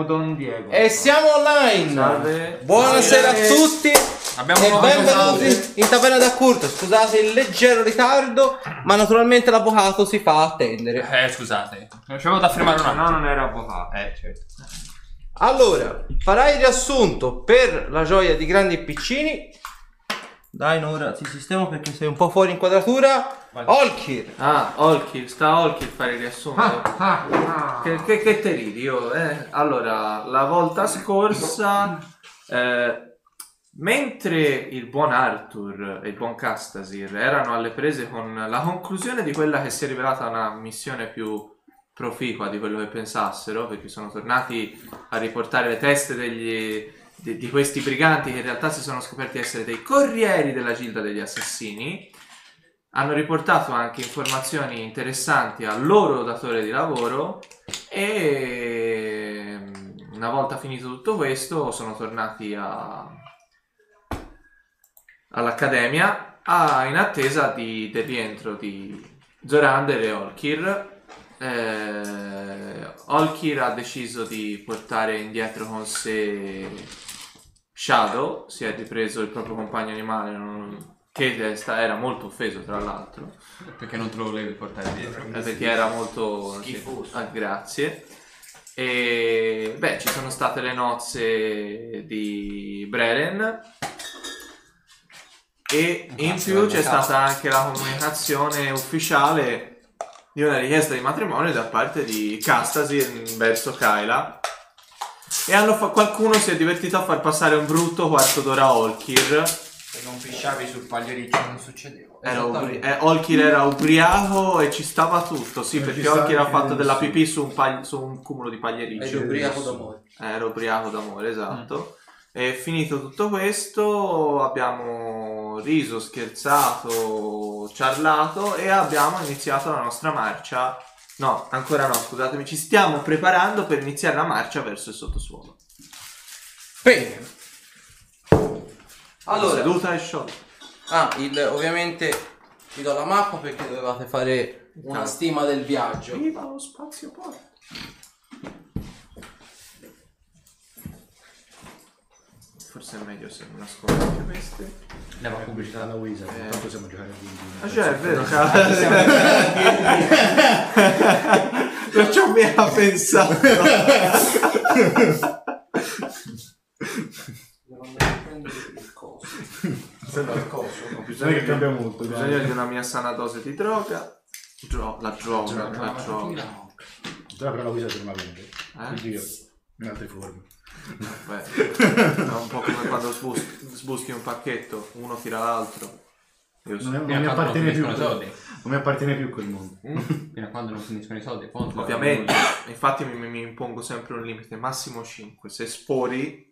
abbiamo Don Diego. E siamo online! Salve. Buonasera a tutti Abbiamo e benvenuti in Taverna da Curto. Scusate il leggero ritardo, ma naturalmente l'avvocato si fa attendere. Eh, scusate. C'avevo da fermare un No, attimo. non era avvocato. Eh, certo. Allora, farai il riassunto per la gioia di grandi e piccini. Dai, Nora, ti sistemo perché sei un po' fuori inquadratura. Olkir. Ah, Olkir, sta Olkir fare il riassunto. Ah, ah. Che, che, che te ridi io? Eh? Allora, la volta scorsa, eh, mentre il buon Arthur e il buon Castasir erano alle prese con la conclusione di quella che si è rivelata una missione più proficua di quello che pensassero, perché sono tornati a riportare le teste degli, di, di questi briganti che in realtà si sono scoperti essere dei corrieri della Gilda degli Assassini, hanno riportato anche informazioni interessanti al loro datore di lavoro e mm, una volta finito tutto questo sono tornati a- all'accademia a- in attesa di- del rientro di Zorander e Olkir. Eh, Olkir ha deciso di portare indietro con sé Shadow, si è ripreso il proprio compagno animale non- che sta- era molto offeso tra l'altro. Perché non te lo volevi portare dietro? Eh, perché era molto Schifoso. ah, grazie e beh ci sono state le nozze di Breren e in più c'è stata anche la comunicazione ufficiale di una richiesta di matrimonio da parte di Castasir verso Kyla e hanno fa- qualcuno si è divertito a far passare un brutto quarto d'ora a Olkir Se non pisciavi sul pagliericcio non succedeva. era ubri- eh, Olkir era ubriaco e ci stava tutto, sì, Eh, perché sta Olkir ha anche fatto della pipì su un, pag- su un cumulo di pagliericci. Ed ubriaco d'amore. Eh, Era ubriaco d'amore, esatto. E finito tutto questo abbiamo riso, scherzato, ciarlato e abbiamo iniziato la nostra marcia. No, ancora no, scusatemi, ci stiamo preparando per iniziare la marcia verso il sottosuolo. Bene. Allora, seduta e sciolta. ah, il- ovviamente ti do la mappa perché dovevate fare una stima del viaggio. Viva lo spazio poi. Forse è meglio se non nascondo anche queste. Leva pubblicità. Alla Wizard, Eh. intanto possiamo giocare a D&D. Ah, cioè, è vero. Non ci ho mica pensato. Non è che cambia molto. Ho bisogno di una mia sana dose di droga. Dro- la droga, Droga, la droga. Già però la Wizard non la vende. Eh? Quindi io, in altre forme. Beh, è un po' come quando sbus- sbuschi un pacchetto, uno tira l'altro. Io so- Non, è- non Fino a mi quando non appartiene più. finiscono i quel- soldi. Non mi appartiene più quel mondo. Fino a quando non finiscono i soldi. lo Ovviamente, infatti mi, mi impongo sempre un limite, massimo 5. Se spori,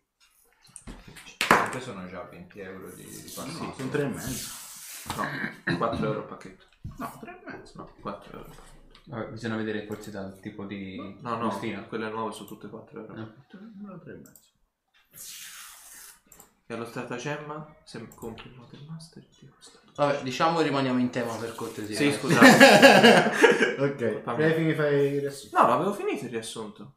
Comunque sono già 20 euro di, di No, passaggio. sono tre e mezzo. no, 4 euro a pacchetto. No, tre e mezzo. No, 4 euro. Vabbè, bisogna vedere forse dal tipo di No, no, bustina. quelle nuove sono tutte 4 euro. No. No, tre e mezzo. E allo stratagemma, se compri il Model Master, ti costa. Vabbè, diciamo che rimaniamo in tema per cortesia. Sì, eh. scusate. ok, Va Prefi mi fai il riassunto. No, l'avevo finito il riassunto.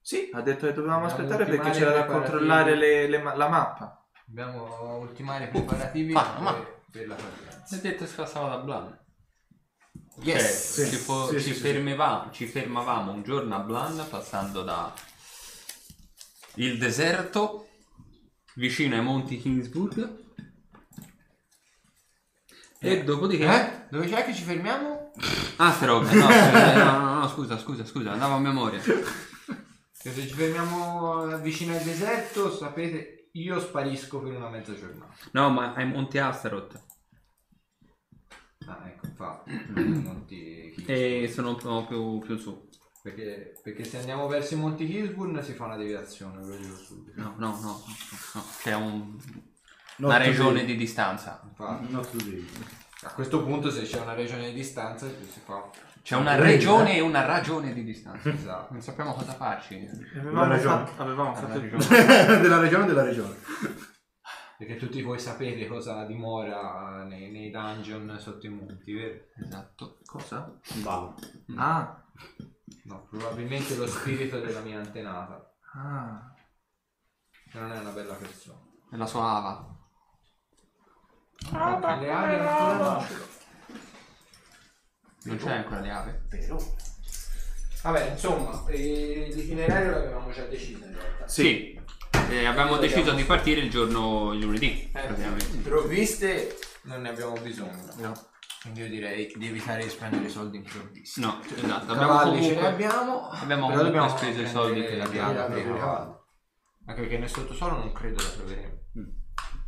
Sì, ha detto che dovevamo Dobbiamo aspettare perché ultimare c'era da preparativi. controllare le- le ma- la mappa. Dobbiamo ultimare i preparativi Ah, ma- per, per la partenza. Si è detto che si passava da Blan. Yes. Cioè, Sì, ci, fo- sì, ci sì, sì. fermeva- ci fermavamo un giorno a Blan passando da il deserto vicino ai monti Kingsburg e dopodiché Eh? Dove c'è che ci fermiamo? ah ste robe no, eh, no, no, no, scusa scusa scusa andavo a memoria se ci fermiamo eh, vicino al deserto, sapete, io sparisco per una mezza giornata. no ma ai monti Astaroth Ah, ecco, infatti. non ti... e sono un po' più, più su Perché, perché se andiamo verso i Monti Kisburn si fa una deviazione, ve lo dico subito. no no no, no. c'è un- una regione di distanza Infatti, a questo punto se c'è una regione di distanza si fa... c'è una regione e una ragione di distanza Esatto. non sappiamo cosa farci Avevamo ragione. fatto, avevamo fatto il regione. della regione della regione. Perché tutti voi sapete cosa dimora nei, nei dungeon sotto i monti, vero? esatto Cosa? Wow. Ah, No, probabilmente lo spirito della mia antenata. Ah. Che non è una bella persona. È la sua ava. Le ali ancora no. Non c'è ancora le ave. Vabbè, insomma, eh, l'itinerario l'avevamo già deciso in realtà. Sì. E abbiamo deciso di partire il giorno il lunedì, praticamente. Provviste non ne abbiamo bisogno. No. Quindi io direi di evitare di spendere soldi improvvisi. No, esatto. Abbiamo Cavalli ce ne comunque, abbiamo. abbiamo però comunque dobbiamo speso i soldi che abbiamo. Anche perché nel sottosuolo non credo la troveremo.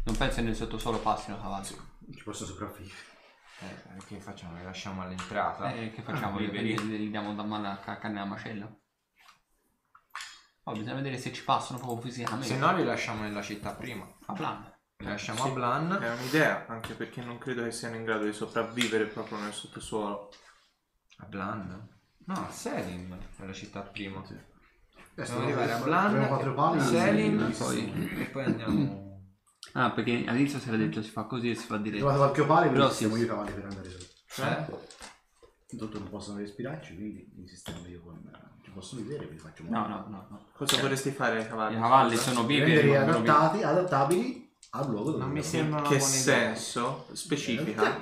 Non penso che nel sottosolo passino cavalli. Ci posso sopravvivere. Eh, che facciamo? Le lasciamo all'entrata? Eh, che facciamo? Li, Liberi? li, li diamo da mano a ca- carne alla macella? Oh, bisogna vedere se ci passano proprio fisicamente. Se no li lasciamo nella città prima. A plan. Li lasciamo Sì. a Blan. È un'idea, anche perché non credo che siano in grado di sopravvivere proprio nel sottosuolo. A Blan? No, a Selim è la città prima. Adesso Dobbiamo arrivare a Blan, quattro pali. Selim sì, poi- sì. e poi andiamo... Ah, perché all'inizio si era detto si fa così e si fa Ho dire. trovato qualche pale, Però quindi sì, sistemo sì. io i cavalli per andare sopra. Cioè? Intanto non possono respirarci, quindi li sistemo io con... Ci possono vedere, vi faccio un No, no, no. no. Cosa vorresti fare ai I cavalli? cavalli scusa? sono vivi. Adattati, adattabili al luogo dove Non mi sembra una Che buona idea. senso? Specifica? Eh?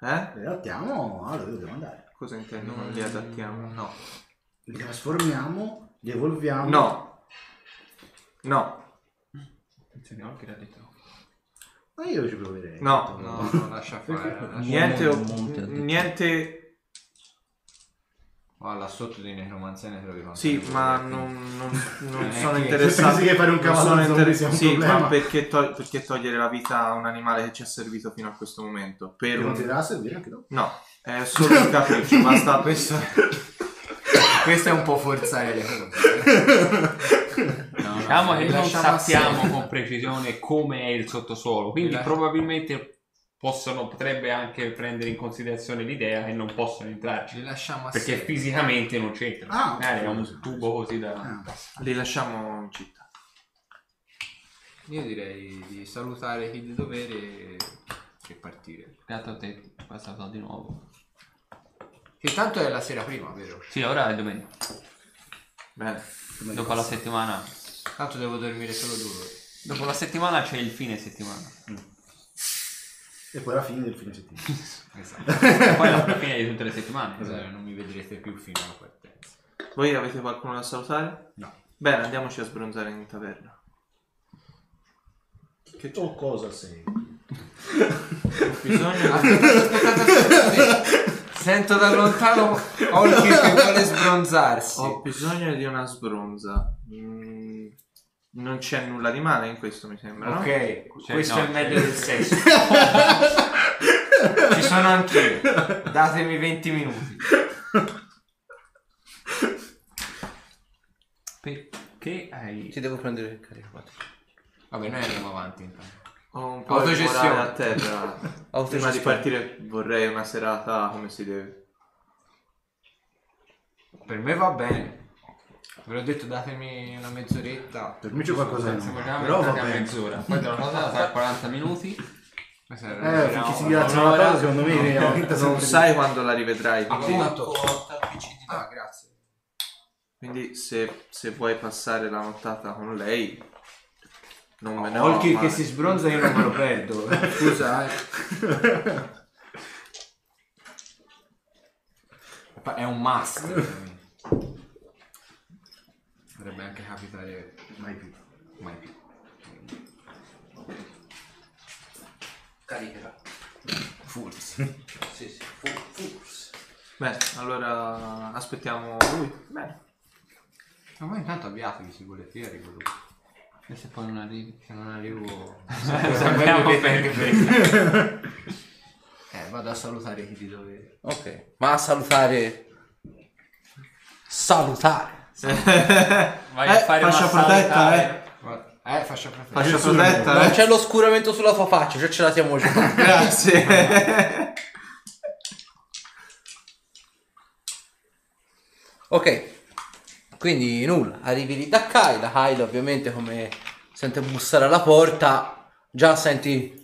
andare. Li adattiamo a dove dobbiamo andare. Cosa intendi con li adattiamo? No. Li trasformiamo, li evolviamo. No. No. Attenzione, che l'ha detto. Ma io ci proverei. No. No, no, lascia fare. lascia- Niente, un monte, ha detto. niente Ah, là sotto di necromanzia ne trovi quanto Sì, ma non, non- non Eh, sono interessato. pensi che fare un cavallo sono zombie sia un sì, problema? ma perché, to- perché togliere la vita a un animale che ci ha servito fino a questo momento? Per un- continuerà a servire anche dopo. No, è solo un capriccio, basta. Questo... Questo è un po' forzare le cose. No, no, Diciamo che non sappiamo con precisione come è il sottosuolo, quindi probabilmente possono, potrebbe anche prendere in considerazione l'idea che non possono Li entrarci. lasciamo a Perché Selim. fisicamente non c'entrano. Ah, Magari è un tubo così da. Ah. Li lasciamo in città. Io direi di salutare chi di dovere e partire. Gatto a te, passato di nuovo. Che tanto è la sera prima, vero? Sì, ora è domenica. Bene. Dopo la settimana. Tanto devo dormire solo due ore. Dopo la settimana c'è il fine settimana. E poi la fine del fine settimana. Esatto. Poi la fine di tutte le settimane. Esatto, non mi vedrete più fino alla partenza. Voi avete qualcuno da salutare? No. Bene, andiamoci a sbronzare in taverna. Che o cosa sei? Ho bisogno Sento da lontano Olkir che vuole sbronzarsi. Ho bisogno di una sbronza. Mm, non c'è nulla di male in questo, mi sembra. no? Ok, Cioè, questo no, è il meglio cioè- del sesso. Ci sono anch'io. Datemi 20 minuti. Perché hai. Ti devo prendere il carico. Vabbè, noi andiamo avanti intanto. Ho un po' di Autogestione. a terra. Prima di partire vorrei una serata come si deve. Per me va bene. Ve l'ho detto, datemi una mezz'oretta. Per me c'è qualcosa meno. già Però va a bene. mezz'ora. Poi tra una cosa sarà 40 minuti. Eh, finché si dilazia la cosa, secondo me aumenta Non sempre sai quando la rivedrai, quindi, Appunto. Ah, grazie. quindi se, se vuoi passare la nottata con lei, non me ne ho Olkir che si sbronza io non me lo perdo. Scusa, eh. È un must. Potrebbe anche capitare Mai più. mai più. Caricherà. Forse. Sì, sì. Forse. Bene, allora aspettiamo lui. Bene. Ma voi intanto avviatevi se volete, io arrivo dopo. E se poi non arrivi. Se non arrivo... Sappiamo bene. Eh, vado a salutare chi di dovere. Ok. Ma a salutare. Salutare. Vai a Eh, fare fascia una protetta, salutare. Eh, faccia protetta. Fascia protetta, Non eh. c'è l'oscuramento sulla tua faccia, cioè ce la siamo già. Grazie. ok. Quindi nulla, arrivi lì da Kyla. Kyla ovviamente come sente bussare alla porta, già senti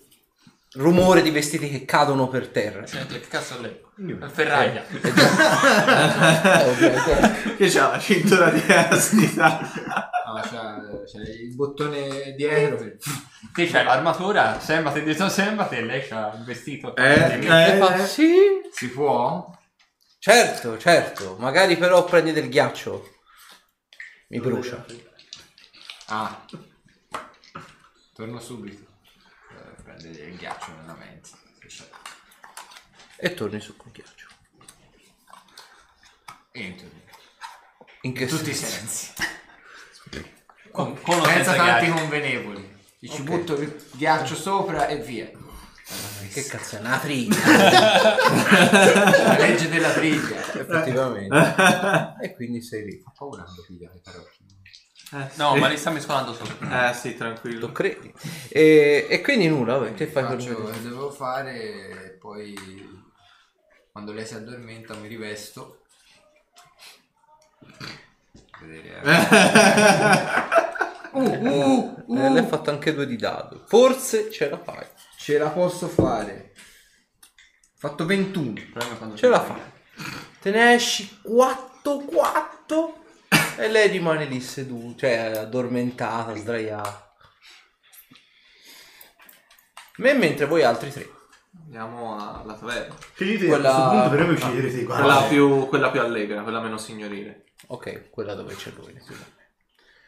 rumore di vestiti che cadono per terra. Senti, che cazzo è lei? Ferraglia. Eh, ovviamente. Che c'ha la cintura di elastità. Ah, c'ha, c'ha il bottone dietro. per- Te c'hai l'armatura, sembate dietro sembate e lei c'ha il vestito. Eh, Di- E fa, sì, Si può? certo, certo. Magari però prendi del ghiaccio. Mi brucia. Ah. Torno subito. Prendere il ghiaccio nella c'è. E torni su col ghiaccio. Entro. In che tutti i senso? sensi. Con, con Senza senza tanti ghiaccio. convenevoli. Ci ci butto il ghiaccio sopra e via. Che cazzo è una triglia? La legge della triglia. Effettivamente. e quindi sei lì. Ho paura quando piglia le carocchie. Eh, No, sì. ma li sta mescolando sopra. Eh sì, tranquillo. Tu credi? E, e quindi nulla, vabbè, che fai per Faccio, vedere? devo fare poi quando lei si addormenta mi rivesto. Vedere. uh, uh, uh. Eh, lei ha fatto anche due di dado. Forse ce la fai. Ce la posso fare. Ho fatto 21. Il problema è quando Ce la fai. Te ne esci 4 4 e lei rimane lì seduta, cioè addormentata, sdraiata. Me mentre voi altri tre. Andiamo alla taverna. Dite Quella- a questo punto per me uccidere sì, guarda. Quella più, quella più allegra, quella meno signorile. Ok, quella dove c'è lui.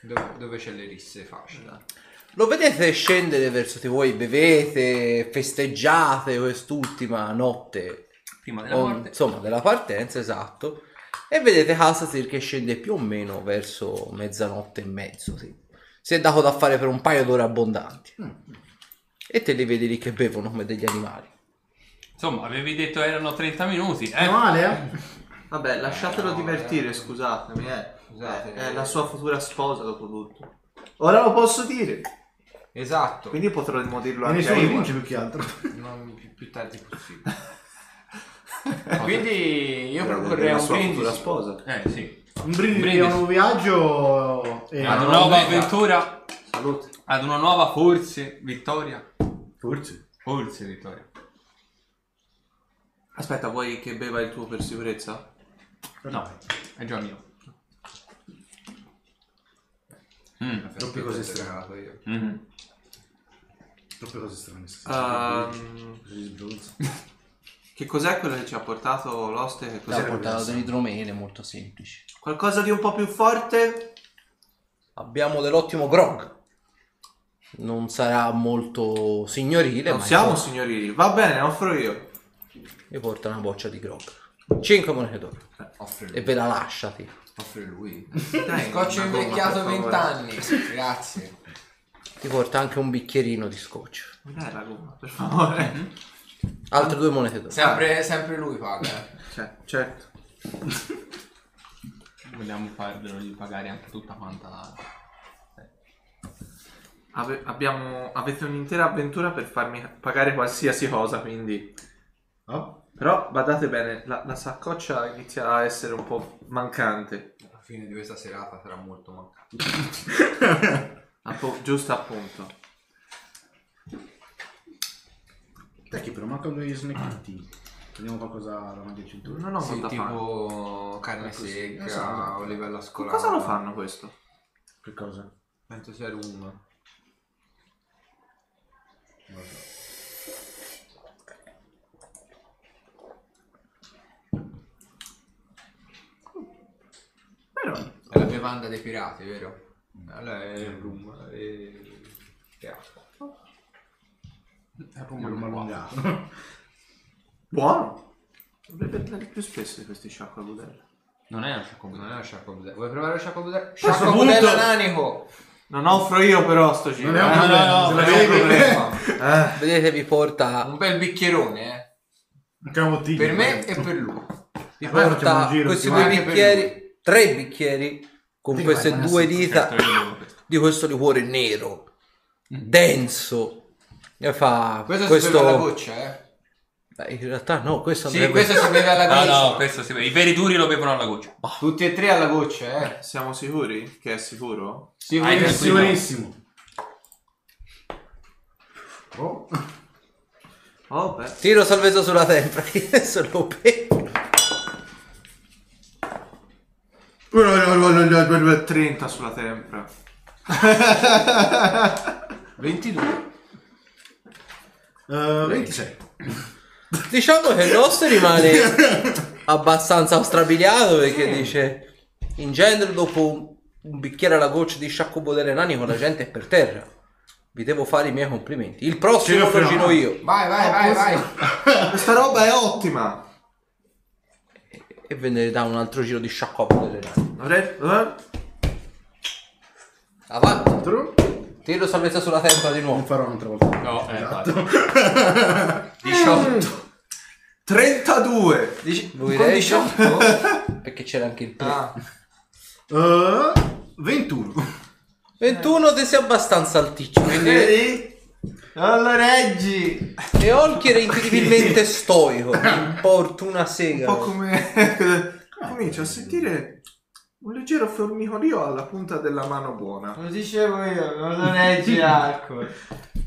Dove, dove c'è le risse facili. Lo vedete scendere verso di voi, bevete, festeggiate quest'ultima notte, Prima della o, morte. insomma della partenza, esatto. E vedete Hasasir che scende più o meno verso mezzanotte e mezzo, sì. Si è dato da fare per un paio d'ore abbondanti. E te li vedi lì che bevono come degli animali. Insomma, avevi detto erano 30 minuti. Eh? Male, eh? Vabbè, lasciatelo No, divertire, scusatemi, eh. Scusate. È la sua futura sposa, dopo tutto. Ora lo posso dire. Esatto. Quindi potremmo dirlo anche nessuno io. vince più che altro. Non più, più tardi possibile. Quindi io proporrei un brindisi. sposa. Eh, sì. Un brindisi Brindisi. a un nuovo viaggio e Ad no, una nuova avventura, Salute. ad una nuova forse vittoria. forse. Forse vittoria. Aspetta, vuoi che beva il tuo per sicurezza? No, è già mio. Mm. Troppe cose strane. Mhm. Troppe cose strane. stasera. Che cos'è quello che ci ha portato l'oste? Che ha cos'è? Cos'era portato questo? dell'idromele molto semplici. Qualcosa di un po' più forte? Abbiamo dell'ottimo grog. Non sarà molto signorile, Non ma siamo insomma, signorili. Va bene, offro io. vi porta una boccia di grog. 5 monete d'oro. Offre E ve la lasciati. Offre lui. Dai, Scotch invecchiato per favore. 20 anni. Grazie. Ti porta anche un bicchierino di scotch. Dai la gomma, per favore. Altre due monete d'oro. Sempre, sempre lui paga. eh. Cioè, certo. Vogliamo fargli pagare anche tutta quanta la... Ave- abbiamo, avete un'intera avventura per farmi pagare qualsiasi cosa, quindi... Oh? Però badate bene, la, la saccoccia inizia a essere un po' mancante. Alla fine di questa serata sarà molto mancante. Appo- giusto appunto. Dai che però mancano degli snacchetti. Prendiamo qualcosa davanti al cintura. Non ho Sì, molta fame. tipo carne secca Esatto. o livello Con scolare. cosa lo fanno questo? Che cosa? Penso sia rum. Però, È la bevanda dei pirati, vero? Allora è il rum e... e acqua. È Un rum allungato. buono. Dovrebbe prendere più spesso di questi sciacqua budella. Non è un sciacquo Non è una sciacqua budella. Vuoi provare la sciacqua budella? questo Sciacqua punto- budella nanico! Non offro io però sto giro. Non è un eh. problema, se la non è un problema. Eh, Vedete, vi porta, Un bel bicchierone, eh. Anche una bottiglia. Per me e per lui. vi facciamo porta un giro, questi ti due bicchieri, tre bicchieri con Sì, queste vai, due dita di questo liquore nero, denso. E fa Questo, si questo... beve alla goccia, eh. Beh, in realtà no, questo Sì, andrebbe... questo si beve alla No, goccia. no, questo si vede. I veri duri lo bevono alla goccia. Tutti e tre alla goccia, eh. siamo sicuri che è sicuro? Sicurissimo. Sicurissimo. Oh. Oh, beh. Tiro salvezza sulla tempra, che adesso lo becco. 30 sulla tempra. 22. Eh, 26. Diciamo che il nostro rimane abbastanza strabiliato perché dice in genere dopo un, bicchiere alla goccia di sciacquo delle nani con la gente è per terra. Vi devo fare i miei complimenti. Il prossimo lo giro io. Vai, vai, vai, vai. Questa roba è ottima. E ve ne dà un altro giro di sciacquo delle nani. Eh? Avanti. Tiro salvezza sulla tempra di Non nuovo. farò un'altra volta. No, eh, Esatto. vai. 18. 32. Dici- Lui con regge. 18? Perché c'era anche il play. Ah, Eh, 21. 21 te sei abbastanza alticcio, quindi... Vedi? Allora reggi. E Olki era incredibilmente stoico, porta una Un sega. po' come... Comincio a sentire un leggero formicolio alla punta della mano buona. Lo dicevo io, non lo leggi alcol.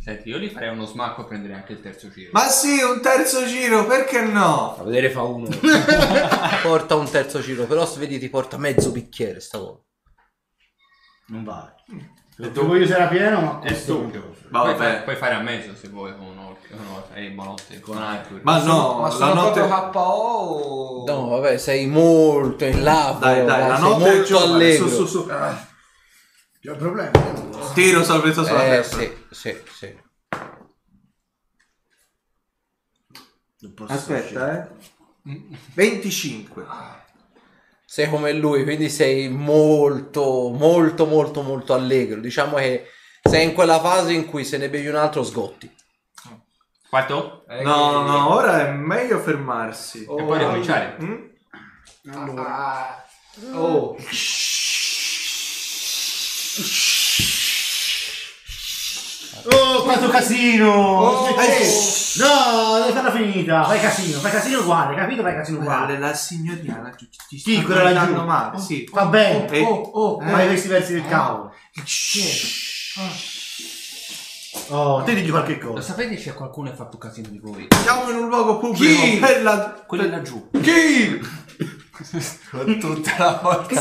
Senti, io gli farei uno smacco e prenderei anche il terzo giro. Ma sì, un terzo giro, perché no? A vedere fa uno. Porta un terzo giro, però se vedi ti porta mezzo bicchiere stavolta. Non vale. Se voglio se era pieno, ma È stupido. Ma Puoi, vabbè. fare, puoi fare a mezzo se vuoi con un orchio. No, e con Arthur. Ma no, Ma la sono notte... proprio KO o... No, vabbè, sei molto in là, Dai, dai, la notte è molto giovane, allegro. su, su, su. C'è un problema. Tiro salvezza sulla Eh, testa. sì, sì, sì. Non posso Aspetta, eh. 25. Sei come lui, quindi sei molto, molto, molto, molto allegro. Diciamo che sei in quella fase in cui se ne bevi un altro sgotti. Quanto? Eh, No, no, che- no, ora è meglio fermarsi. E poi ricominciare. Mm? Ah, oh. Oh, quanto casino! Oh, Eh, oh. No, deve farla finita. Fai casino, fai casino uguale, capito? Fai casino uguale. la signorina ti, ti Sì, sta guardando male, sì. Va bene. Eh, Oh, oh, Fai questi versi del cavolo. Oh, te digli qualche Lo cosa. sapete c'è qualcuno che fa più casino di voi? Siamo in un luogo pubblico Chi? per la... Quelli laggiù. Chi? tutta la volta.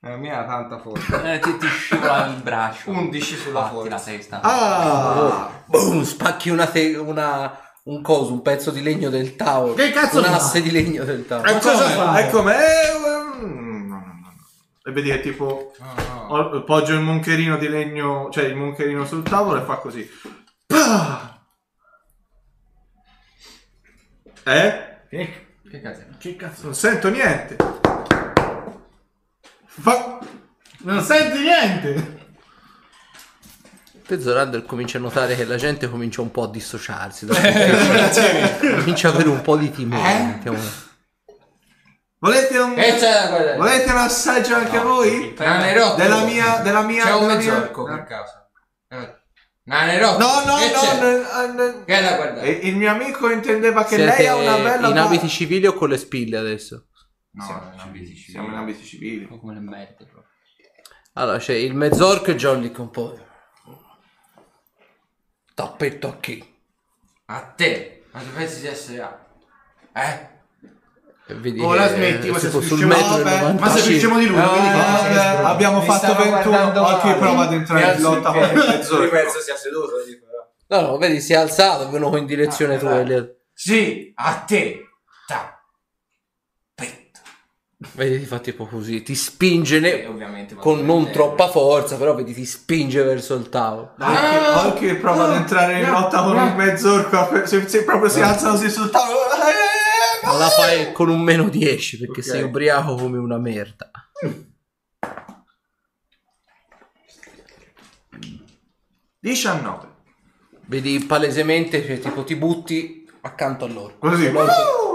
La mia ha tanta forza. Eh, ti, ti scivola il braccio. 11 sulla Fatti la forza. testa. Ah! Boom, spacchi una, te- una- un coso, un pezzo di legno del tavolo. Che cazzo Un fa? asse di legno del tavolo. Cosa fai? Ecco me. eh, mm, no, no, no, no. E vedi che tipo ho- poggio il moncherino di legno, cioè il moncherino sul tavolo e fa così. Pah! Eh? Che, Che cazzo? che cazzo? Non sento niente. Fa... Non senti niente. Te Zorander comincia a notare che la gente comincia un po' a dissociarsi. comincia ad avere un po' di timore. mettiamo- Volete un... E c'è da guardare. Volete un assaggio anche voi? Nane rotto. Della mia... Della mia... C'è un mia- mezzorco per caso. Eh. Nane rotto. No, no, Che c'è? no, no, no. Che è da guardare? Il mio amico intendeva che Siete lei ha una bella... in abiti civili o con le spille adesso? No, Siamo in abiti civili. Siamo in abiti civili. Come le merde proprio. Allora c'è il mezzorco e John lì con un po'. Tappetto a chi? A te. Ma tu pensi di essere a... Eh? Vedi Ora smetti, ma se 95. Ma se diciamo di lui, No, no, no, abbiamo Mi fatto stavo 21 guardando occhi male. prova ad entrare in lotta con il Lui mezzorco. penso sia seduto. no. No, no, vedi, si è alzato, è venuto in direzione Ah, tua. Elliot. Sì, a te. Ta. Petto. Vedi, ti fa tipo così, ti spinge ne- E vado con non prendere. troppa forza, però vedi, ti spinge verso il tavolo. Occhi, occhi prova ad entrare in lotta con il mezzorco. Se, se proprio si alzano così sul tavolo. eh, Ma la fai con un meno 10 perché Ok. sei ubriaco come una merda. 19. Vedi palesemente che tipo ti butti accanto a loro. Così. Loro si-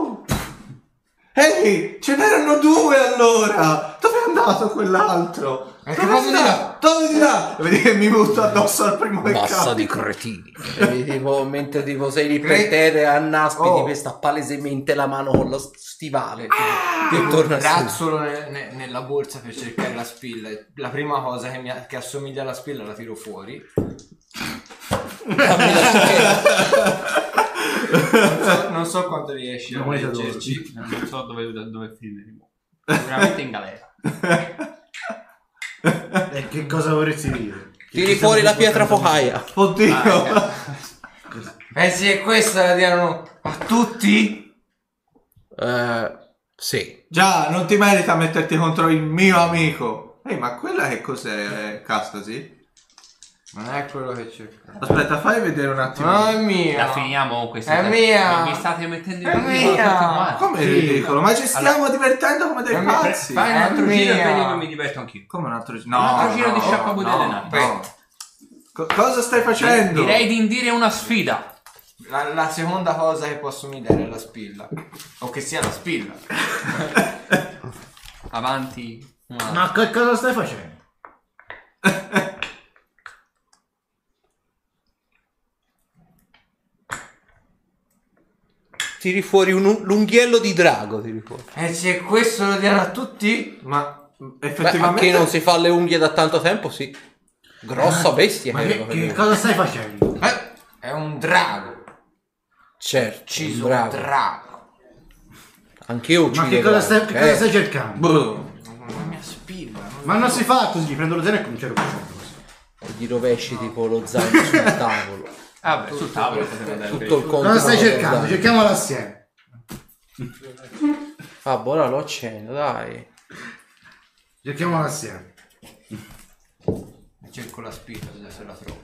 Ehi, ce n'erano due allora! Dove è andato quell'altro? Che Dove cosa è di là? Dove di là? E vedi che mi butto addosso al primo che Massa di cretini. Vedi, tipo, mentre tipo sei lì per terra e annaspi Oh. ti questa palesemente la mano con lo stivale. Che torna su. Razzolo ne- ne- nella borsa per cercare la spilla. La prima cosa che, mi- che assomiglia alla spilla la tiro fuori. Dammi la scheda. Non so, non so quanto riesci a moneta d'oro. leggerci. Non so dove, dove finiremo. Sicuramente in galera. E che cosa vorresti dire? Tiri fuori la pietra focaia. Oddio. Pensi che questa la diano a tutti? Eh, sì. Già, non ti merita metterti contro il mio amico. Ehi, ma quella che cos'è, eh, Castasi? Non è quello che cerco. Aspetta, fai vedere un attimo. No, è mia. La finiamo con questa. È mia. Mi state mettendo in ridicolo mia. Come è ridicolo? Ma ci stiamo divertendo come dei pazzi. Fai un altro giro e vedi che mi diverto anch'io. Come un altro giro? Un altro giro di sciacquabutelle no, nane. no. Co- cosa stai facendo? Direi di indire una sfida. La, la seconda cosa che posso mi dare è la spilla. O che sia la spilla. Avanti. Ma che cosa stai facendo? Tiri fuori un l'unghiello di drago. Tiri fuori. E se questo lo diano a tutti? Ma Beh, effettivamente... chi non si fa le unghie da tanto tempo, sì. Grossa bestia. Ma che che, che cosa stai facendo? Eh, è un drago. Certo, Ucciso un drago. Anch'io Ma uccido che cosa draghi. stai, che Eh, cosa stai cercando? Boh. La mia spilla. non- Ma non si fa così, prendo lo zaino e cominciare a così. Gli rovesci tipo lo zaino sul tavolo. Ah, beh, sul tavolo andare Tutto il conto. Cosa stai cercando? Cerchiamolo assieme. Ah, buona lo accendo, dai. Cerchiamolo assieme. Cerco la spilla se la trovo.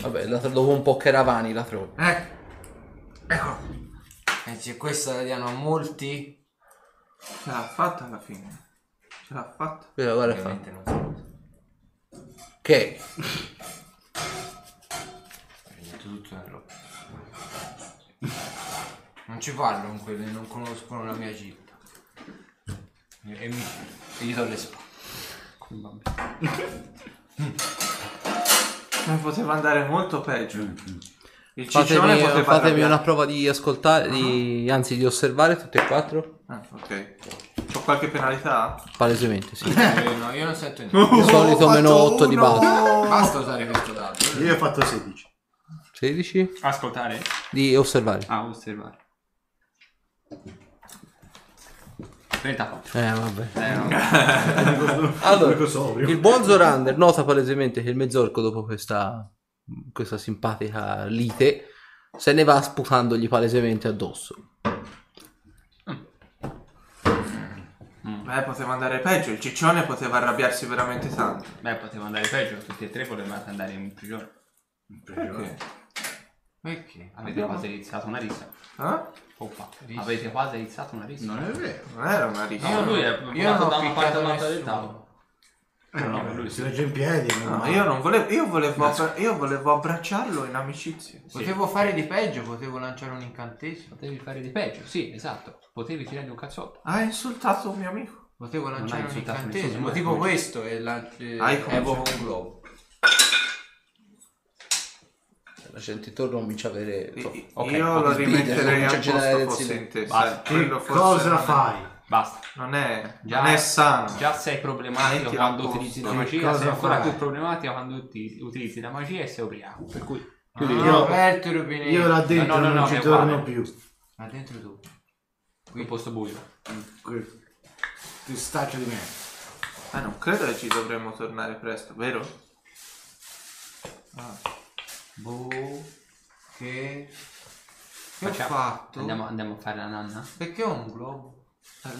Vabbè, la- dopo un po' che eravani la trovo. Ecco. Ecco. E se questa la diano a molti? Ce l'ha fatta alla fine. Ce l'ha fatta. Guarda, guarda fa. Ovviamente non so. Che? Prendo tutto nel lo- Non ci parlo con quelli che non conoscono la mia città. E, mi, e gli do le spalle. Ma poteva andare molto peggio. Il ciccione Fatemi, poteva fatemi una prova di ascoltare, di, anzi di osservare tutti e quattro. Ah, ok. C'ho qualche penalità? Palesemente, sì. Eh, no, io non sento niente. Di solito Ho meno fatto 8 di base. Basta usare questo dato. Io ho fatto 16. 16 Ascoltare? di osservare. Ah, osservare. 34. Eh, vabbè. Eh, no. Allora, il buon Zorander nota palesemente che il mezzorco, dopo questa, questa simpatica lite, se ne va sputandogli palesemente addosso. Beh, poteva andare peggio. Il ciccione poteva arrabbiarsi veramente tanto. Beh, poteva andare peggio. Tutti e tre potevate andare in prigione. Perché? Perché? Avete quasi iniziato una rissa. Eh? Oppa. Avete quasi iniziato una rissa. Non è vero. Non era una rissa. No, lui è Io non ho da una parte all'altra del nessuno. tavolo. Eh, no, no, lui si legge in piedi. No, normale. io non volevo. Io volevo, abbra- io volevo abbracciarlo in amicizia. Potevo fare di peggio, potevo lanciare un incantesimo. Potevi fare di peggio, sì, esatto. Potevi tirare un cazzotto. Ha insultato un mio amico. Potevo lanciare hai un insultato incantesimo, nessuno, tipo questo e la, eh, Hai evoco un globo. La gente intorno comincia a avere... I- ok, io lo rimetterei a posto fosse in te. Basta. sai, Che quello forse cosa non fai? Basta. Non è, Già- non è sano. Già sei problematico Mettila quando utilizzi la magia, sei ancora fai? più problematica quando uti- utilizzi la magia e sei ubriaco. Per cui Chiudi Io- io aperto i rubinetti. Io là dentro no, no, non no, ci è torno più. Ma dentro tu. qui il posto buio. Que- Ti staccio di me. Ah, non credo che ci dovremmo tornare presto, vero? Boh. Che... Che Facciamo- ho fatto? Andiamo, andiamo a fare la nanna? Perché ho un globo?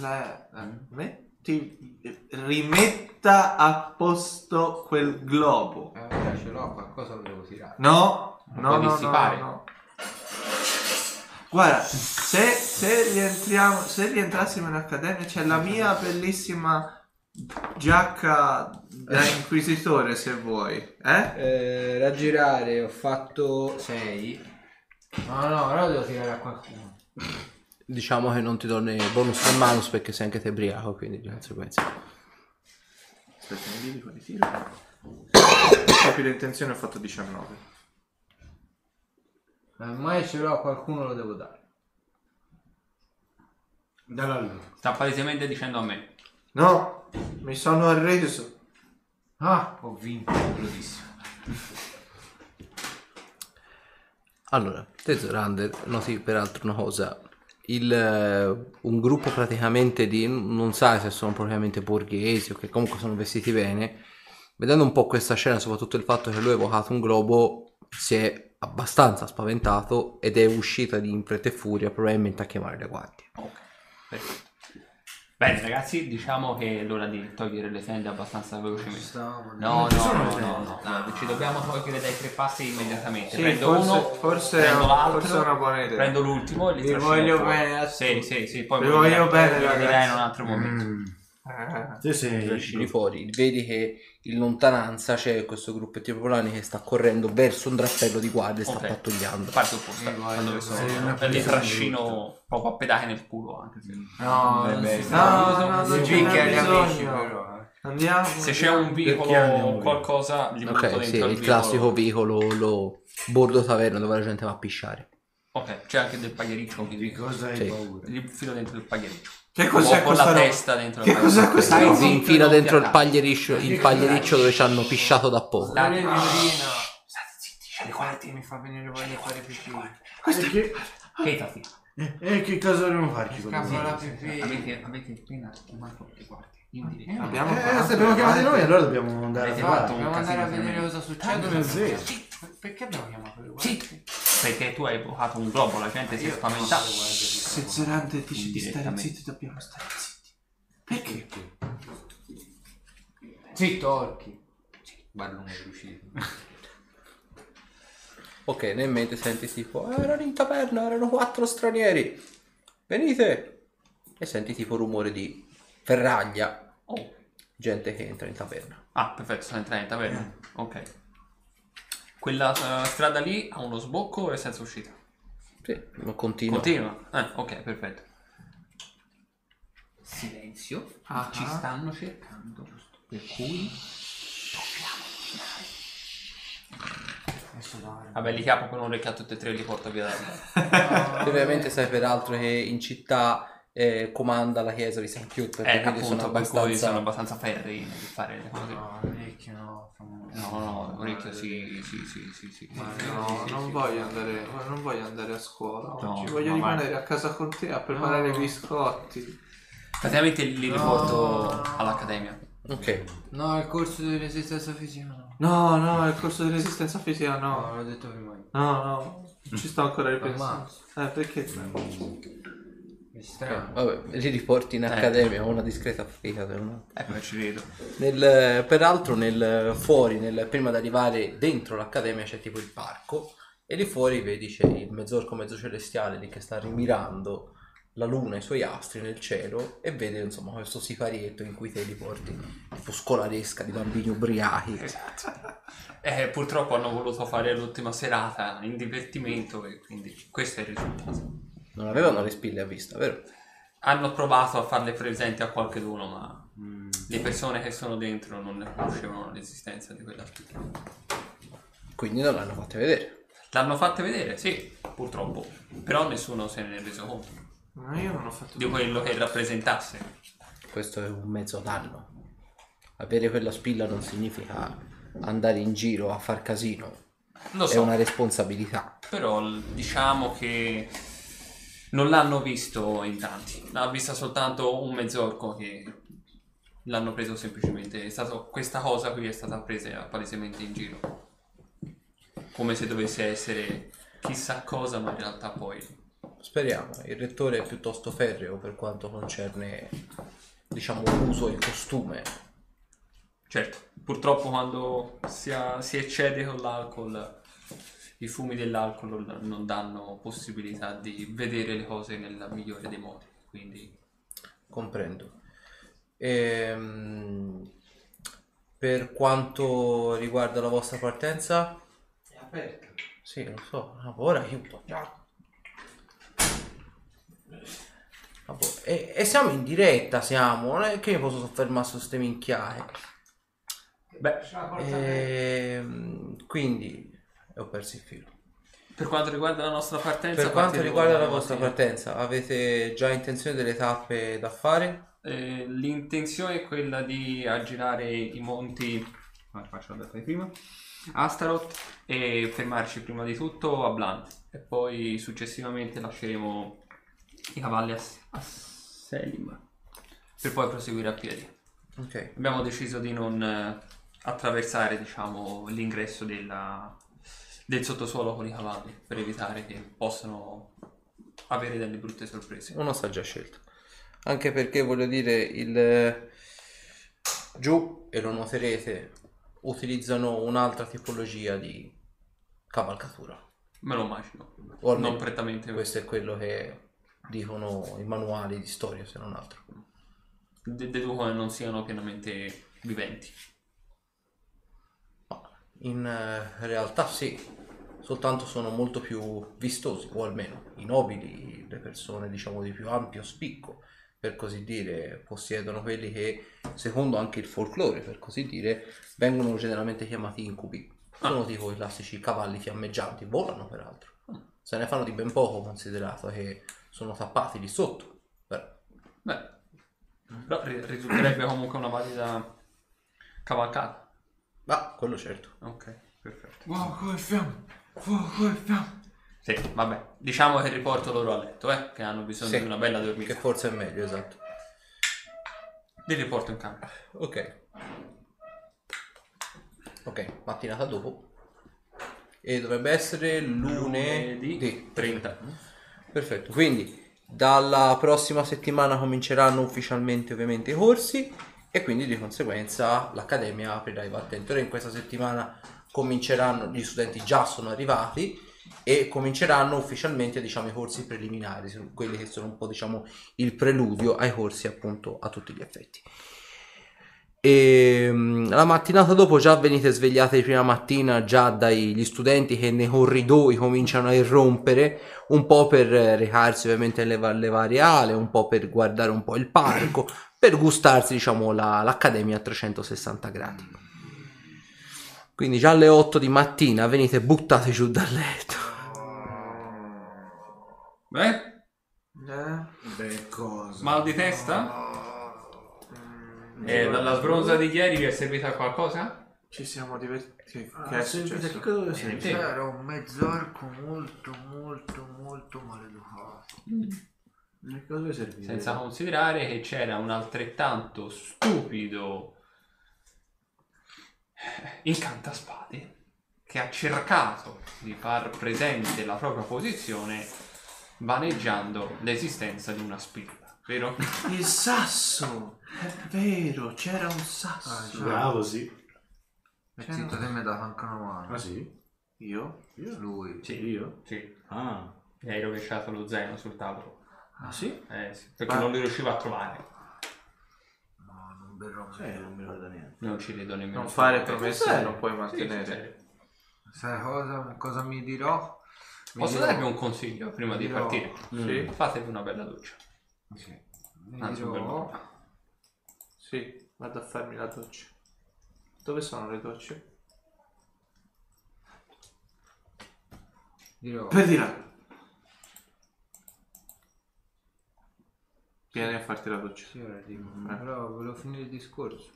La- metti, rimetta a posto quel globo. Eh, vabbè, ce l'ho, qualcosa lo devo tirare. No, Non no, può no, no, dissipare. no. Guarda, se, se, rientriamo, se rientrassimo in accademia c'è la mia bellissima giacca da inquisitore se vuoi. Eh? Eh, raggirare ho fatto 6. No, no, ora lo devo tirare a qualcuno. Diciamo che non ti do né bonus né malus perché sei anche te ubriaco, quindi di conseguenza. Aspetta, mi dici quali tiro? Capi le intenzioni ho fatto 19. Ormai ce l'ho a qualcuno lo devo dare. Dalla lì. Sta palesemente dicendo a me. No, mi sono arreso. Ah, ho vinto, bellissimo. Allora, Tesorander, noti peraltro una cosa. Il, eh, un gruppo praticamente di, non sai se sono propriamente borghesi o che comunque sono vestiti bene, vedendo un po' questa scena, soprattutto il fatto che lui ha evocato un globo, si è abbastanza spaventato ed è uscita di in fretta e furia probabilmente a chiamare le guardie. Ok, perfetto. Bene ragazzi, diciamo che è l'ora di togliere le tende abbastanza velocemente. No, no, no, no, no, ci dobbiamo togliere dai tre passi immediatamente. Sì, prendo forse- uno, forse- prendo l'altro, forse è una buona idea. Prendo l'ultimo e li Vi voglio bene Sì, sì, sì, poi Vi voglio bene, ragazzi. in un altro momento. Mm. Te sei... Trascini fuori, vedi che in lontananza c'è questo gruppettino popolani che sta correndo verso un drappello di guardie e sta Ok. pattugliando. Parte opposta, Io voglio- da dove sono. persona trascino proprio a pedate nel culo anche se... No, Eh, non beh, si- no, no, no, amici, però, eh. Andiamo. Se c'è un Perché vicolo o qualcosa, gli butto Ok, dentro sì, il il classico vicolo, lo bordo taverna dove la gente va a pisciare. Ok, c'è anche del pagliericcio, Di cosa hai Sì. paura? gli filo dentro il pagliericcio. Che cos'è o con questa la roba? testa dentro Che cos'è questa roba? si infila dentro il pagliericcio, il pagliericcio dove ci hanno pisciato da poco. Dai, Virina. State zitti, c'è le guardie. guardie mi fa venire voglia di fare pipì. E che, Chetati. e, e che cosa dobbiamo farci con Scappa la pipì. Avete, avete appena chiamato le guardie. Abbiamo Eh, abbiamo le chiamati guardie. noi, allora dobbiamo andare a un Dobbiamo andare a vedere cosa succede. è vero. Perché abbiamo chiamato le guardie? Zitti! Perché tu hai evocato un globo, la gente si è spaventata. Se Zerante dice di stare zitti, dobbiamo stare zitti. Perché? Zitto, orchi. Ballone riuscito. Ok, nel mente senti tipo, "Ah, erano in taverna, erano quattro stranieri. Venite! E senti tipo rumore di ferraglia. Oh. Gente che entra in taverna. Ah, perfetto, sono entrati in taverna. Ok. Quella eh, strada lì ha uno sbocco e senza uscita. Sì, ma continua. Continua. Eh, ok, perfetto. Silenzio. Ah. Ci stanno cercando. Per cui... Adesso dai. Vabbè, li capo con un orecchio a tutti e tre e li porto via da Ovviamente sai peraltro che in città eh, comanda la chiesa di San Chiude, perché Eh, quindi appunto, sono per cui abbastanza... sono abbastanza ferri nel fare le cose. No, orecchio no. No, no, orecchio sì, sì, sì, sì, sì. Ma no, non sì. voglio andare, non voglio andare a scuola No, oggi, voglio rimanere a casa con te a preparare No. i biscotti. Praticamente li riporto all'accademia. Ok, No, il corso di resistenza fisica no. No, no, il corso di resistenza fisica No, no. l'ho detto prima. No, no, ci sto ancora ripensando. Eh, perché? Strano. vabbè, li riporti in Eh. accademia, ho una discreta fatica per un Ecco, ci vedo. Nel- peraltro nel fuori, nel- prima di arrivare dentro l'accademia c'è tipo il parco e lì fuori vedi c'è il mezzorco mezzo celestiale lì che sta rimirando la luna e i suoi astri nel cielo e vede insomma questo siparietto in cui te li porti tipo scolaresca di bambini ubriachi Eh, purtroppo hanno voluto fare l'ultima serata in divertimento e quindi questo è il risultato. Non avevano le spille a vista vero? Hanno provato a farle presenti a qualcuno, ma le persone che sono dentro non ne conoscevano l'esistenza di quella spilla. quindi non l'hanno fatte vedere. L'hanno fatte vedere, sì, purtroppo, però nessuno se ne è reso conto. Ma io non ho fatto di quello che rappresentasse. questo è un mezzo danno. Avere quella spilla non significa andare in giro a far casino. Lo è so, una responsabilità. Però diciamo che non l'hanno visto in tanti, l'ha vista soltanto un mezzorco che l'hanno preso semplicemente. È stato, questa cosa qui è stata presa palesemente in giro, come se dovesse essere chissà cosa, ma in realtà poi Speriamo, il rettore è piuttosto ferreo per quanto concerne, diciamo, l'uso e il costume. Certo, purtroppo quando si, ha- si eccede con l'alcol, i fumi dell'alcol non danno possibilità di vedere le cose nel migliore dei modi. Quindi, Comprendo. Ehm, per quanto riguarda la vostra partenza, È aperto. sì, lo so, ah, ora aiuto. già. Ah, boh, E, e siamo in diretta, siamo, non è che mi posso soffermare su queste minchiate. beh, Ehm, quindi ho perso il filo. per quanto riguarda la nostra partenza, Per quanto riguarda la vostra partenza, avete già intenzione delle tappe da fare? Eh, l'intenzione è quella di aggirare i monti. Faccio di prima. Astaroth e fermarci prima di tutto a Blunt e poi successivamente lasceremo i cavalli a, a Selim per poi proseguire a piedi. Ok. Abbiamo deciso di non eh, attraversare diciamo, l'ingresso della- del sottosuolo con i cavalli per evitare che possano avere delle brutte sorprese. Una saggia scelta. Anche perché voglio dire, il giù, e lo noterete, utilizzano un'altra tipologia di cavalcatura. Me lo immagino. O Non prettamente Questo è quello che dicono i manuali di storia, se non altro. De- deduco che non siano pienamente viventi. In eh, realtà sì, soltanto sono molto più vistosi, o almeno i nobili, le persone diciamo di più ampio spicco, per così dire, possiedono quelli che, secondo anche il folklore, per così dire, vengono generalmente chiamati incubi. Sono tipo i classici cavalli fiammeggianti, volano peraltro. Se ne fanno di ben poco considerato che sono tappati lì sotto. Però, Beh, però ri- risulterebbe comunque una valida cavalcata. ma quello certo. Ok, perfetto. Fuoco e fiamme! Fuoco e fiamme! Sì, vabbè. Diciamo che riporto loro a letto, eh, che hanno bisogno Sì. di una bella Che dormita. forse è meglio, esatto. Li riporto in camera. Ok. Ok, mattinata dopo. E dovrebbe essere lunedì Lunedì 30. Perfetto, quindi dalla prossima settimana cominceranno ufficialmente ovviamente i corsi e quindi di conseguenza l'accademia aprirà i battenti. Ora in questa settimana cominceranno, gli studenti già sono arrivati e cominceranno ufficialmente diciamo i corsi preliminari, quelli che sono un po' diciamo il preludio ai corsi appunto a tutti gli effetti. E mm, la mattinata dopo già venite svegliate di prima mattina già dagli studenti che nei corridoi cominciano a irrompere un po' per recarsi ovviamente alle, alle varie ale, un po' per guardare un po' il parco, per gustarsi diciamo la- l'accademia a 360 gradi. Quindi già alle 8 di mattina venite buttati giù dal letto. Beh, Eh? Beh, cosa? mal di testa? E la, la sbronza di ieri vi è servita a qualcosa? Ci siamo divertiti. Ah, che è servita- successo? che Eh, servire? sì. C'era un mezzorco molto, molto, molto maleducato. Che cosa deve servire? Senza considerare che c'era un altrettanto stupido incantaspade che ha cercato di far presente la propria posizione vaneggiando l'esistenza di una spilla, vero? Il sasso! È vero, c'era un sasso. Bravo, sì. E zitto, te mi hai dato anche una mano. Ah, sì? Io? Io? Lui. Sì, io? Sì, Ah. gli hai rovesciato lo zaino sul tavolo. Ah, sì? Eh sì, perché Ah. non li riuscivo a trovare. Berrò Sì, non mi ricordo niente. Non ci vedo nemmeno. Non fare promesse che non puoi Sì, mantenere. serio. Sai cosa, cosa mi dirò? Mi Posso dirò- darvi un consiglio prima di dirò- partire? Sì? Fatevi una bella doccia. Sì. Mi Anzi, un bel dirò... bagno. Sì, vado a farmi la doccia. Dove sono le docce? dirò... Per di Vieni a farti la doccia. Sì, ora dico. Eh. Però volevo finire il discorso.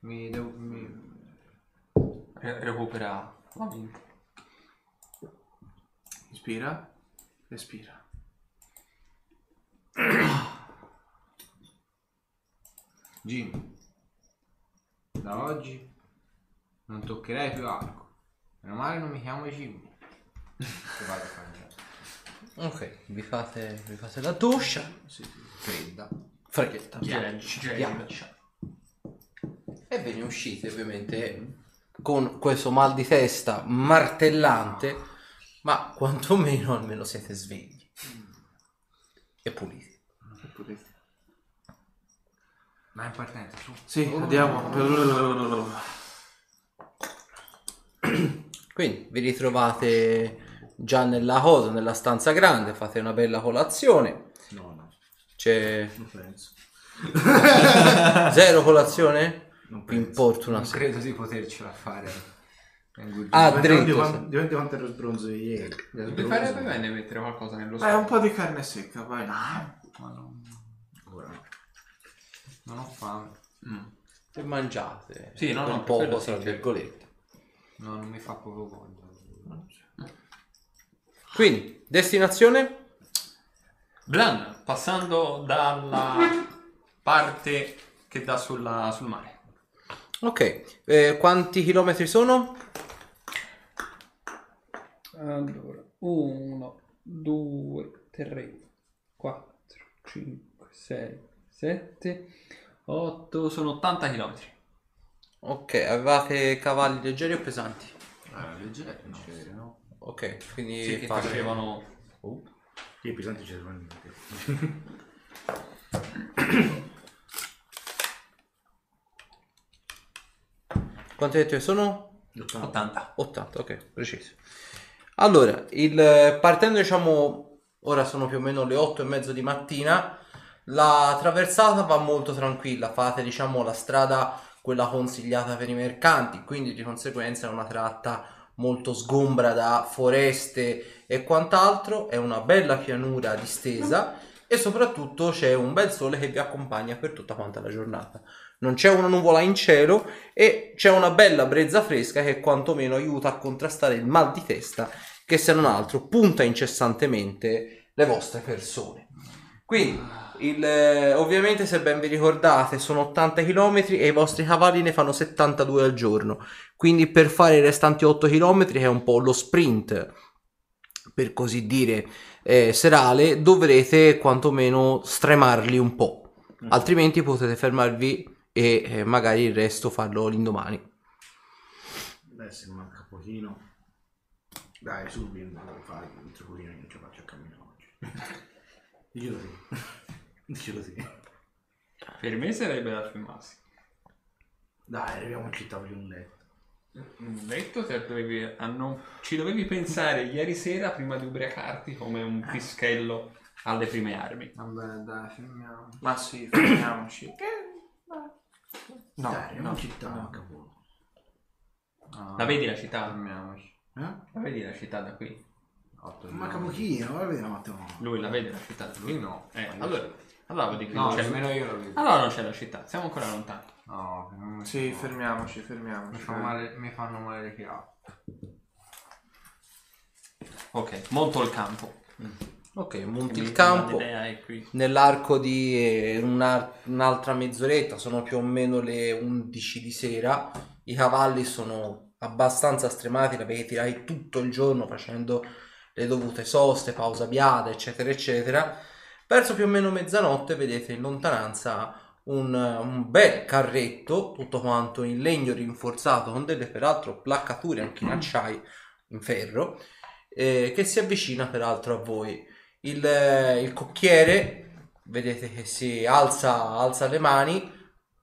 Mi devo... Mi... Re- recupera la mente. Ispira. Respira. Jim, da oggi non toccherai più arco. Meno male non mi chiamo Jim. Che vado a fare? Ok, vi fate, vi fate la doccia. Fredda. Freghetta. Ghiaccia. Ghiaccia. E ve ne uscite ovviamente con questo mal di testa martellante, ma quantomeno almeno siete svegli e puliti. Ma è importante, su. Sì, andiamo. Quindi vi ritrovate già nella cosa, nella stanza grande, fate una bella colazione. No, no, C'è non penso. zero colazione? Non penso. importa una Non credo di potercela fare. Ah, Dipende dritto. dipende di quanto ero sbronzo di ieri. Sbronzo. farebbe bene mettere qualcosa nello Eh, stomaco. un po' di carne secca, vai. Ma non, Ora no. non ho fame. Mm. Se mangiate. Sì, no, no, quello sì, tra virgolette. No, non mi fa proprio voglia. Quindi, destinazione? Blan, passando dalla parte che dà sulla- sul mare. Ok, eh, quanti chilometri sono? Allora, 1, 2, 3, 4, 5, 6, 7. 8 sono 80 km. Ok, avevate cavalli leggeri o pesanti? Ah, leggero, no? Ok, quindi Sì, che fate- facevano Sì, i pesanti ci sono. Quanti hai detto che sono? 80. 80, ok, preciso. Allora, il, partendo diciamo, ora sono più o meno le 8 e mezzo di mattina, la traversata va molto tranquilla, fate diciamo la strada quella consigliata per i mercanti, quindi di conseguenza è una tratta molto sgombra da foreste e quant'altro, è una bella pianura distesa e soprattutto c'è un bel sole che vi accompagna per tutta quanta la giornata. Non c'è una nuvola in cielo e c'è una bella brezza fresca che quantomeno aiuta a contrastare il mal di testa che se non altro punta incessantemente le vostre persone. Quindi, il, eh, ovviamente se ben vi ricordate sono 80 km e i vostri cavalli ne fanno 72 al giorno, quindi per fare i restanti 8 km che è un po' lo sprint per così dire eh, serale dovrete quantomeno stremarli un po', altrimenti potete fermarvi e eh, magari il resto farlo l'indomani. Beh, se manca pochino. Dai, su, vieni, fai, un pochino non ci faccio a camminare oggi. Dicelo sì. Dicelo sì. Per me sarebbe da fermarsi. Dai, arriviamo in città, voglio un letto. Un letto te dovevi, a non- ci dovevi pensare ieri sera prima di ubriacarti come un pischello alle prime armi. Vabbè, dai, fermiamo. Ma sì, fermiamoci. No, Dai, no, in città, no. poco. No, La vedi la città? Fermiamoci. Eh? La vedi la città da qui? Otto Manca chilometri. pochino, va bene, un attimo. Lui la vede la città? Lui no. Eh, allora, allora che No, non c'è nemmeno io lo vedo. Allora non c'è la città, siamo ancora lontani. No, non mi Sì, fa- fermiamoci, Mi, fermiamoci. fa male, mi fanno male le chiavi. Ok, monto il campo. Ok, monti il campo. L'idea è qui. Nell'arco di eh, una- un'altra mezz'oretta, sono più o meno le 11 di sera, i cavalli sono abbastanza stremati, avete tirati tutto il giorno facendo le dovute soste, pausa biada, eccetera, eccetera. Verso più o meno mezzanotte vedete in lontananza un, un bel carretto, tutto quanto in legno rinforzato, con delle peraltro placcature anche in acciaio, in ferro, eh, che si avvicina peraltro a voi. Il, il cocchiere, vedete che si alza, alza le mani,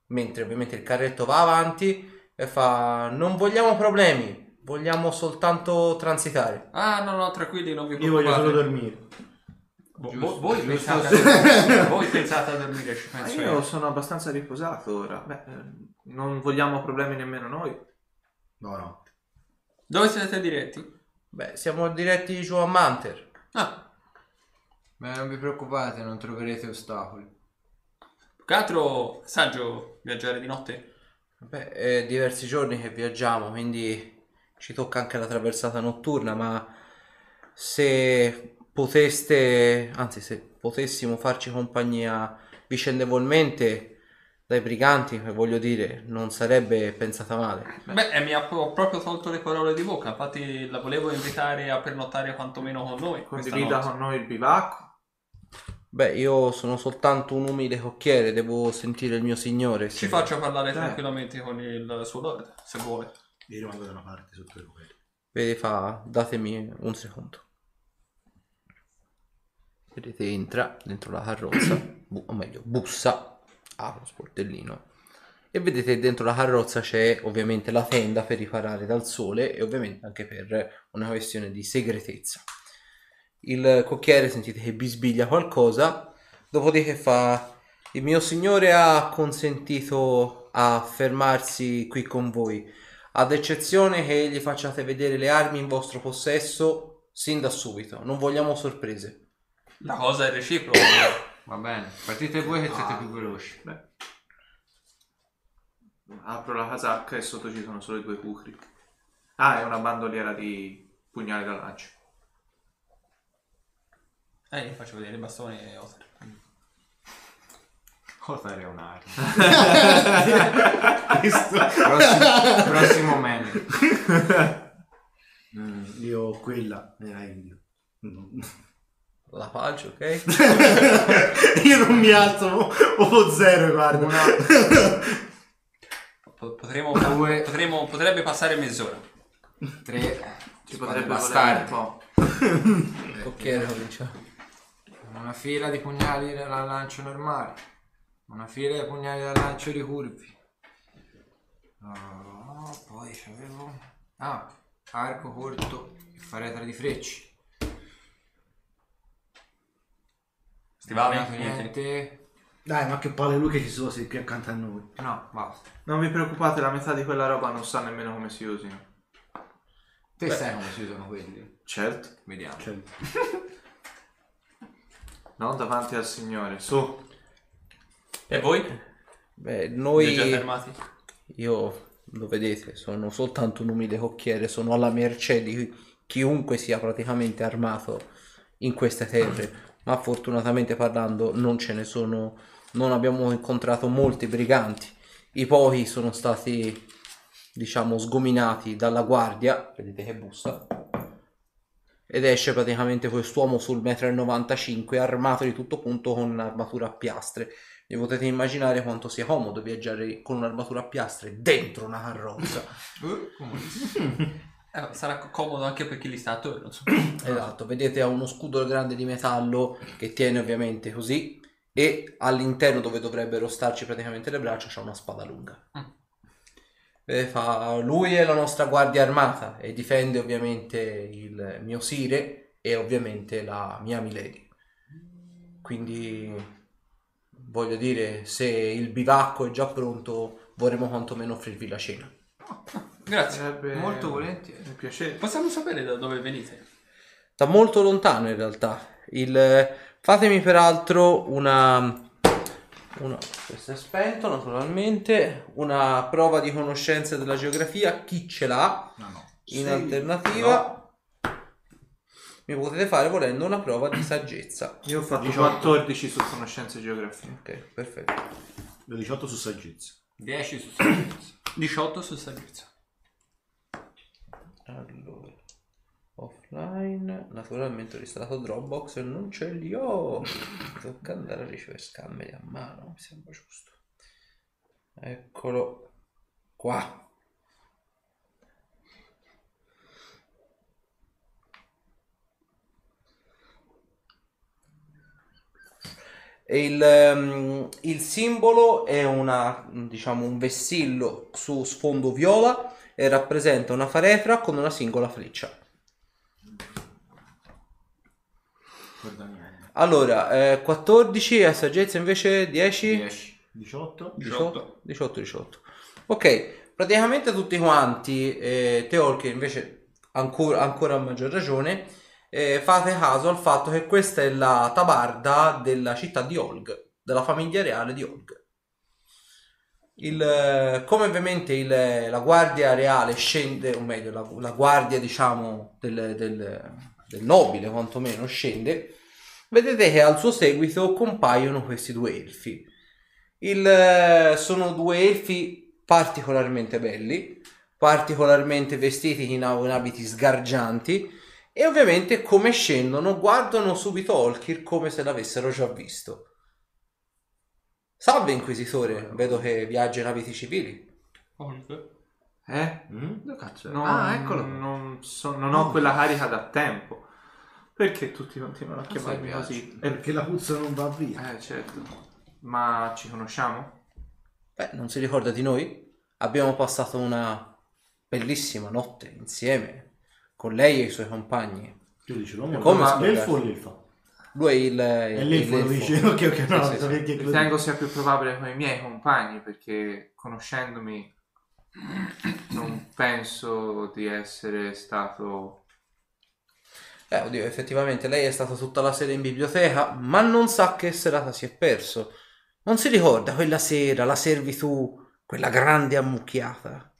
mentre ovviamente il carretto va avanti e fa non vogliamo problemi, vogliamo soltanto transitare. Ah, no, no, tranquilli, non vi Io voglio preoccupate. solo dormire. Giusto, vo- voi, giusto, pensate a, voi pensate a dormire, ci penso io io. sono abbastanza riposato ora. Beh, eh, non vogliamo problemi nemmeno noi. No, no. Dove siete diretti? Beh, siamo diretti giù a Manter. Ah, Ma non vi preoccupate, non troverete ostacoli. più che altro saggio viaggiare di notte? Beh, è diversi giorni che viaggiamo, quindi ci tocca anche la traversata notturna, ma se poteste, anzi se potessimo farci compagnia vicendevolmente dai briganti, voglio dire, non sarebbe pensata male. Beh, eh, mi ha pro- proprio tolto le parole di bocca, infatti la volevo invitare a pernottare quantomeno con noi. Condivida con noi il bivacco. Beh, io sono soltanto un umile cocchiere, devo sentire il mio signore. Ci se- faccio parlare Dai. tranquillamente con il suo lord, se vuole. Io rimango da una parte sotto quelli. Vedi, fa, datemi un secondo. Vedete, entra dentro la carrozza, bu- o meglio, bussa, apre lo sportellino e vedete dentro la carrozza c'è ovviamente la tenda per riparare dal sole e ovviamente anche per una questione di segretezza. Il cocchiere sentite che bisbiglia qualcosa, dopodiché fa il mio signore ha consentito a fermarsi qui con voi, ad eccezione che gli facciate vedere le armi in vostro possesso sin da subito, non vogliamo sorprese. La cosa è reciproca. Va bene, partite voi che siete più veloci. Apro la casacca e sotto ci sono solo i due cucri. Ah, è una bandoliera di pugnali da lancio. Eh, io faccio vedere il bastone e Otter. Otter è un'arma. Prossimo, prossimo meme. Mm, io ho quella e hai io. Mm. La faccio, ok? io non mi alzo, ho- zero, guarda. Po- Potremmo, Due. potremmo- potrebbe passare mezz'ora. Tre. Ci Spade potrebbe volere un po'. Cocchiere cominciamo. Una fila di pugnali da lancio normali. Una fila di pugnali da lancio ricurvi. Oh, poi c'avevo... Ah, arco corto e faretra di frecci. Stivali? Non ho Niente. niente. Dai, ma che palle lui che ci sono qui accanto a noi. No, basta. Non vi preoccupate, la metà di quella roba non sa nemmeno come si usino. Te sai come si usano quelli? Certo. Vediamo. Cioè, Non davanti al Signore. Su. E voi? Beh, Vi noi... già fermati? Io, lo vedete, sono soltanto un umile cocchiere, sono alla mercé di chiunque sia praticamente armato in queste terre, ma fortunatamente parlando non ce ne sono, non abbiamo incontrato molti briganti. I pochi sono stati, diciamo, sgominati dalla guardia, vedete che bussa, ed esce praticamente quest'uomo sul 1,95 m armato di tutto punto con un'armatura a piastre. Vi potete immaginare quanto sia comodo viaggiare con un'armatura a piastre dentro una carrozza. Eh, sarà co- comodo anche per chi li sta attorno. esatto, vedete ha uno scudo grande di metallo che tiene ovviamente così e all'interno dove dovrebbero starci praticamente le braccia c'è una spada lunga. Mm. Vedete, fa, lui è la nostra guardia armata e difende ovviamente il mio sire e ovviamente la mia milady. Quindi voglio dire, se il bivacco è già pronto, vorremmo quantomeno offrirvi la cena. Grazie. Sarebbe Molto volentieri. un piacere. Possiamo sapere da dove venite? da molto lontano in realtà. Il, fatemi peraltro una, una- questo è spento naturalmente, una prova di conoscenza della geografia, chi ce l'ha No, no. in alternativa. Mi potete fare volendo una prova di saggezza. Io ho fatto 18. 14 su conoscenze e geografia. Ok, perfetto. Io 18 su saggezza. 10 su 6. 18 sul servizio. Allora, offline, naturalmente ho installato Dropbox e non ce li ho. Tocca andare a ricevere scammeri a mano, mi sembra giusto. Eccolo qua. Il, ehm, il simbolo è una, diciamo, un vessillo su sfondo viola e rappresenta una faretra con una singola freccia. Allora, eh, 14 e saggezza invece 10? 10. 18. 18? 18, 18. Ok, praticamente tutti quanti, eh, Teol che invece ancora, ancora a maggior ragione, eh, fate caso al fatto che questa è la tabarda della città di Olg, della famiglia reale di Olg. Il, come ovviamente il- la guardia reale scende, o meglio, la, la guardia diciamo del, del- del nobile quantomeno scende, vedete che al suo seguito compaiono questi due elfi. Il, sono due elfi particolarmente belli, particolarmente vestiti in, in abiti sgargianti e ovviamente come scendono guardano subito Olkir come se l'avessero già visto. Salve inquisitore, vedo che viaggia in abiti civili. Eh? Mm? Dove cazzo è? No, ah, eccolo. Non, so- non ho quella carica da tempo. Perché tutti continuano a chiamarmi così? È perché la puzza non va via. Eh, certo. Ma ci conosciamo? Beh, non si ricorda di noi? Abbiamo passato una bellissima notte insieme con lei e i suoi compagni. Io dice l'uomo Come ma spiegare? l'elfo o l'elfa? Lui è il... Dice. Ok, ok, no, Sì, sì, sì. perché Ritengo sia più probabile con i miei compagni perché conoscendomi non penso di essere stato... Eh, oddio, effettivamente lei è stata tutta la sera in biblioteca, ma non sa che serata si è perso. Non si ricorda quella sera, la servitù quella grande ammucchiata.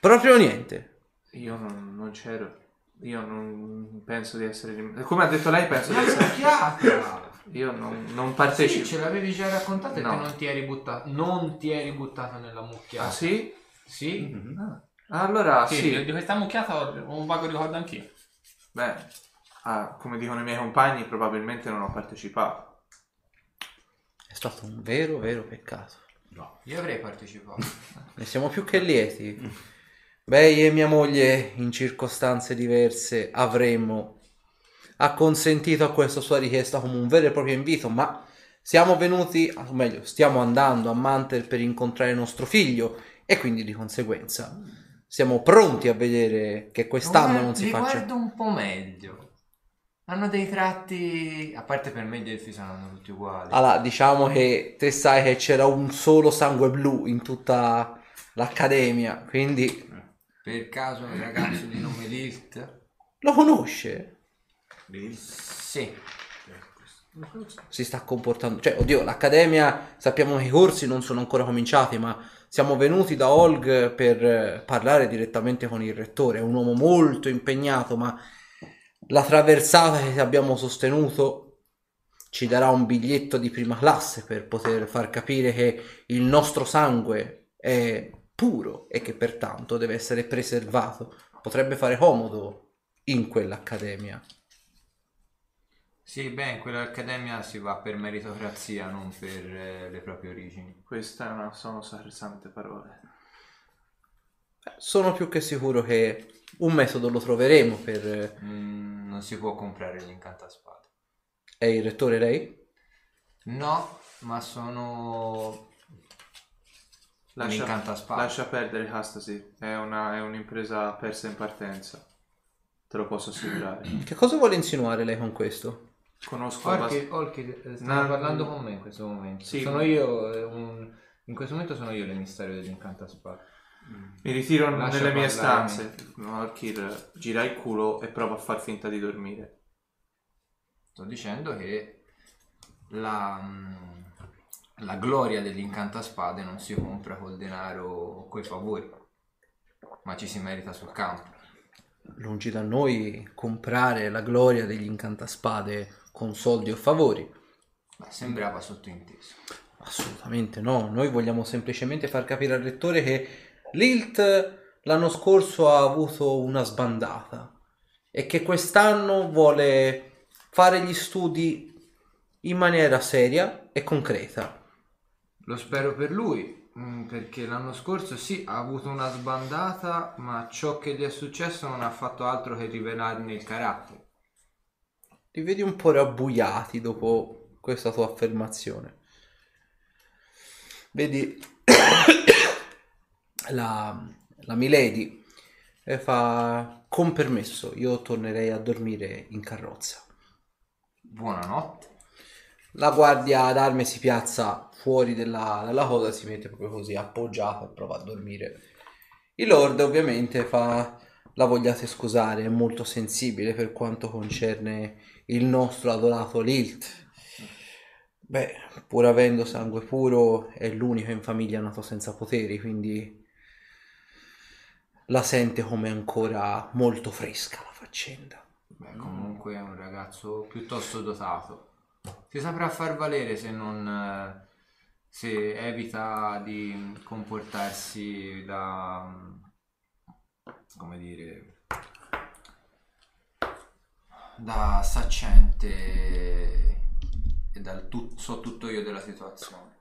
Proprio niente. Io non, non c'ero. Io non penso di essere rim- Come ha detto lei, penso di essere. Mucchiata! Io non, non Sì, partecipo. ce l'avevi già raccontato e No. che non ti eri buttato. Non ti eri buttato nella mucchiata. Ah, sì? Sì? Allora, Sì, sì. di- di questa mucchiata ho un vago ricordo anch'io. Beh, ah, come dicono i miei compagni, probabilmente non ho partecipato. È stato un vero, vero peccato. Io avrei partecipato. Ne siamo più che lieti. Beh, io e mia moglie, in circostanze diverse, avremmo acconsentito a questa sua richiesta come un vero e proprio invito, ma siamo venuti, o meglio, stiamo andando a Mantel per incontrare nostro figlio e quindi di conseguenza siamo pronti a vedere che quest'anno non si faccia... guardo un po' meglio. Hanno dei tratti... A parte per me gli elfi saranno tutti uguali. Allora, diciamo che te sai che c'era un solo sangue blu in tutta l'accademia, quindi Per caso un ragazzo di nome Lilt? lo conosce? Sì. si sta comportando. Cioè, oddio, l'accademia sappiamo che i corsi non sono ancora cominciati, ma siamo venuti da Olg per eh, parlare direttamente con il rettore. È un uomo molto impegnato, ma la traversata che abbiamo sostenuto ci darà un biglietto di prima classe per poter far capire che il nostro sangue è puro e che pertanto deve essere preservato. Potrebbe fare comodo in quell'accademia. Sì, beh, in quell'accademia si va per meritocrazia, non per eh, le proprie origini. Queste non sono sacrosante parole. Sono più che sicuro che un metodo lo troveremo per... eh, Mm, non si può comprare gli incantaspade. È il rettore lei? No, ma sono... Lascia, lascia perdere Castasi, è, una- è un'impresa persa in partenza. Te lo posso assicurare. Che cosa vuole insinuare lei con questo? Conosco Olki, abbast- Olki, eh, stanno No, parlando con me in questo momento. Sì. Sono io, eh, un- in questo momento sono io l'emissario dell'incantaspade. Mi ritiro Lascia nelle mie parlare. stanze. Orkir gira il culo e prova a far finta di dormire. Sto dicendo che la, mm, la gloria dell'incantaspade non si compra col denaro o coi favori, ma ci si merita sul campo. Lungi da noi comprare la gloria degli incantaspade con soldi o favori. Ma sembrava sottointeso. Assolutamente no, noi vogliamo semplicemente far capire al rettore che l'ILT l'anno scorso ha avuto una sbandata e che quest'anno vuole fare gli studi in maniera seria e concreta. Lo spero per lui, mm, perché l'anno scorso sì, ha avuto una sbandata, ma ciò che gli è successo non ha fatto altro che rivelarne il carattere. Li vedi un po' rabbuiati dopo questa tua affermazione. Vedi la, la Milady e fa con permesso, io tornerei a dormire in carrozza. Buonanotte. La guardia d'arme si piazza fuori della, dalla cosa, si mette proprio così appoggiata e prova a dormire. Il Lord ovviamente fa la vogliate scusare, è molto sensibile per quanto concerne il nostro adorato Lilt. Beh, pur avendo sangue puro, è l'unico in famiglia nato senza poteri, quindi la sente come ancora molto fresca la faccenda. Beh, comunque è un ragazzo piuttosto dotato. Si saprà far valere se non... se evita di comportarsi da... come dire... da saccente e dal tu- so tutto io della situazione.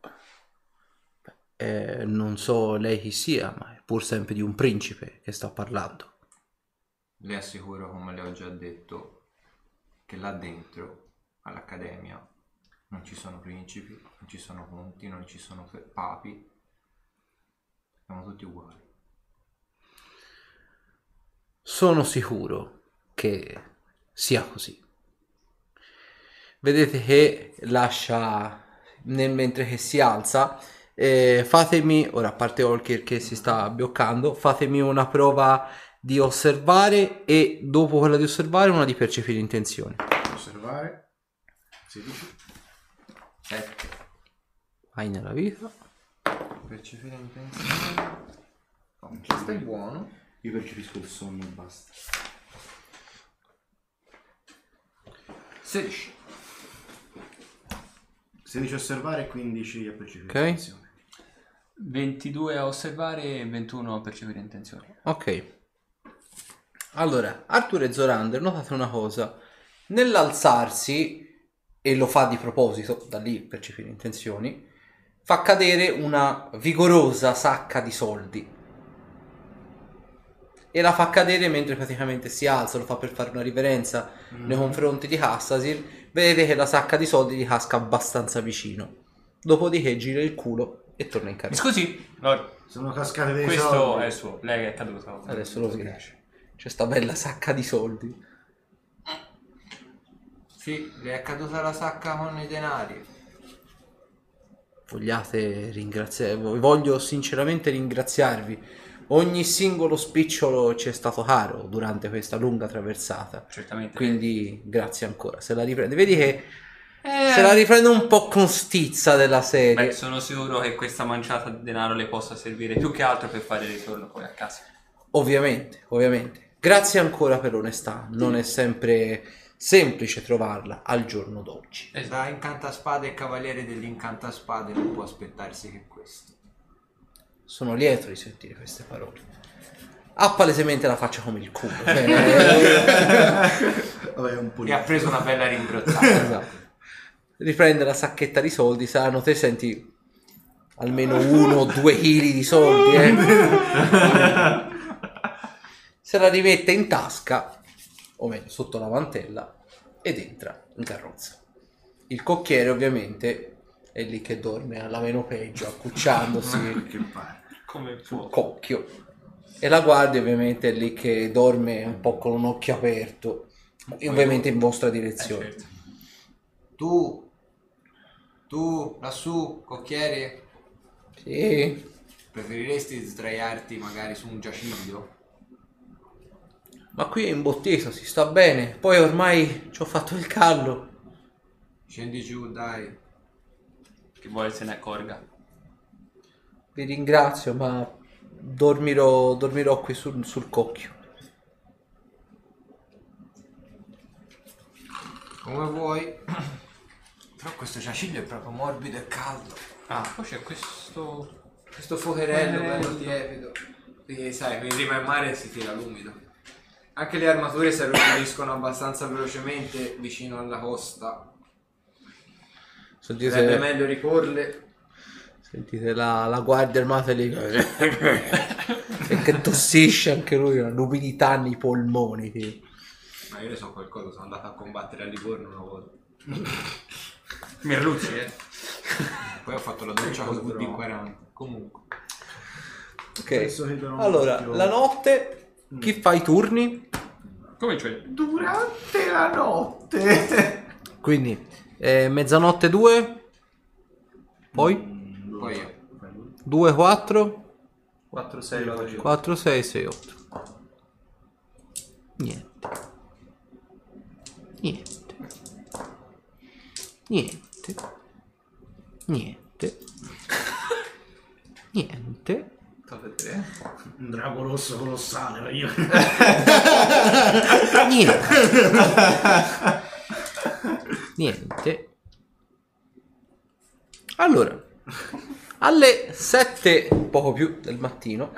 Eh, non so lei chi sia, ma è pur sempre di un principe che sta parlando. Le assicuro, come le ho già detto, che là dentro, all'accademia, non ci sono principi, non ci sono conti, non ci sono papi. Siamo tutti uguali. Sono sicuro che sia così. Vedete che lascia nel mentre che si alza. eh, fatemi, ora a parte Olkir che si sta bioccando, fatemi una prova di osservare e dopo quella di osservare una di percepire intenzioni. Osservare. 16. 7. Vai nella vita. percepire intenzione. Oh, questo è buono. Io percepisco il sonno e basta. 16. 16 a osservare e 15 a percepire. Ok. attenzione. 22 a osservare e 21 a percepire intenzioni. Ok. Allora, Arthur e Zorander, notate una cosa. Nell'alzarsi, e lo fa di proposito, da lì percepire intenzioni, fa cadere una vigorosa sacca di soldi. E la fa cadere mentre praticamente si alza, lo fa per fare una riverenza nei confronti di Hassasir. Vedete che la sacca di soldi gli casca abbastanza vicino. Dopodiché gira il culo e torna in Mi carriera. scusi? Lord, Sono cascate dei questo soldi. è il suo. Lei è caduto. Adesso lo vedi. C'è sta bella sacca di soldi. Sì, le è caduta la sacca con i denari. vogliate ringraziare, voglio sinceramente ringraziarvi. Ogni singolo spicciolo ci è stato caro durante questa lunga traversata. Certamente. Quindi grazie ancora. Se la riprende, vedi che Eh, se la riprende un po' con stizza della serie. Beh, sono sicuro che questa manciata di denaro le possa servire più che altro per fare il ritorno poi a casa. Ovviamente, ovviamente. Grazie ancora per l'onestà. Non è sempre semplice trovarla al giorno d'oggi. Da incantaspade e cavaliere dell'incantaspade non può aspettarsi che questo. Sono lieto di sentire queste parole. Ha palesemente la faccia come il culo. cioè, Vabbè, un E ha preso una bella rimbrottata. Esatto. Riprende la sacchetta di soldi, saranno te senti almeno uno o due chili di soldi. eh. Se la rimette in tasca, o meglio sotto la mantella, ed entra in carrozza. Il cocchiere ovviamente è lì che dorme alla meno peggio, accucciandosi. Come sul cocchio. E la guardia ovviamente è lì che dorme un po' con un occhio aperto, e ovviamente in vostra Eh, direzione. certo. Tu, tu, lassù, cocchiere, Sì. preferiresti sdraiarti magari su un giaciglio? Ma qui è imbottito, si sta bene. Poi ormai ci ho fatto il callo. Scendi giù, dai. Che vuole se ne accorga. Vi ringrazio, ma dormirò, dormirò qui sul, sul cocchio. Come vuoi. Però questo giaciglio è proprio morbido e caldo. Ah, poi c'è questo... Questo fuocherello Eh. bello tiepido. Quindi sai, in rima in mare si tira l'umido. Anche le armature si arrugginiscono abbastanza velocemente vicino alla costa. Sarebbe Sentite, meglio riporle. sentite la, la guardia armata lì e che tossisce anche lui, ha l'umidità nei polmoni. tipo. Ma io ne so qualcosa, sono andato a combattere a Livorno una volta. Merlucci, eh? Poi ho fatto la doccia con il B40. Comunque. Ok, allora la notte chi fa i turni? Come cioè? Durante la notte. Quindi eh, mezzanotte 2, poi Mm, Poi io. 2, 4, 4, 6, 9, 4, 6, 6, 8. Niente. Niente. Niente. Niente. Niente. Un drago rosso colossale, io. Niente. Niente. Allora, alle 7, poco più del mattino,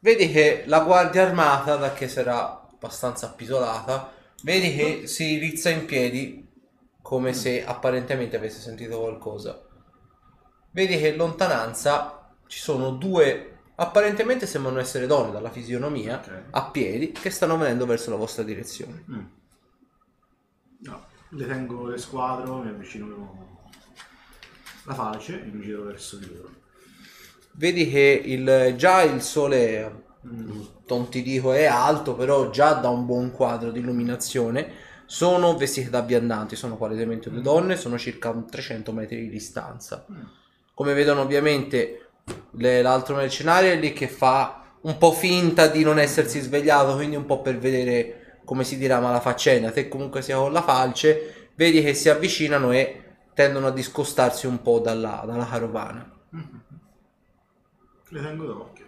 vedi che la guardia armata, da che sarà abbastanza appisolata, vedi che si rizza in piedi come se apparentemente avesse sentito qualcosa. Vedi che in lontananza ci sono due, apparentemente sembrano essere donne dalla fisionomia, Ok. a piedi, che stanno venendo verso la vostra direzione. No, le tengo le squadro, mi avvicino la falce e mi giro verso di loro. Vedi che il, già il sole, non ti dico è alto, però già da un buon quadro di illuminazione. Sono vestite da viandanti, sono palesemente due donne, sono circa un 300 metri di distanza. Come vedono ovviamente le- l'altro mercenario è lì che fa un po' finta di non essersi svegliato, quindi un po' per vedere come si dirama la faccenda. Te comunque sia con la falce, vedi che si avvicinano e tendono a discostarsi un po' dalla, dalla carovana. Le tengo d'occhio.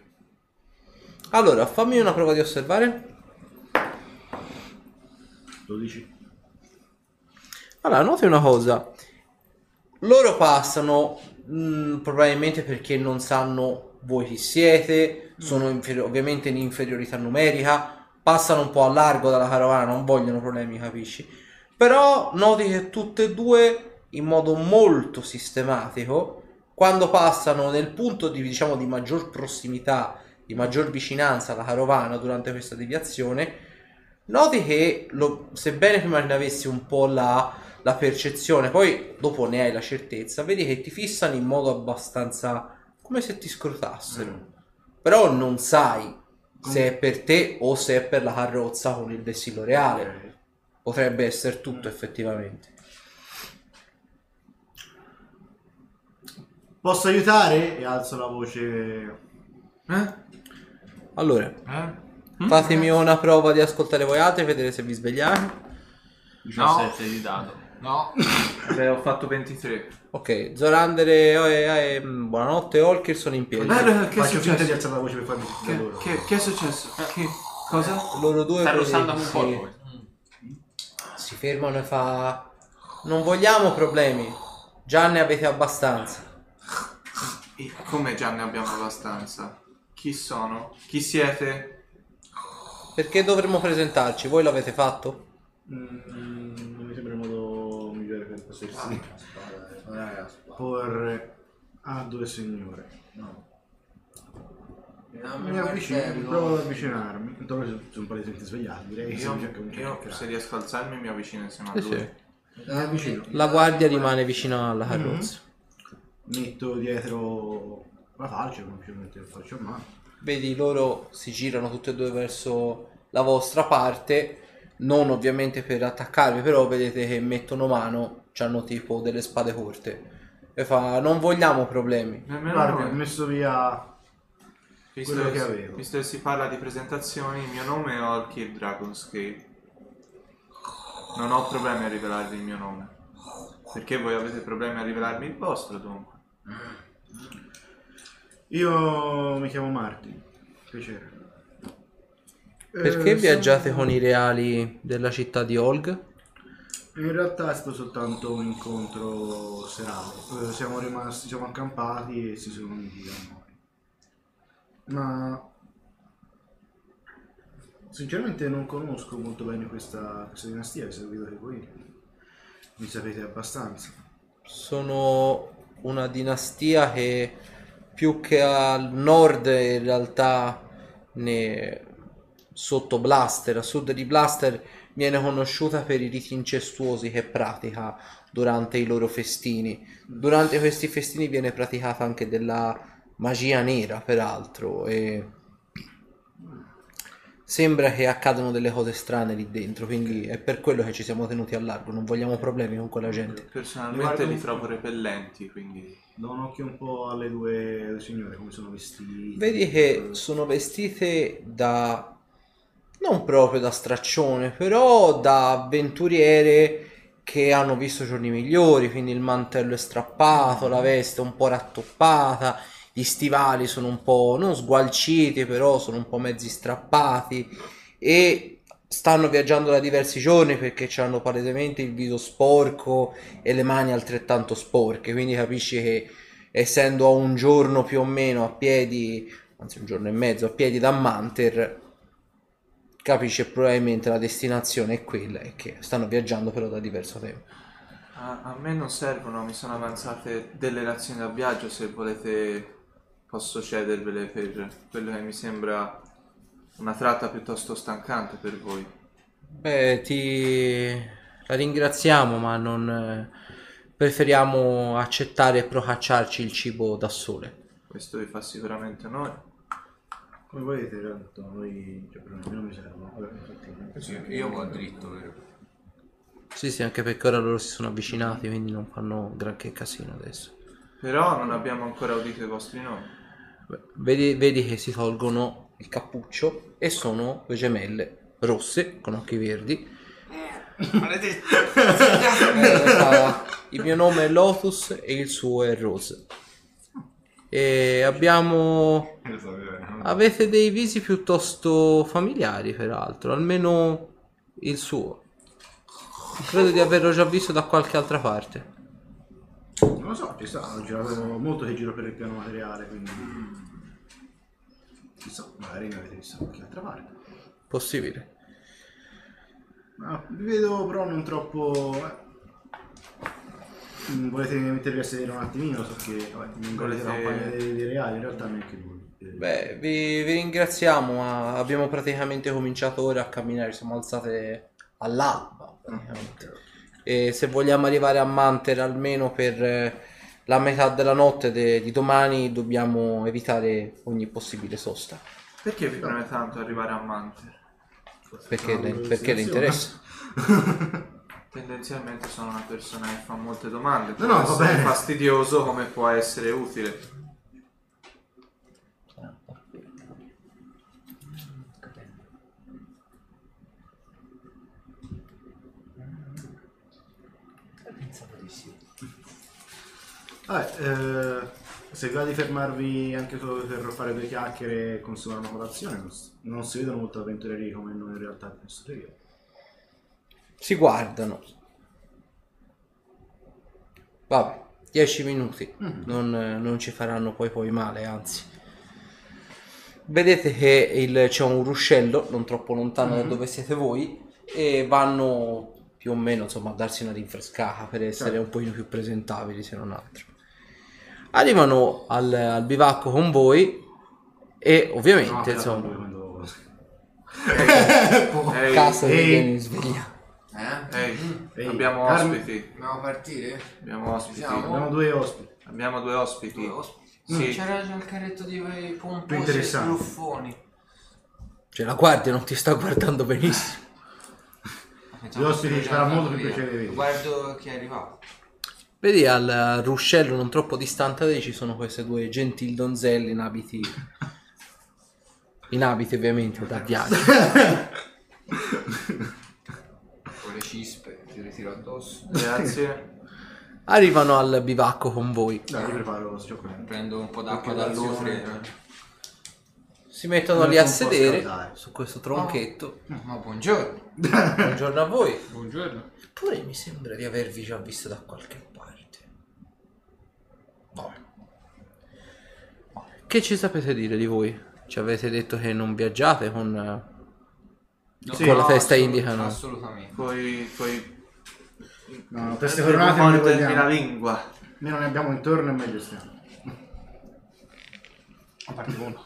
Allora, fammi una prova di osservare. 12. Allora, noti una cosa. Loro passano mh, probabilmente perché non sanno voi chi siete, sono inferi- ovviamente in inferiorità numerica, passano un po' a largo dalla carovana, non vogliono problemi, capisci? Però noti che tutte e due, in modo molto sistematico, quando passano nel punto di, diciamo, di maggior prossimità, di maggior vicinanza alla carovana durante questa deviazione, noti che, lo- sebbene prima ne avessi un po' la, la percezione, poi dopo ne hai la certezza, vedi che ti fissano in modo abbastanza come se ti scrutassero. Però non sai se è per te o se è per la carrozza con il vessillo reale. Potrebbe essere tutto effettivamente. Posso aiutare? E alzo la voce. Eh? Allora, Eh? fatemi una prova di ascoltare voi altri e vedere se vi svegliate. 17 di dado. No. Beh, ho fatto 23. Ok, Zorander e, e- e- buonanotte, Olkir sono in piedi. Bello, che è Faccio finta di successo? alzare la voce per farmi Che, loro. che- che è successo? Che, cosa? Loro due Sta rossando un po' che lui. si fermano e fa non vogliamo problemi, già ne avete abbastanza. E Come già ne abbiamo abbastanza? Chi sono? Chi siete? Perché dovremmo presentarci? Voi l'avete fatto? Mm, non mi sembra il modo per potersi porre a due signore. No. Mi avvicino, provo ad avvicinarmi. Intanto sono un po' di gente svegliati, direi. Io, che mi io, se riesco a alzarmi mi avvicino insieme a Sì, lui. sì. Mi avvicino. La guardia rimane vicino alla carrozza. Metto dietro la falce, non più mettere il falce a mano. Vedi loro si girano tutte e due verso la vostra parte, non ovviamente per attaccarvi, però vedete che mettono mano, hanno tipo delle spade corte. E fa non vogliamo problemi. Nemmeno Guarda, noi. ho messo via Visto quello che, che avevo. visto che si parla di presentazioni, il mio nome è Orchid Dragonscape. Non ho problemi a rivelarvi il mio nome. Perché voi avete problemi a rivelarmi il vostro, dunque? Io mi chiamo Martin. Piacere. Perché Eh, viaggiate sono- con i reali della città di Olg? In realtà è stato soltanto un incontro serale. Eh, Siamo rimasti, siamo accampati e si sono uniti da noi. Ma sinceramente non conosco molto bene questa, questa dinastia, se vedo che voi ne sapete abbastanza. Sono una dinastia che più che al nord in realtà ne... sotto Blaster, a sud di Blaster viene conosciuta per i riti incestuosi che pratica durante i loro festini. Durante questi festini viene praticata anche della magia nera, peraltro, e sembra che accadano delle cose strane lì dentro, quindi è per quello che ci siamo tenuti a largo, non vogliamo problemi con quella gente. Personalmente li un- trovo repellenti, quindi... Do un occhio un po' alle due, due signore, come sono vestiti. Vedi che sono vestite da non proprio da straccione, però da avventuriere che hanno visto giorni migliori, quindi il mantello è strappato, la veste un po' rattoppata, gli stivali sono un po' non sgualciti, però sono un po' mezzi strappati e stanno viaggiando da diversi giorni perché hanno palesemente il viso sporco e le mani altrettanto sporche, quindi capisci che essendo a un giorno più o meno a piedi, anzi un giorno e mezzo a piedi da Manter, capisci che probabilmente la destinazione è quella e che stanno viaggiando però da diverso tempo. A, a me non servono, mi sono avanzate delle razioni da viaggio, se volete posso cedervele per quello che mi sembra una tratta piuttosto stancante per voi. Beh, ti la ringraziamo, ma non eh, preferiamo accettare e procacciarci il cibo da sole. Questo vi fa sicuramente onore. Come volete, tanto noi, cioè per me non mi servono. Vabbè, infatti, Sì, io vado dritto, vero? Sì, sì, anche perché ora loro si sono avvicinati, quindi non fanno granché casino adesso. Però non abbiamo ancora udito i vostri nomi. Beh, Vedi, vedi che si tolgono il cappuccio e sono due gemelle rosse con occhi verdi. Eh, fa, il mio nome è Lotus e il suo è Rose. E abbiamo... No? Avete dei visi piuttosto familiari, peraltro, almeno il suo. Credo di averlo già visto da qualche altra parte. Non lo so, ho girato molto che giro per il piano materiale, quindi... Chissà, magari mi avete visto da qualche altra parte. Possibile. Ah, vi vedo però non troppo... Mm, Volete mettervi a sedere un attimino, so che vabbè, non volete la compagnia dei, dei reali, in realtà neanche voi. Eh, Beh, vi, vi ringraziamo, ma abbiamo praticamente cominciato ora a camminare, siamo alzate all'alba. praticamente. E se vogliamo arrivare a Manter almeno per eh, la metà della notte de- di domani, dobbiamo evitare ogni possibile sosta. Perché vi preme tanto arrivare a Manter? Perché, le, dove perché le interessa? Tendenzialmente sono una persona che fa molte domande. No, no, va bene. fastidioso come può essere utile. Vabbè, eh, se vi va di fermarvi anche solo per fare due chiacchiere e consumare una colazione, non, s- non si vedono molto avventurieri come noi in realtà in questo periodo. Si guardano. Vabbè, 10 minuti. Non, eh, non ci faranno poi poi male, anzi. Vedete che il- c'è un ruscello non troppo lontano da dove siete voi e vanno più o meno insomma a darsi una rinfrescata per essere un pochino più presentabili se non altro. Arrivano al, al bivacco con voi e ovviamente No, insomma quando- Ehi, casa ehi. viene sveglia. Eh? ehi, Ehi, abbiamo Carmi- ospiti. Dobbiamo partire? Abbiamo ospiti. Siamo? Abbiamo due ospiti. Abbiamo due ospiti. Due ospiti. Sì. C'era già il carretto di quei Più pomposi interessante. Cioè la guardia non ti sta guardando benissimo. Gli ospiti ci farà molto più piacere di vedere. Guardo chi è arrivato. Vedi al ruscello non troppo distante da lì ci sono queste due gentil donzelle in abiti in abiti ovviamente da viaggio. Cispe, ti ritiro addosso. Grazie. Arrivano al bivacco con voi. Dai, io preparo sto cioccolato. Prendo un po' d'acqua dall'ufre. razione. Si mettono lì a sedere su questo tronchetto. Ma buongiorno. Buongiorno a voi. Buongiorno. Pure mi sembra di avervi già visto da qualche parte. Vabbè. Che ci sapete dire di voi? Ci avete detto che non viaggiate con, eh, Sì, con la No, testa assolut- indica, no? Assolutamente. Coi, coi No, no, teste eh, coronate non della vogliamo. lingua. Meno ne abbiamo intorno e meglio stiamo. A parte uno.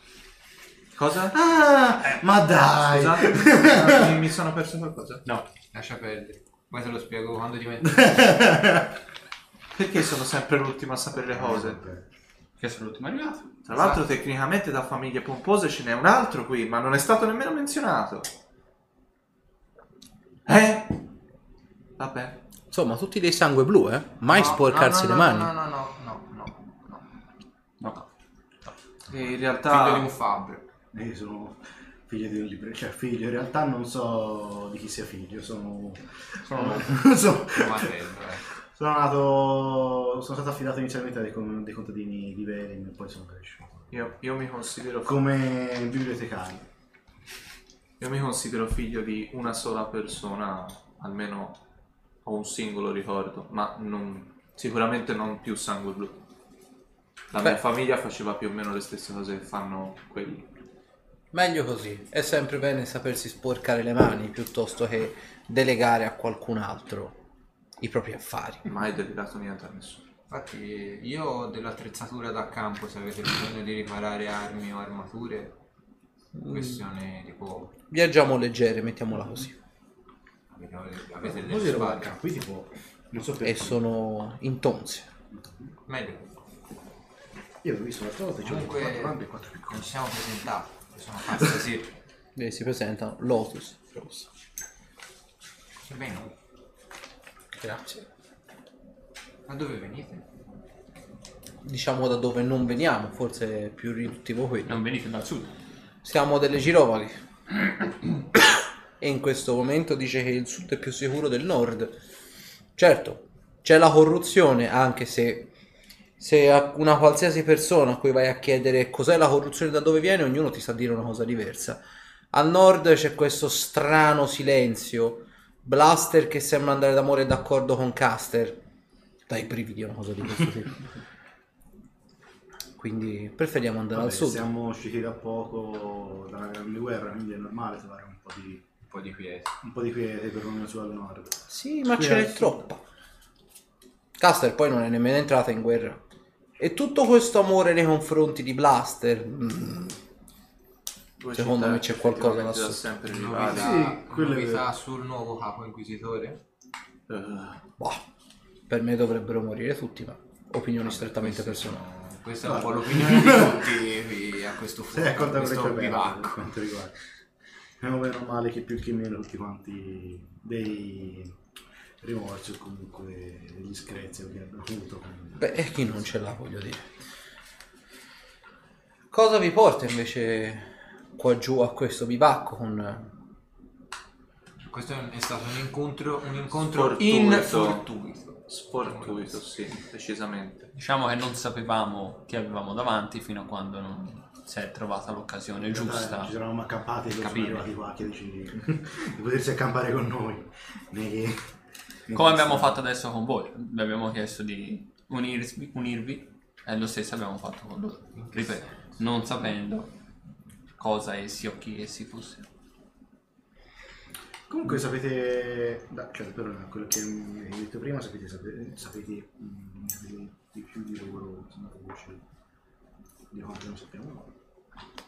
Cosa? Ah, ma dai! Scusate, mi, mi sono perso qualcosa. No. Lascia perdere. Poi te lo spiego quando diventa. Perché sono sempre l'ultimo a sapere le cose? Che sono l'ultimo arrivato. Tra l'altro, tecnicamente da famiglie pompose ce n'è un altro qui, ma non è stato nemmeno menzionato. Eh? Vabbè. Insomma, tutti dei sangue blu, eh? Mai No, sporcarsi no, le no, mani. No, no, no, no, no, no. No. E in Figlio realtà. di un fabbro. Io sono figlio di un libro, cioè figlio, in realtà non so di chi sia figlio, sono... Sono, sono, eh. sono nato... sono stato affidato inizialmente a dei, con- dei contadini di Velen e poi sono cresciuto. Io, io mi considero Come bibliotecario. Io mi considero figlio di una sola persona, almeno ho un singolo ricordo, ma non- sicuramente non più sangue blu. La Beh. mia famiglia faceva più o meno le stesse cose che fanno quelli. Meglio così. È sempre bene sapersi sporcare le mani piuttosto che delegare a qualcun altro i propri affari. Mai delegato niente a nessuno. Infatti io ho dell'attrezzatura da campo se avete bisogno di riparare armi o armature. Questione di poco. Viaggiamo leggere, mettiamola così. Avete, avete Così delle lo spalle. qui tipo... Non so E perché. sono in tonze. Meglio. Io l'ho visto l'altra volta, c'è Comunque 4 grandi e 4 piccoli. non ci siamo presentati. Sono pazzo sì. Vedi, si presentano Lotus Rossa. Che bene. Grazie. Ma dove venite? Diciamo da dove non veniamo, forse è più riduttivo quello. Non venite dal sud. Siamo delle girovaghe. e in questo momento dice che il sud è più sicuro del nord. Certo, c'è la corruzione, anche se Se una qualsiasi persona a cui vai a chiedere cos'è la corruzione da dove viene, ognuno ti sa dire una cosa diversa. Al nord c'è questo strano silenzio. Blaster che sembra andare d'amore d'accordo con Caster. Dai brividi una cosa di questo tipo. Quindi preferiamo andare Vabbè, al sud. siamo usciti da poco dalla grande guerra, quindi è normale trovare un po' di, Un po' di quiete. un po' di quiete per lo su al nord. Sì, ma Qui ce n'è al troppa. Caster poi non è nemmeno entrata in guerra. E tutto questo amore nei confronti di Blaster. mm, Secondo me c'è qualcosa da sempre rivali. Novità, Sì, quello è novità sul nuovo capo inquisitore? Eh, boh, per me dovrebbero morire tutti, ma opinioni strettamente Queste personali. Questa è un po' l'opinione di tutti a questo Sei fuoco, a questo bivacco. quanto riguarda. Abbiamo meno male che più che meno tutti quanti dei rimorsi o comunque degli screzi che abbiamo avuto. Beh, e chi non ce l'ha, voglio dire. Cosa vi porta invece qua giù a questo bivacco con... Questo è stato un incontro, un incontro infortuito. Sfortuito, sì, decisamente. Diciamo che non sapevamo chi avevamo davanti fino a quando non si è trovata l'occasione giusta. Ci eravamo accampati e sono arrivati qua a chiederci di, di potersi accampare con noi. Ne che- ne Come che abbiamo fatto adesso con voi, vi abbiamo chiesto di unirvi, unirvi e lo stesso abbiamo fatto con loro. Ripeto, non sapendo cosa essi o chi essi fossero. Comunque sapete, da, cioè per quello che mi hai detto prima, sapete, sapete, sapete, mm, sapete di più di loro, insomma, voce di quanto non sappiamo noi.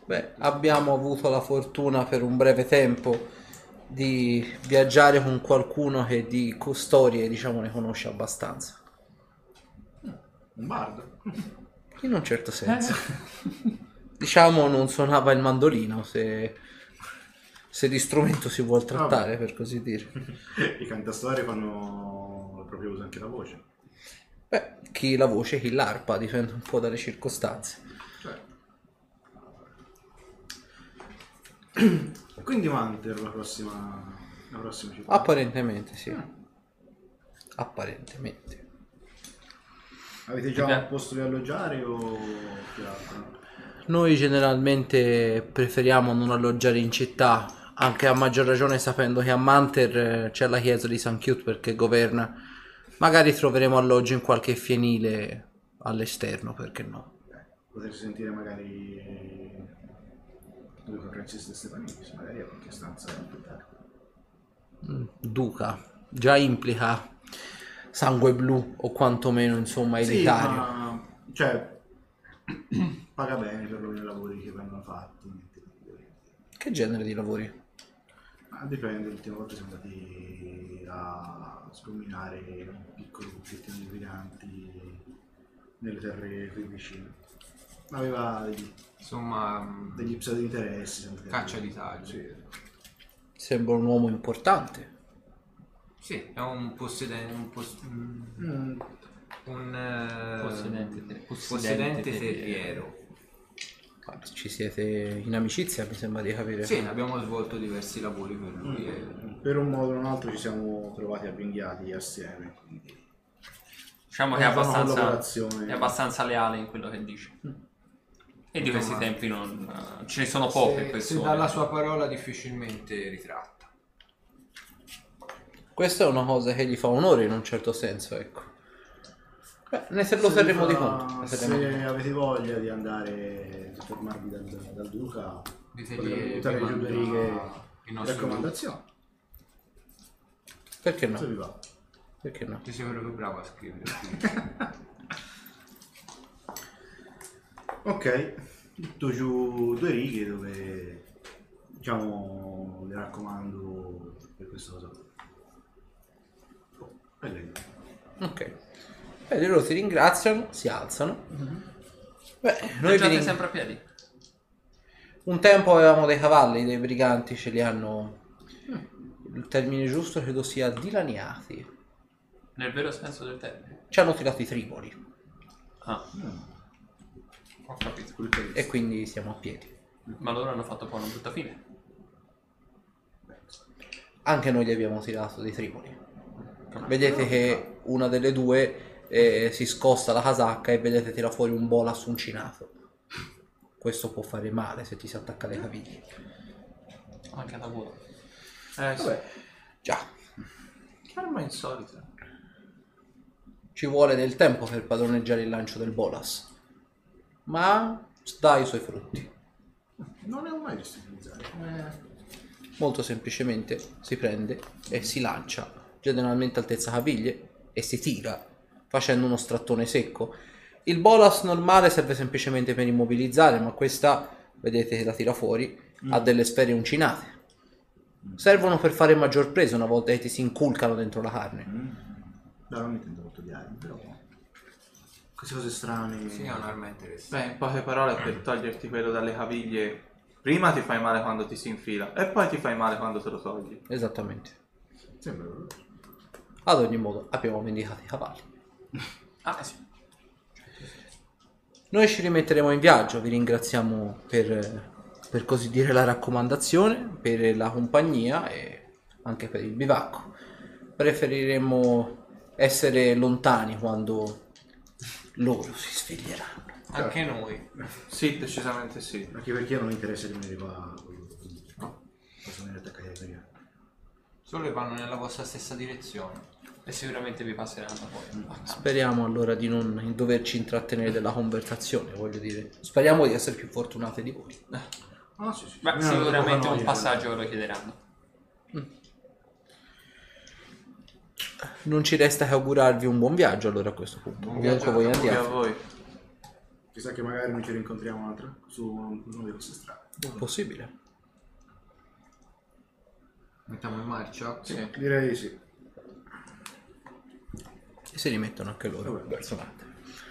Beh, abbiamo avuto la fortuna per un breve tempo di viaggiare con qualcuno che di storie, diciamo, ne conosce abbastanza. Un bardo. In un certo senso. Diciamo non suonava il mandolino, se, se di strumento si vuol trattare, per così dire. I cantastorie fanno proprio uso anche la voce. Beh, chi la voce, chi l'arpa, dipende un po' dalle circostanze. Quindi Manter la prossima, la prossima città. Apparentemente sì. Apparentemente. Avete già un posto di alloggiare o che altro? Noi generalmente preferiamo non alloggiare in città, anche a maggior ragione sapendo che a Manter eh, c'è la chiesa di San Chiut perché governa. Magari troveremo alloggio in qualche fienile all'esterno, perché no? Potreste sentire magari dove Francis e Stefanis, magari a qualche stanza. Mm, Duca già implica sangue blu o quantomeno insomma Sì, elitario. ma cioè paga bene per i lavori che vengono fatti. Che genere di lavori? Ma dipende, l'ultima volta siamo andati a scombinare un piccolo pezzettino di briganti nelle terre qui vicine. Aveva degli, Insomma, mh, degli pseudo interessi. sempre- caccia di tagli. Sì. Sembra un uomo importante. Sì, è un possedente, un, pos- mm, Mm, un eh, Possedente te- possedente possedente terriero. Ci siete in amicizia, mi sembra di capire. Sì, abbiamo svolto diversi lavori per lui. e- per un modo o un altro ci siamo trovati avvinghiati assieme. quindi Diciamo che è abbastanza, è abbastanza leale in quello che dice. E di questi tempi non, eh, ce ne sono poche se, persone. se dalla sua parola difficilmente ritratta. Questa è una cosa che gli fa onore in un certo senso, ecco. Beh, ne se lo Se terremo vi di conto. di Se avete voglia di andare a fermarvi dal, dal Duca, potete buttare giù due righe di raccomandazione. Perché Se no? vi va. Perché no? Ti sei proprio bravo a scrivere. Ok, butto giù due righe dove diciamo le raccomando per questa cosa. Oh. Ok. Beh, loro ti ringraziano, si alzano. Beh, noi vi Viaggiate ring- sempre a piedi. Un tempo avevamo dei cavalli, dei briganti ce li hanno. Il termine giusto credo sia dilaniati. Nel vero senso del termine. Ci hanno tirato i tripoli Ah. Ho capito. e quindi siamo a piedi. Ma loro hanno fatto poi una brutta fine. Anche noi gli abbiamo tirato dei tripoli. Vedete che una delle due e si scosta la casacca e vedete tira fuori un bolas uncinato. Questo può fare male se ti si attacca alle caviglie. Anche alla gola. Eh sì. Vabbè, Già, Che arma insolita. ci vuole del tempo per padroneggiare il lancio del bolas, ma dà i suoi frutti. non ho mai visto utilizzare. Molto semplicemente si prende e si lancia, generalmente altezza caviglie, e si tira facendo uno strattone secco. Il bolas normale serve semplicemente per immobilizzare, ma questa, vedete che la tira fuori, ha delle sfere uncinate. Servono per fare maggior presa una volta che ti si inculcano dentro la carne. No, non mi intendo molto di armi, però... Queste cose strane... Sì, è un'arma interessante. Beh, in poche parole, per toglierti quello dalle caviglie, prima ti fai male quando ti si infila e poi ti fai male quando te lo togli. Esattamente. Sembra. Ad ogni modo, abbiamo vendicato i cavalli. Ah, sì. Noi ci rimetteremo in viaggio, vi ringraziamo per, per così dire la raccomandazione, per la compagnia e anche per il bivacco. Preferiremmo essere lontani quando loro si sveglieranno. Anche noi. Sì, decisamente sì. Anche perché non mi interessa rimanere qua. No. Posso venire attaccati italiani. Solo che vanno nella vostra stessa direzione. E sicuramente vi passeranno poi. Speriamo allora di non doverci intrattenere della conversazione, voglio dire. Speriamo di essere più fortunati di voi. Ah, sì, sì. Beh, sicuramente un passaggio lo chiederanno. Non ci resta che augurarvi un buon viaggio allora a questo punto. Buon viaggio voi a voi. Chissà che magari non ci rincontriamo un'altra su una di queste strade. Possibile. Mettiamo in marcia? Sì. Direi di sì. E si rimettono anche loro.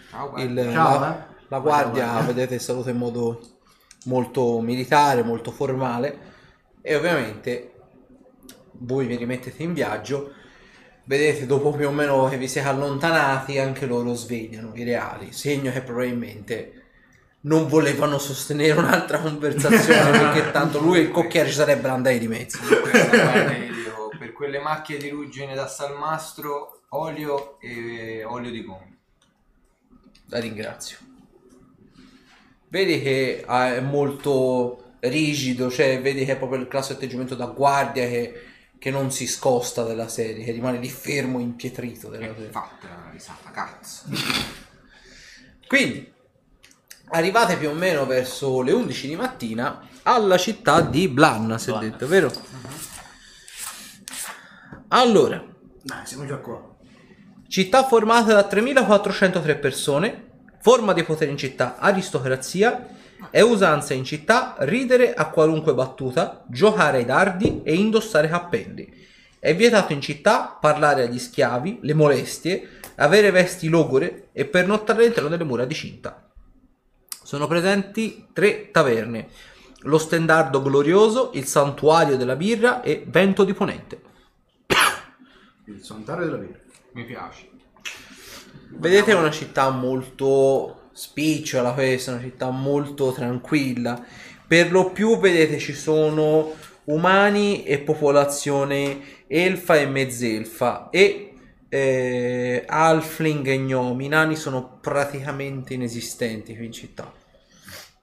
Ciao, Il-. Ciao, la, eh. la guardia, Ciao, vedete, saluta in modo molto militare, molto formale e ovviamente voi vi rimettete in viaggio. Vedete, dopo più o meno che vi siete allontanati, anche loro svegliano i reali, segno che probabilmente non volevano sostenere un'altra conversazione perché tanto lui e il cocchiere ci sarebbero andati di mezzo. Per quelle macchie di ruggine da salmastro, olio e olio di gomma. La ringrazio. Vedi che ah, è molto rigido, cioè vedi che è proprio il classico atteggiamento da guardia che, che non si scosta della serie, che rimane lì fermo, impietrito della serie. Fatta una risata, cazzo. Quindi, arrivate più o meno verso le 11 di mattina alla città di Blanna, si è Blanna. detto, vero? Allora, Dai, siamo già qua. Città formata da 3403 persone, forma di potere in città aristocrazia, è usanza in città ridere a qualunque battuta, giocare ai dardi e indossare cappelli. È vietato in città parlare agli schiavi, le molestie, avere vesti logore e pernottare all'interno delle mura di cinta. Sono presenti tre taverne, lo stendardo glorioso, il santuario della birra e vento di ponente. Il santuario della birra. Mi piace. Vedete è una città molto spicciola questa, una città molto tranquilla. Per lo più vedete ci sono umani e popolazione elfa e mezzelfa e eh, halfling e gnomi. I nani sono praticamente inesistenti qui in città.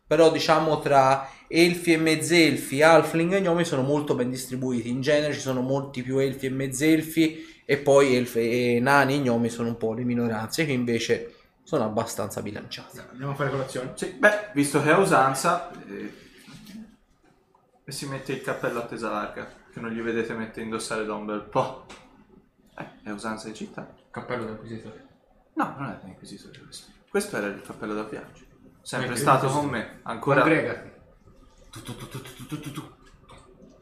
Però diciamo tra elfi e mezzelfi, halfling e gnomi sono molto ben distribuiti. In genere ci sono molti più elfi e mezzelfi e poi elfi e nani e gnomi sono un po' le minoranze che invece sono abbastanza bilanciate. Andiamo a fare colazione. Sì, beh, visto che è usanza, eh, e si mette il cappello a tesa larga, che non gli vedete mettere indossare da un bel po'. Eh, è usanza di città. Cappello dell'inquisitore. No, non è l'inquisitore questo. Questo era il cappello da viaggio. Sempre Eh, stato con me, ancora Congregati. Tu, tu, tu, tu, tu, tu, tu, tu.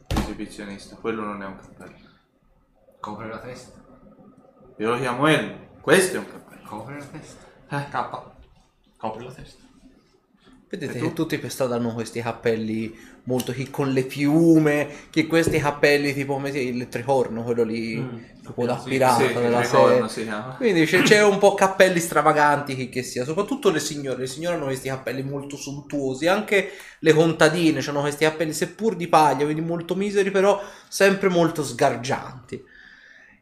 esibizionista. Quello non è un cappello. Copre la testa. Io lo chiamo elmo. Questo è un cappello. Copre la testa. Eh, K. Copre la testa. Vedete E tu? che tutti per strada hanno questi cappelli molto chi con le piume, che questi cappelli tipo come si- il tricorno, quello lì tipo da pirata sì, della il serie. si chiama. Quindi c'è, c'è un po' cappelli stravaganti chi che sia, soprattutto le signore. Le signore hanno questi cappelli molto sontuosi, anche le contadine hanno questi cappelli seppur di paglia, quindi molto miseri, però sempre molto sgargianti.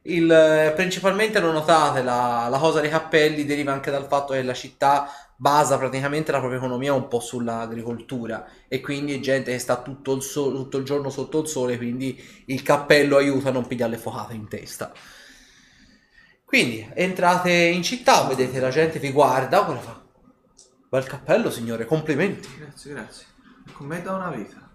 Il, eh, principalmente lo notate, la, la cosa dei cappelli deriva anche dal fatto che la città basa praticamente la propria economia un po' sull'agricoltura e quindi è gente che sta tutto il, so- tutto il giorno sotto il sole, quindi il cappello aiuta a non pigliare le focate in testa. Quindi entrate in città, vedete la gente vi guarda, quella fa bel cappello signore, complimenti. Grazie, grazie. Con me da una vita.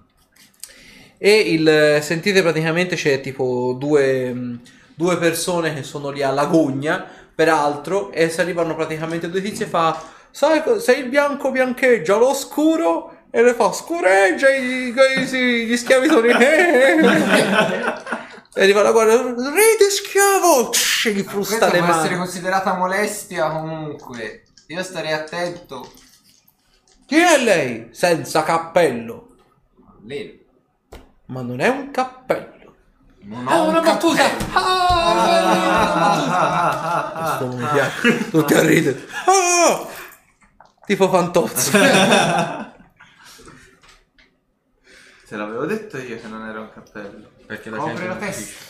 E il, sentite praticamente c'è tipo due, mh, due persone che sono lì alla gogna, peraltro, e si arrivano praticamente due tizi e fa, sai, co- se il bianco biancheggia lo scuro, e le fa scureggia i- i- i- gli schiavi sono e arriva la guardia, ride schiavo, Tsh, gli frusta Questa le può essere mani. considerata molestia comunque. Io starei attento. Chi è lei? Senza cappello. Lei Ma non è un cappello. Non È ho una un battuta! Questo non mi piace. Tutti a ridere. Ah! Tipo Fantozzi. Te l'avevo detto io che non era un cappello. Perché la Copre gente la non testa. capisce.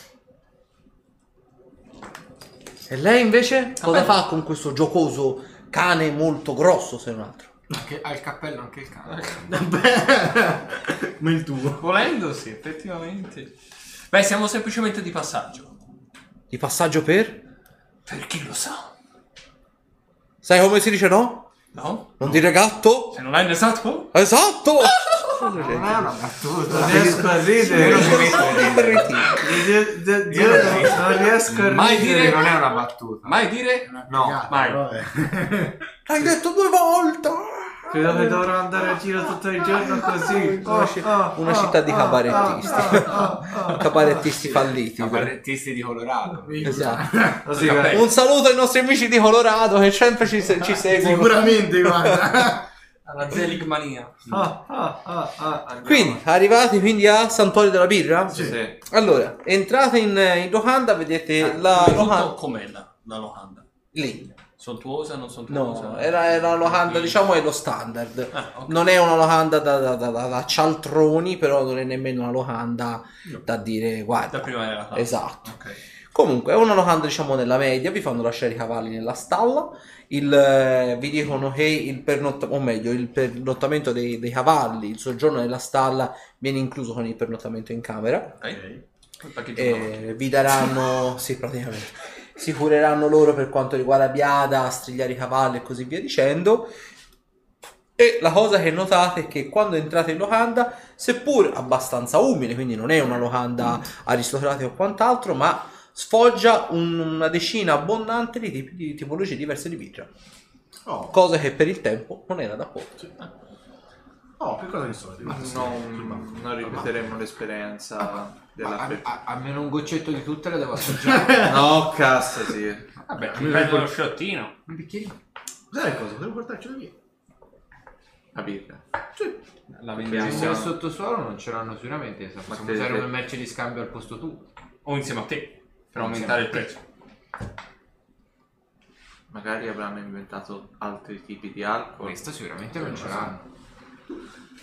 E lei invece cosa fa con questo giocoso cane molto grosso, se non altro? Anche, ha il cappello anche il cane. Come il tuo. Volendo sì, effettivamente. Beh, siamo semplicemente di passaggio. Di passaggio per? Per chi lo sa? Sai come si dice no? No? Non dire gatto? Se non hai esatto? Esatto! Non è una battuta. Non riesco a ridere. Non metto a ridere. Non riesco a Mai ridere. dire- Non è una battuta. Mai dire? No. Mai. L'hai detto due volte! Credo che dovrò andare a giro tutto il giorno così. Una, ci- una città di cabarettisti. cabarettisti falliti. Cabarettisti di Colorado. Esatto. Così, guarda. Un saluto ai nostri amici di Colorado che sempre ci, ci seguono. Sicuramente, guarda. Alla Zelig mania. Ah, ah, ah, ah. Quindi, arrivati quindi a Santuario della Birra? Sì, sì. Allora, entrate in, in locanda, vedete la locanda com'è la, la locanda? lì. Sontuosa, non sontuosa? No, era, era una locanda, diciamo, è lo standard. Ah, ok. Non è una locanda da, da, da- da- da cialtroni, però non è nemmeno una locanda da dire, Da guarda. prima era la classe. Esatto. Ok. Comunque, è una locanda, diciamo, nella media, vi fanno lasciare i cavalli nella stalla, il, eh, vi dicono che il pernottamento, o meglio, il pernottamento dei, dei cavalli, il soggiorno nella stalla viene incluso con il pernottamento in camera. Ok. Il paccheggio no. E vi daranno, sì, praticamente, si cureranno loro per quanto riguarda biada, strigliare i cavalli e così via dicendo. E la cosa che notate è che quando entrate in locanda, seppur abbastanza umile, quindi non è una locanda aristocratica o quant'altro, ma sfoggia un- una decina abbondante di tipi di tipologie diverse di birra. Oh, Cosa che per il tempo non era da poco. oh, che cosa di solito? Non, non ripeteremo l'esperienza della A, a- almeno un goccetto di tutte le devo assaggiare. No, cassa, sì. Vabbè, mi prendo lo sciottino. Un bicchierino. Sai cosa? Devo portarcelo via. La birra. La Se vendiamo. siamo al sottosuolo non ce l'hanno sicuramente. Se possiamo te- usare come merce di scambio al posto tu. O insieme a te. Per aumentare il prezzo. Magari avranno inventato altri tipi di alcol. Questo sicuramente non ce l'hanno.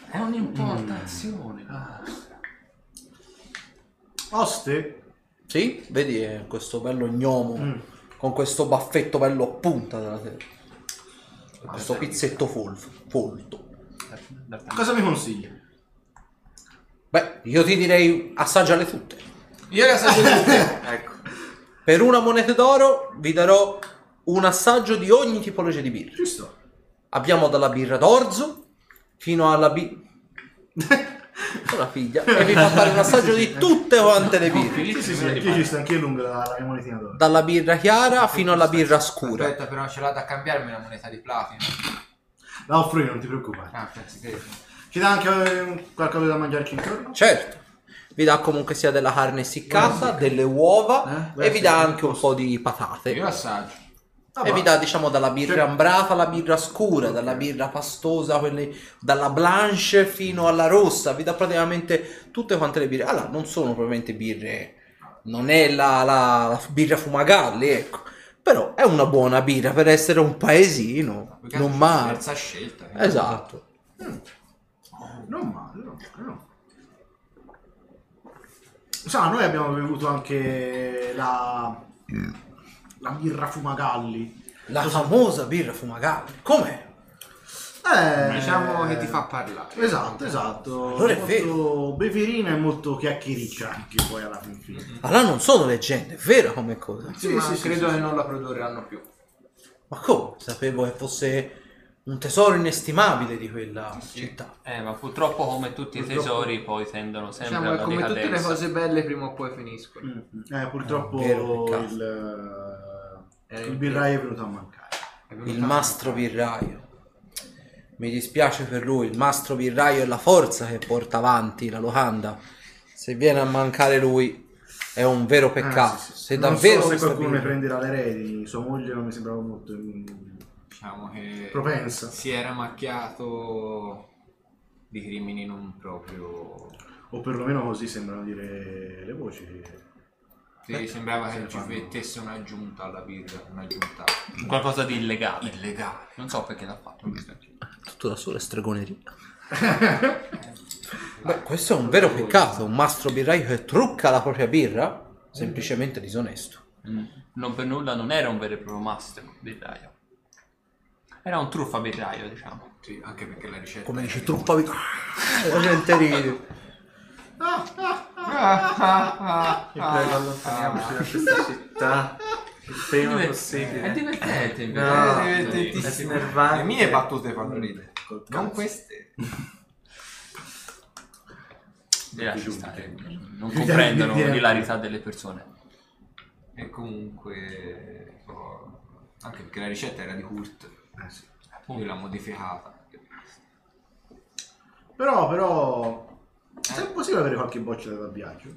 È un'importazione. Oste? Sì, vedi eh, questo bello gnomo Mm. con questo baffetto bello a punta della testa. Questo pizzetto fol- folto. Cosa mi consigli? Beh, io ti direi assaggiale tutte. Io le assaggio tutte. Ecco. Per una moneta d'oro vi darò un assaggio di ogni tipologia di birra. Giusto. Abbiamo dalla birra d'orzo fino alla birra... la figlia. E vi fa fare un assaggio di tutte quante le birre. Sì, sì, sì, anch'io ci sto anch'io lungo la, la mia monetina d'oro. Dalla birra chiara fino alla birra scura. Aspetta, però ce l'ha da cambiarmi una moneta di platino. La offro io, non ti preoccupare. Ah, pensi che... Ci dà anche eh, qualcosa da mangiarci intorno? Certo. Vi dà comunque sia della carne essiccata, delle uova Eh? e vi dà anche un po' di patate. Io assaggio. E vi dà diciamo dalla birra ambrata alla birra scura, dalla birra pastosa, quelli- dalla blanche fino alla rossa, vi dà praticamente tutte quante le birre. Allora, non sono probabilmente birre, non è la, la- la birra fumagalli, ecco. Però è una buona birra per essere un paesino, Più che non male. Terza scelta. eh. Esatto. Non male, non male, no. Sa, noi abbiamo bevuto anche la, la birra Fumagalli. La famosa birra fumagalli. Com'è? Eh, Diciamo che ti fa parlare. Esatto, esatto. Allora è molto beverina e molto chiacchiericcia anche poi alla fin fine. Allora non sono leggende, è vero come cosa. Sì, ma credo che non la produrranno più. Ma come? Sapevo che fosse un tesoro inestimabile di quella città. Eh, ma purtroppo come tutti i tesori poi tendono sempre Diciamo che alla come tutte le decadenza. cose belle prima o poi finiscono. Eh, purtroppo Vero, peccato. il, Eh, il birraio è venuto a mancare. È venuta Il mastro birraio. Mi dispiace per lui, il mastro birraio è la forza che porta avanti la locanda. Se viene a mancare lui è un vero peccato. Ah, sì, sì. Se non davvero so se qualcuno ne birra- prenderà le redini, sua moglie non mi sembrava molto Diciamo che propensa. si era macchiato di crimini non proprio... O perlomeno così sembrano dire le voci. Che- Sì, sembrava se che ci mettesse un'aggiunta alla birra, un'aggiunta Qualcosa di illegale. illegale. Non so perché l'ha fatto. Tutto da sola stregoneria. Beh, questo è un vero peccato. Un mastro birraio che trucca la propria birra, semplicemente disonesto. Mm. Non per nulla non era un vero e proprio mastro birraio. Era un truffa birraio, diciamo. Sì, anche perché la ricetta... Come dici, truppa birra. La gente ride. Vi prego, allontaniamoci da questa città il prima È possibile. divertente invece. No, è è divertentissimo. Le mie battute fanno ridere, non queste. Li lasci stare. Non comprendono l'ilarità delle persone. E comunque... oh, anche perché la ricetta era di Kurt, Eh, sì. poi l'ha modificata. Però, però... Se è possibile avere qualche boccia da viaggio.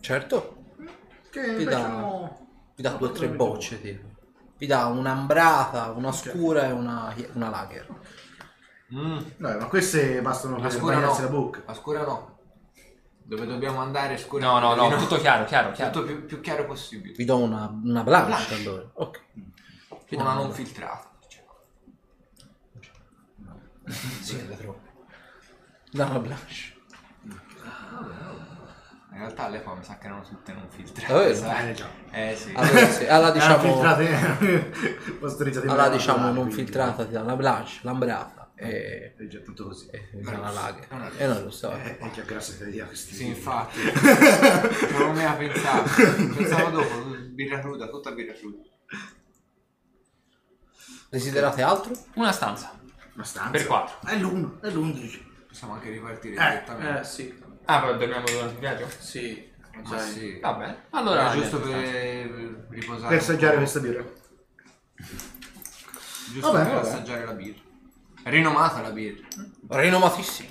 Certo, Che Vi dà- no... vi dà due o tre bocce, tipo. Vi dà un'ambrata, una scura e una, una lager. Mm, No, ma queste bastano la per scura no, la bocca. la scura no. Dove dobbiamo andare scura No, no, no, di tutto chiaro, chiaro, chiaro. Tutto più, più chiaro possibile. Vi do una, una blanche allora. Ok. Vi do Una non filtrata. diciamo. Sì, la trovo. Da una blanche. In realtà le mi sa che erano tutte non filtrate. Sai? Eh già. Eh sì. Allora, sì, allora Ah, diciamo, in allora diciamo non quindi- filtrata ti dà una blanche, l'ambrata e, È già tutto così. e dà una lager. E noi lo so. Eh, È già che dia questi. Sì, infatti. non mi ha pensato. Pensavo dopo, birra cruda, tutta birra cruda. Desiderate altro? Una stanza. Una stanza. Per quattro. È l'uno, è l'undici. Possiamo anche ripartire Eh, direttamente. Eh sì, Ah, poi dormiamo durante il viaggio? sì. Dai. sì. Vabbè, allora... Era giusto niente, per riposare. Per assaggiare po'. questa birra. Giusto Vabbè, per vabbè. assaggiare la birra. Rinomata la birra. Rinomatissimo.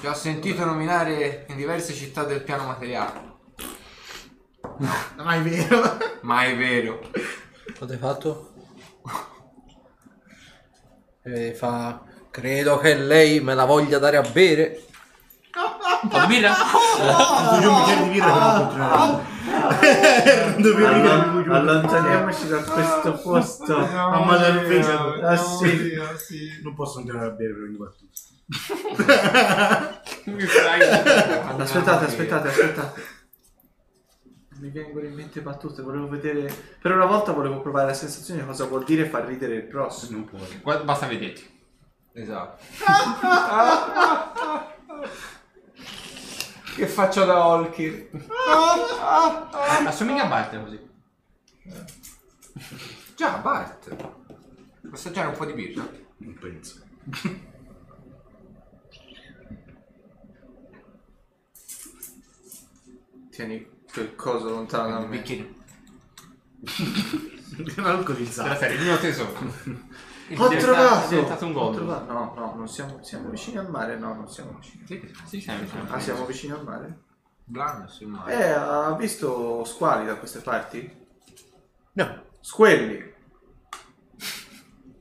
Ti ho sentito nominare in diverse città del piano materiale. Ma è vero. Ma è vero. Cosa hai fatto? E fa... Credo che lei me la voglia dare a bere. Un po' di birra? Voglio un bicchiere di birra per mi voglio- Allontaniamoci da questo posto. Mamma del fegato. Ah sì. Non posso continuare a bere per ogni battuta. Aspettate, aspettate, aspettate. Mi vengono in mente battute, volevo vedere... Per una volta volevo provare la sensazione di cosa vuol dire far ridere il prossimo. Non puoi. Guarda, Basta vederti. Esatto. che faccio da Holkir? Assomiglia a Bart così. Già, Bart. Vuoi assaggiare un po' di birra? Non penso. Tieni quel coso lontano da Un me. bicchiere. Non Della alcolizzato. serie, il mio tesoro. Ho È trovato! diventato un Ho gol. trovato- No, no, non siamo, siamo vicini al mare, no, non siamo vicini. Sì, sì, siamo vicini. Ah, siamo vicini al mare? Blan sul mare. Eh, ha visto squali da queste parti? No. Squelli!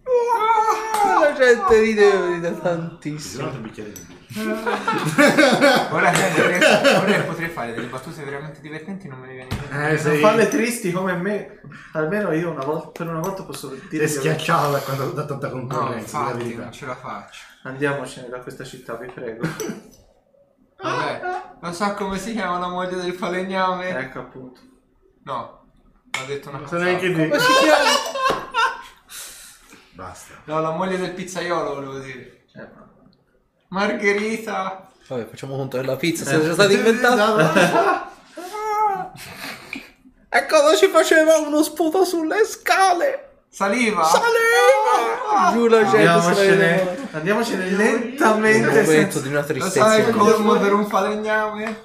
La gente ride, ride tantissimo. Un altro bicchiere di birra. Ora che potrei, ora che potrei fare delle battute veramente divertenti non me ne viene in mente. Eh, Non sei, farle tristi come me. Almeno io una volta, per una volta posso dire schiacciato da, quando, da tanta No, concorrenza, la infatti, non ce la faccio. Andiamocene da questa città, vi prego. Vabbè, Lo sa come si chiama la moglie del falegname? Ecco appunto. No, ha detto una Non so cosa. neanche te. Come si chiama? Basta. No, la moglie del pizzaiolo volevo dire. Eh, ma- Margherita. Vabbè, facciamo conto che la pizza sia già stata inventata. E cosa ci faceva uno sputo sulle scale? Saliva. Saliva! Giù la gente se Andiamocene, andiamocene Un lentamente. momento senza- di una Lo tristezza. sai il colmo per un falegname?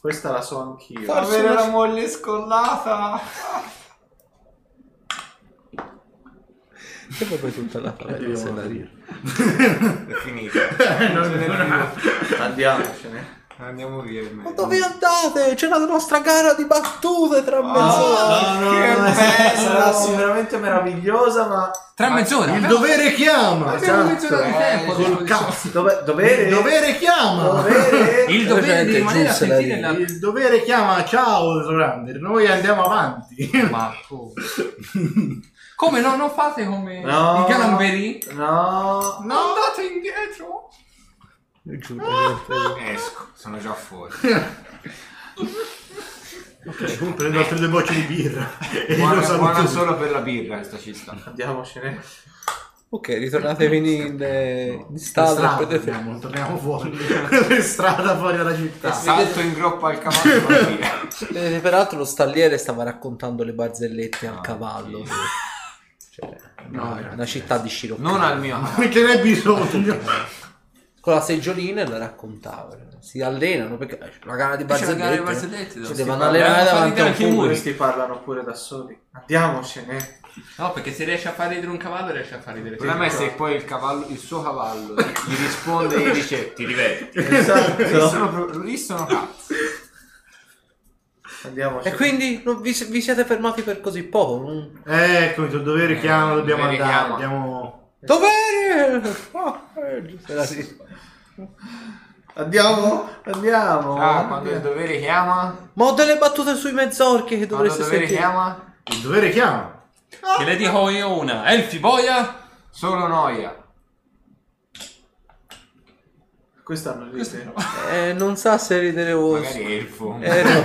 Questa la so anch'io. Forse Avere una- la moglie scollata. E poi tutta la favela se la ride. È finita. Andiamocene. Andiamo via. Ma dove andate? C'è la nostra gara di battute tra mezz'ora. No, no, Che no, bello! sarà sicuramente meravigliosa, ma Tra mezz'ora. Il dovere chiama. Abbiamo Esatto. mezz'ora di tempo. a Col cazzo. dove, dovere? Il dovere chiama. Dovere? Il dovere di rimanere a giù se la sentire la... Il dovere chiama. Ciao, Sorander. Noi andiamo avanti. Ma come? Come no? Non fate come No. i calamberi? No. No. Andate indietro. Giù. Esco, sono già fuori. Ok, prendo altre due bocce di birra. E lo Buona, saluto buona su. solo per la birra questa città. Andiamocene. Ok, ritornatevi in, eh, in strada. strada, prendete- torniamo, torniamo fuori. per strada fuori dalla città. Salto in groppa al cavallo e vado via. Vedete, peraltro lo stalliere stava raccontando le barzellette al cavallo. Cioè, No, una, una città di sciroppo. Non al mio. Perché ne hai bisogno? Con la seggiolina e la raccontava. Si allenano perché la gara di C'è la gara di barzellette. barzellette, Si devo devono allenare davanti a un pubblico. Questi parlano pure da soli. Andiamocene. No, perché se riesce a far ridere un cavallo, riesce a far ridere Il problema è se poi il cavallo, il suo cavallo gli risponde e gli dice ti diverti. Lì Esatto. sono, pro- lì sono cazzo. Andiamocene. E quindi non vi, vi siete fermati per così poco. non- Ecco, il dovere Eh, chiama, il dobbiamo dovere andare. chiama. Abbiamo... Dovere! Ah, eh, era sì. Andiamo. Andiamo. Ah, quando il dovere chiama, Ma ho delle battute sui mezzorchi che quando il dovreste dovere sentire. chiama, Il dovere chiama. Che le dico io una. Elfi boia. solo noia. Questo hanno ride. Eh, non sa se ridere o... Magari elfo. Eh, no.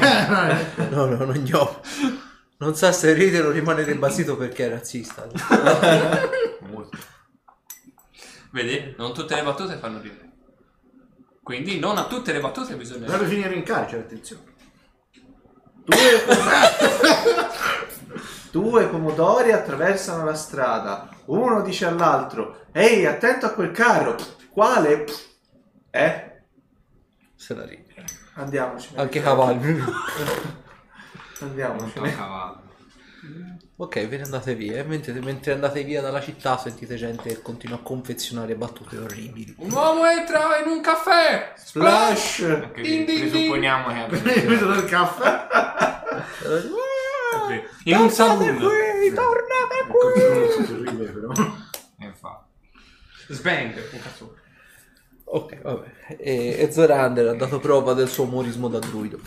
no, no, non gno. Non sa se ridere o rimanere basito perché è razzista. Molto. Vedi? Non tutte le battute fanno ridere. Quindi non a tutte le battute bisogna Deve finire in carcere, attenzione. Due, Due pomodori attraversano la strada. Uno dice all'altro: Ehi, attento a quel carro. Quale? Eh? Se la ride. Andiamocene. Anche cavalli. Non Andiamocene. cavallo. ok, ve ne andate via. E mentre, mentre andate via dalla città sentite gente che continua a confezionare battute orribili. Un uomo entra in un caffè. Splash! Anche Din, din, din. presupponiamo che abbia Questo del caffè. In un Tornate qui, tornate qui. So se ride, però. E infatti. Sbang. Un cazzo. Ok, vabbè. E, e Zorander ha dato prova del suo umorismo da druido.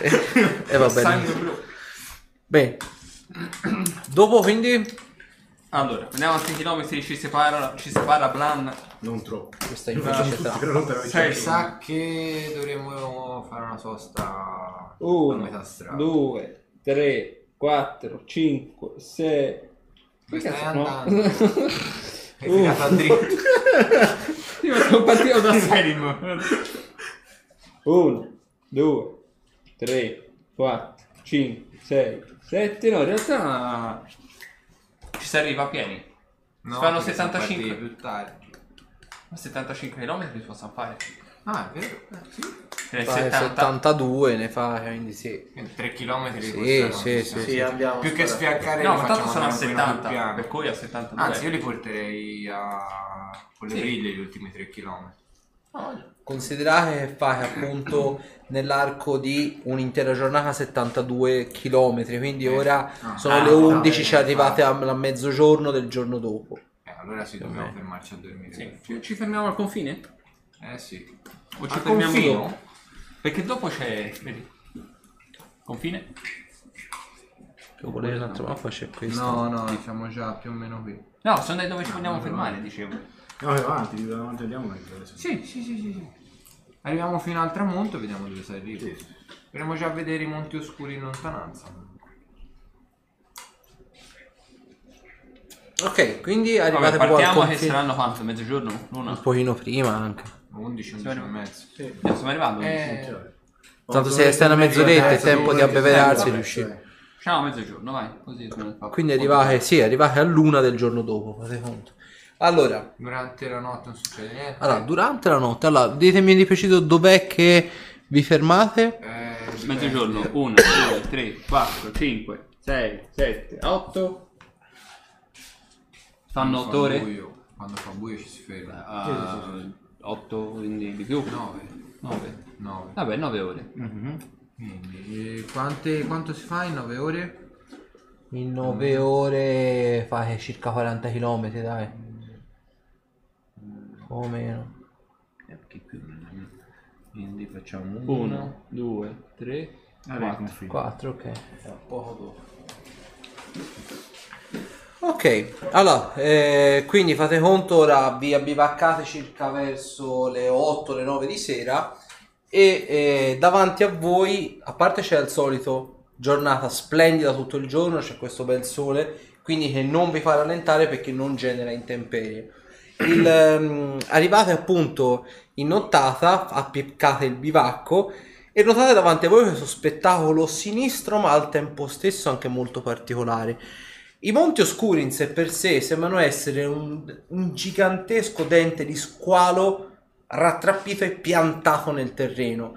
e, e va bene. Sangue blu. Bene. Dopo quindi Allora, andiamo a 6 km ci separa, ci separa Blan. Non troppo. questa lo Sei. sa che dovremmo fare una sosta a metà strada. 2, 3, 4, 5, 6. Dove stai cazzo, no? andando? Hai tirato a dritto. Io sono partito da Selim. 1, 2, 3, 4, 5, 6, 7. No, in realtà Ci si arriva a pieni. No, fanno perché siamo 75. partiti più tardi. Ma 75 km si possono fare. Ah, è vero? Eh, sì. Nel Fai 70. 72 ne fa, quindi sì. Quindi 3 km di Sì, sì, sì, Sì, andiamo. Più che sfiaccare No, ma tanto sono a andare un pochino più 70. piano. Per cui a 72. Anzi, io li porterei a... con le Sì. briglie gli ultimi 3 km. Considerate che fai appunto nell'arco di un'intera giornata 72 km, quindi ora sono Ah, le no, 11, eh, ci arrivate a, a mezzogiorno del giorno dopo. Eh, allora sì, dobbiamo fermarci a dormire. Sì. Ci, ci fermiamo al confine? Eh sì. O ci Al fermiamo confino? dopo? Perché dopo c'è. Vedi? Confine? Se volete un'altra mappa c'è questa. No, no, siamo già più o meno qui. No, sono dai dove ci vogliamo fermare, dicevo. Andiamo avanti, davanti andiamo. Sì, sì, sì, sì. sì. Arriviamo fino al tramonto e vediamo dove si arriva. Andremo già a vedere i monti oscuri in lontananza. Ok, quindi Vabbè, arrivate proprio al partiamo che confine- saranno quanto? Mezzogiorno? un L'una? pochino prima anche. 11, 11 e mezzo. Eh, stiamo arrivando? Eh, Tanto se stai una mezz'oretta è Eh, tempo sì, di sì, abbeverarsi sì, e sì, riuscire. Facciamo mezzogiorno, vai. Così. Quindi arrivate, sì, arrivate a luna del giorno dopo, fate conto. Allora, durante la notte non succede niente. allora, durante la notte, allora, ditemi di preciso dov'è che vi fermate? Eh. Mezzogiorno, 1, 2, 3, 4, 5, 6, 7, 8. Fanno Quando otto fa ore? buio- Quando fa buio ci si ferma. Ah, 8, quindi di più. 9. 9. 9. Vabbè, 9 ore. Quindi, eh, quante- quanto si fa in 9 ore? In 9 ore fate circa 40 km, dai. O meno. Eh, non è. Quindi facciamo 1, 1. 2, 3, Allora, 4. confino. 4, ok. Poco dopo. Ok, allora, eh, quindi fate conto ora vi abbivaccate circa verso le 8, le 9 di sera e eh, davanti a voi, a parte c'è il solito giornata splendida tutto il giorno, c'è questo bel sole, quindi che non vi fa rallentare perché non genera intemperie. Il, ehm, arrivate appunto in nottata, appiccate il bivacco e notate davanti a voi questo spettacolo sinistro ma al tempo stesso anche molto particolare. I monti oscuri in sé per sé sembrano essere un, un gigantesco dente di squalo rattrappito e piantato nel terreno.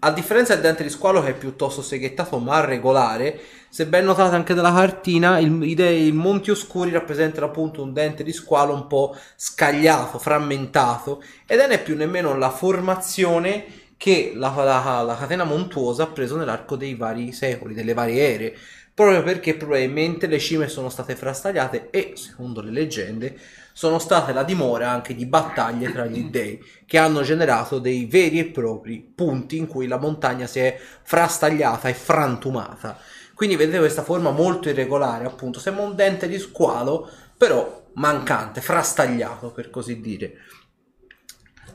A differenza del dente di squalo che è piuttosto seghettato ma regolare, se ben notate anche dalla cartina, il, i, i monti oscuri rappresentano appunto un dente di squalo un po' scagliato, frammentato, ed è né più nemmeno la formazione che la, la- la catena montuosa ha preso nell'arco dei vari secoli, delle varie ere, proprio perché probabilmente le cime sono state frastagliate e, secondo le leggende, sono state la dimora anche di battaglie tra gli dei, che hanno generato dei veri e propri punti in cui la montagna si è frastagliata e frantumata. Quindi vedete questa forma molto irregolare, appunto, sembra un dente di squalo, però mancante, frastagliato per così dire.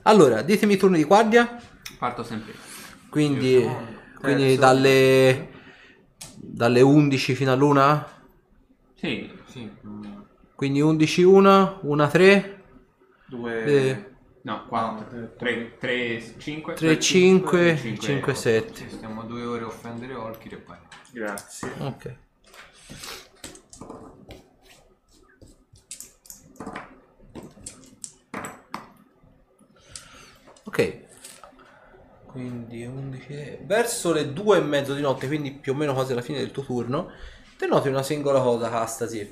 Allora, ditemi i turni di guardia. Parto sempre. Quindi, quindi dalle, dalle 11 fino all'una? Sì. Sì. Quindi 11 1, 1 3, 2 Eh. No, 4. 3, 3, 5. 3 5, cinque, 5 7. Sì, stiamo due ore a offendere Olkir e poi. Grazie. Ok. Ok. Quindi 11 verso le 2 e mezzo di notte, quindi più o meno quasi alla fine del tuo turno, te noti una singola cosa, Castasir.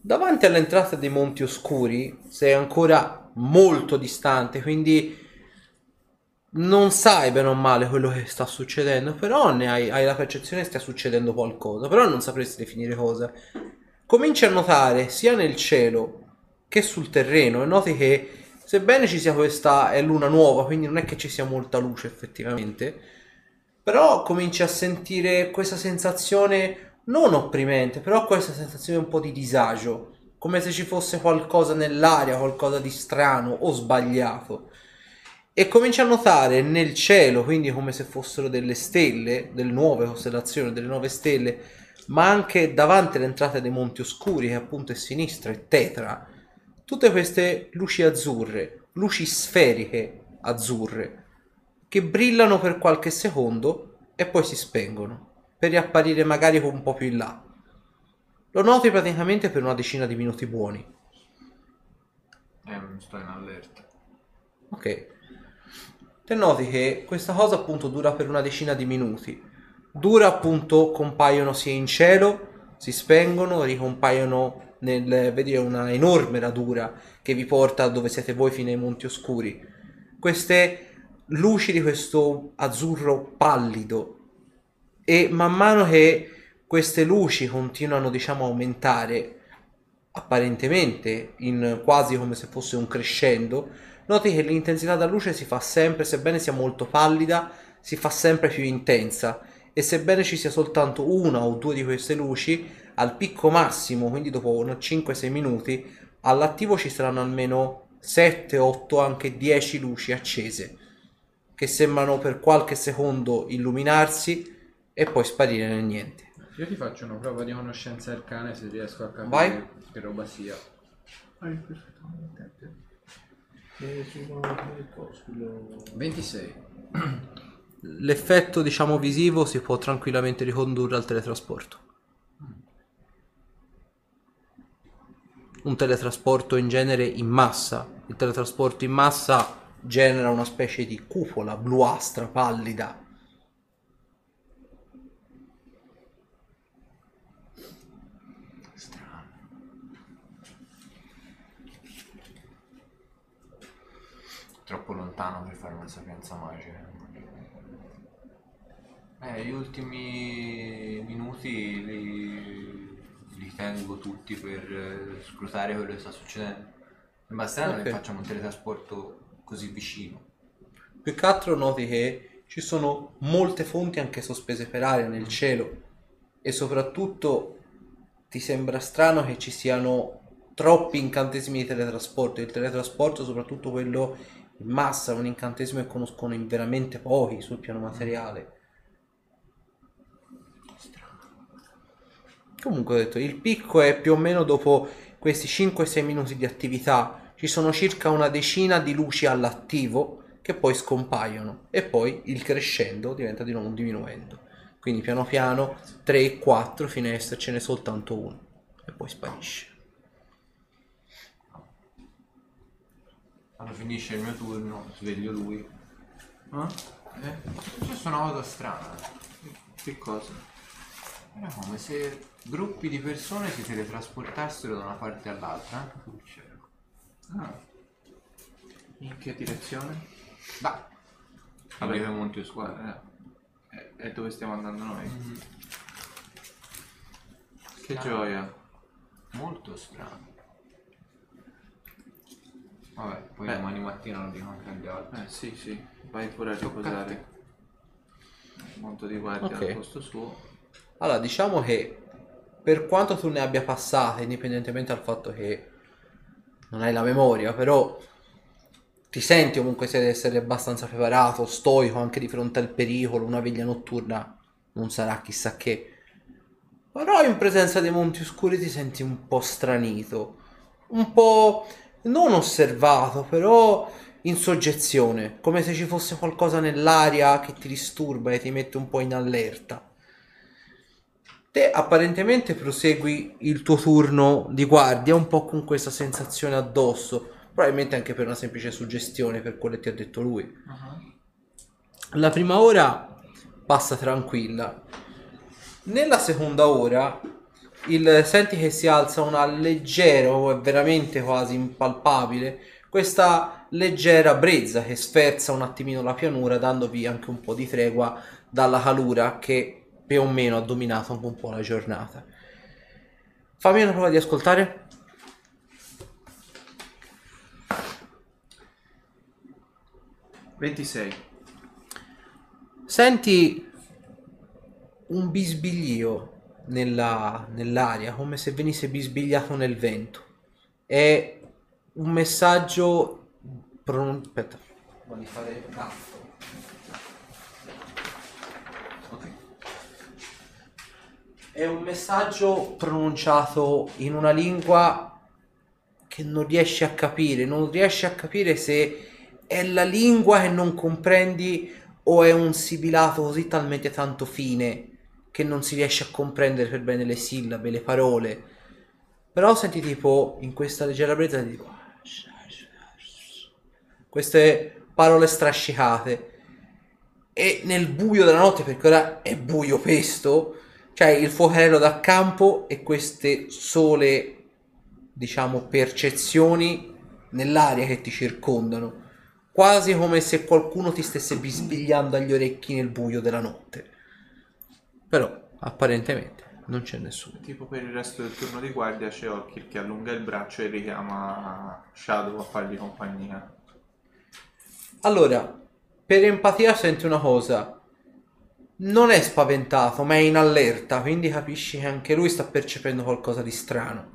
Davanti all'entrata dei Monti Oscuri sei ancora molto distante, quindi non sai bene o male quello che sta succedendo, però ne hai, hai la percezione che stia succedendo qualcosa, però non sapresti definire cosa. Cominci a notare sia nel cielo che sul terreno e noti che sebbene ci sia questa è luna nuova, quindi non è che ci sia molta luce effettivamente, però cominci a sentire questa sensazione non opprimente, però questa sensazione un po' di disagio, come se ci fosse qualcosa nell'aria, qualcosa di strano o sbagliato. E cominci a notare nel cielo, quindi come se fossero delle stelle, delle nuove costellazioni, delle nuove stelle, ma anche davanti all'entrata dei monti oscuri, che appunto è sinistra e tetra, tutte queste luci azzurre, luci sferiche azzurre, che brillano per qualche secondo e poi si spengono, per riapparire magari un po' più in là. Lo noti praticamente per una decina di minuti buoni. Eh, sto in allerta. Ok. Te noti che questa cosa appunto dura per una decina di minuti. Dura appunto, compaiono sia in cielo, si spengono, ricompaiono nel vedere una enorme radura che vi porta dove siete voi fino ai monti oscuri. Queste luci di questo azzurro pallido e man mano che queste luci continuano diciamo a aumentare apparentemente in quasi come se fosse un crescendo noti che l'intensità della luce si fa sempre sebbene sia molto pallida si fa sempre più intensa e sebbene ci sia soltanto una o due di queste luci al picco massimo quindi dopo una 5-6 minuti all'attivo ci saranno almeno 7, 8, anche 10 luci accese che sembrano per qualche secondo illuminarsi e poi sparire nel niente. Io ti faccio una prova di conoscenza arcana se riesco a capire Vai. che roba sia. Vai. E quello... 26. L'effetto, diciamo, visivo si può tranquillamente ricondurre al teletrasporto. Un teletrasporto in genere in massa. Il teletrasporto in massa genera una specie di cupola bluastra, pallida. Troppo lontano per fare una sapienza magica. Eh, gli ultimi minuti li, tengo tutti per eh, scrutare quello che sta succedendo. Ma strano Ok. che facciamo un teletrasporto così vicino. Più che altro noti che ci sono molte fonti anche sospese per aria nel cielo e soprattutto ti sembra strano che ci siano troppi incantesimi di teletrasporto. Il teletrasporto, soprattutto quello in massa, è un incantesimo che conoscono in veramente pochi sul piano materiale. Comunque ho detto, il picco è più o meno dopo questi 5-6 minuti di attività. Ci sono circa una decina di luci all'attivo che poi scompaiono e poi il crescendo diventa di nuovo un diminuendo. Quindi piano piano 3-4 fino a essercene soltanto uno e poi sparisce. Quando finisce il mio turno, sveglio lui. Ah? Eh? È una cosa strana. Che cosa? Era come se gruppi di persone si teletrasportassero da una parte all'altra. Ah. In che direzione? Da. Vabbè. Vabbè, Monte. Guarda, eh, e dove stiamo andando noi? Che Ah. gioia. Molto strano. Vabbè, poi Beh. domani mattina lo dico anche agli altri. Eh sì, sì, vai pure a riposare. Il monto di guardia Ok. al posto suo. Allora, diciamo che per quanto tu ne abbia passate, indipendentemente dal fatto che non hai la memoria, però ti senti comunque di essere abbastanza preparato, stoico anche di fronte al pericolo, una veglia notturna non sarà chissà che. Però in presenza dei monti oscuri ti senti un po' stranito, un po' non osservato, però in soggezione, come se ci fosse qualcosa nell'aria che ti disturba e ti mette un po' in allerta. Te apparentemente prosegui il tuo turno di guardia un po' con questa sensazione addosso, probabilmente anche per una semplice suggestione, per quello che ti ha detto lui. La prima ora passa tranquilla. Nella seconda ora il, senti che si alza una leggera, o è veramente quasi impalpabile, questa leggera brezza che sferza un attimino la pianura, dandovi anche un po' di tregua dalla calura che più o meno ha dominato anche un po' la giornata. Fammi una prova di ascoltare. 26. Senti un bisbiglio nella- nell'aria, come se venisse bisbigliato nel vento. È un messaggio... pronun- Aspetta, voglio fare... ah. È un messaggio pronunciato in una lingua che non riesci a capire, non riesci a capire se è la lingua che non comprendi o è un sibilato così talmente tanto fine che non si riesce a comprendere per bene le sillabe, le parole. Però senti tipo in questa leggera brezza tipo queste parole strascicate e nel buio della notte perché ora è buio pesto c'è il fuocherello da campo e queste sole diciamo percezioni nell'aria che ti circondano quasi come se qualcuno ti stesse bisbigliando agli orecchi nel buio della notte però apparentemente non c'è nessuno Tipo per il resto del turno di guardia c'è Orkir che allunga il braccio e richiama Shadow a fargli compagnia. Allora, per empatia senti una cosa. Non è spaventato, ma è in allerta, quindi capisci che anche lui sta percependo qualcosa di strano.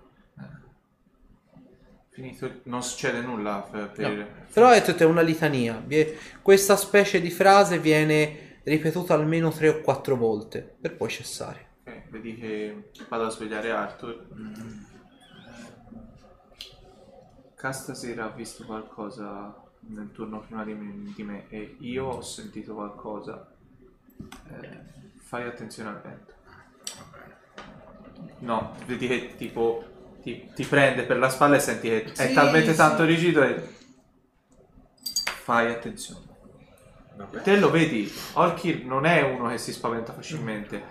Finito, non succede nulla per, per No. Però è tutta una litania. Questa specie di frase viene ripetuta almeno tre o quattro volte per poi cessare. Ok, vedi che vado a svegliare Arthur. Castasir ha visto qualcosa nel turno prima di me, di me e io ho sentito qualcosa. Eh, fai attenzione al vento. No, vedi che tipo ti, ti prende per la spalla e senti che è Sì, talmente sì. tanto rigido e fai attenzione. Te lo vedi, Olkir non è uno che si spaventa facilmente,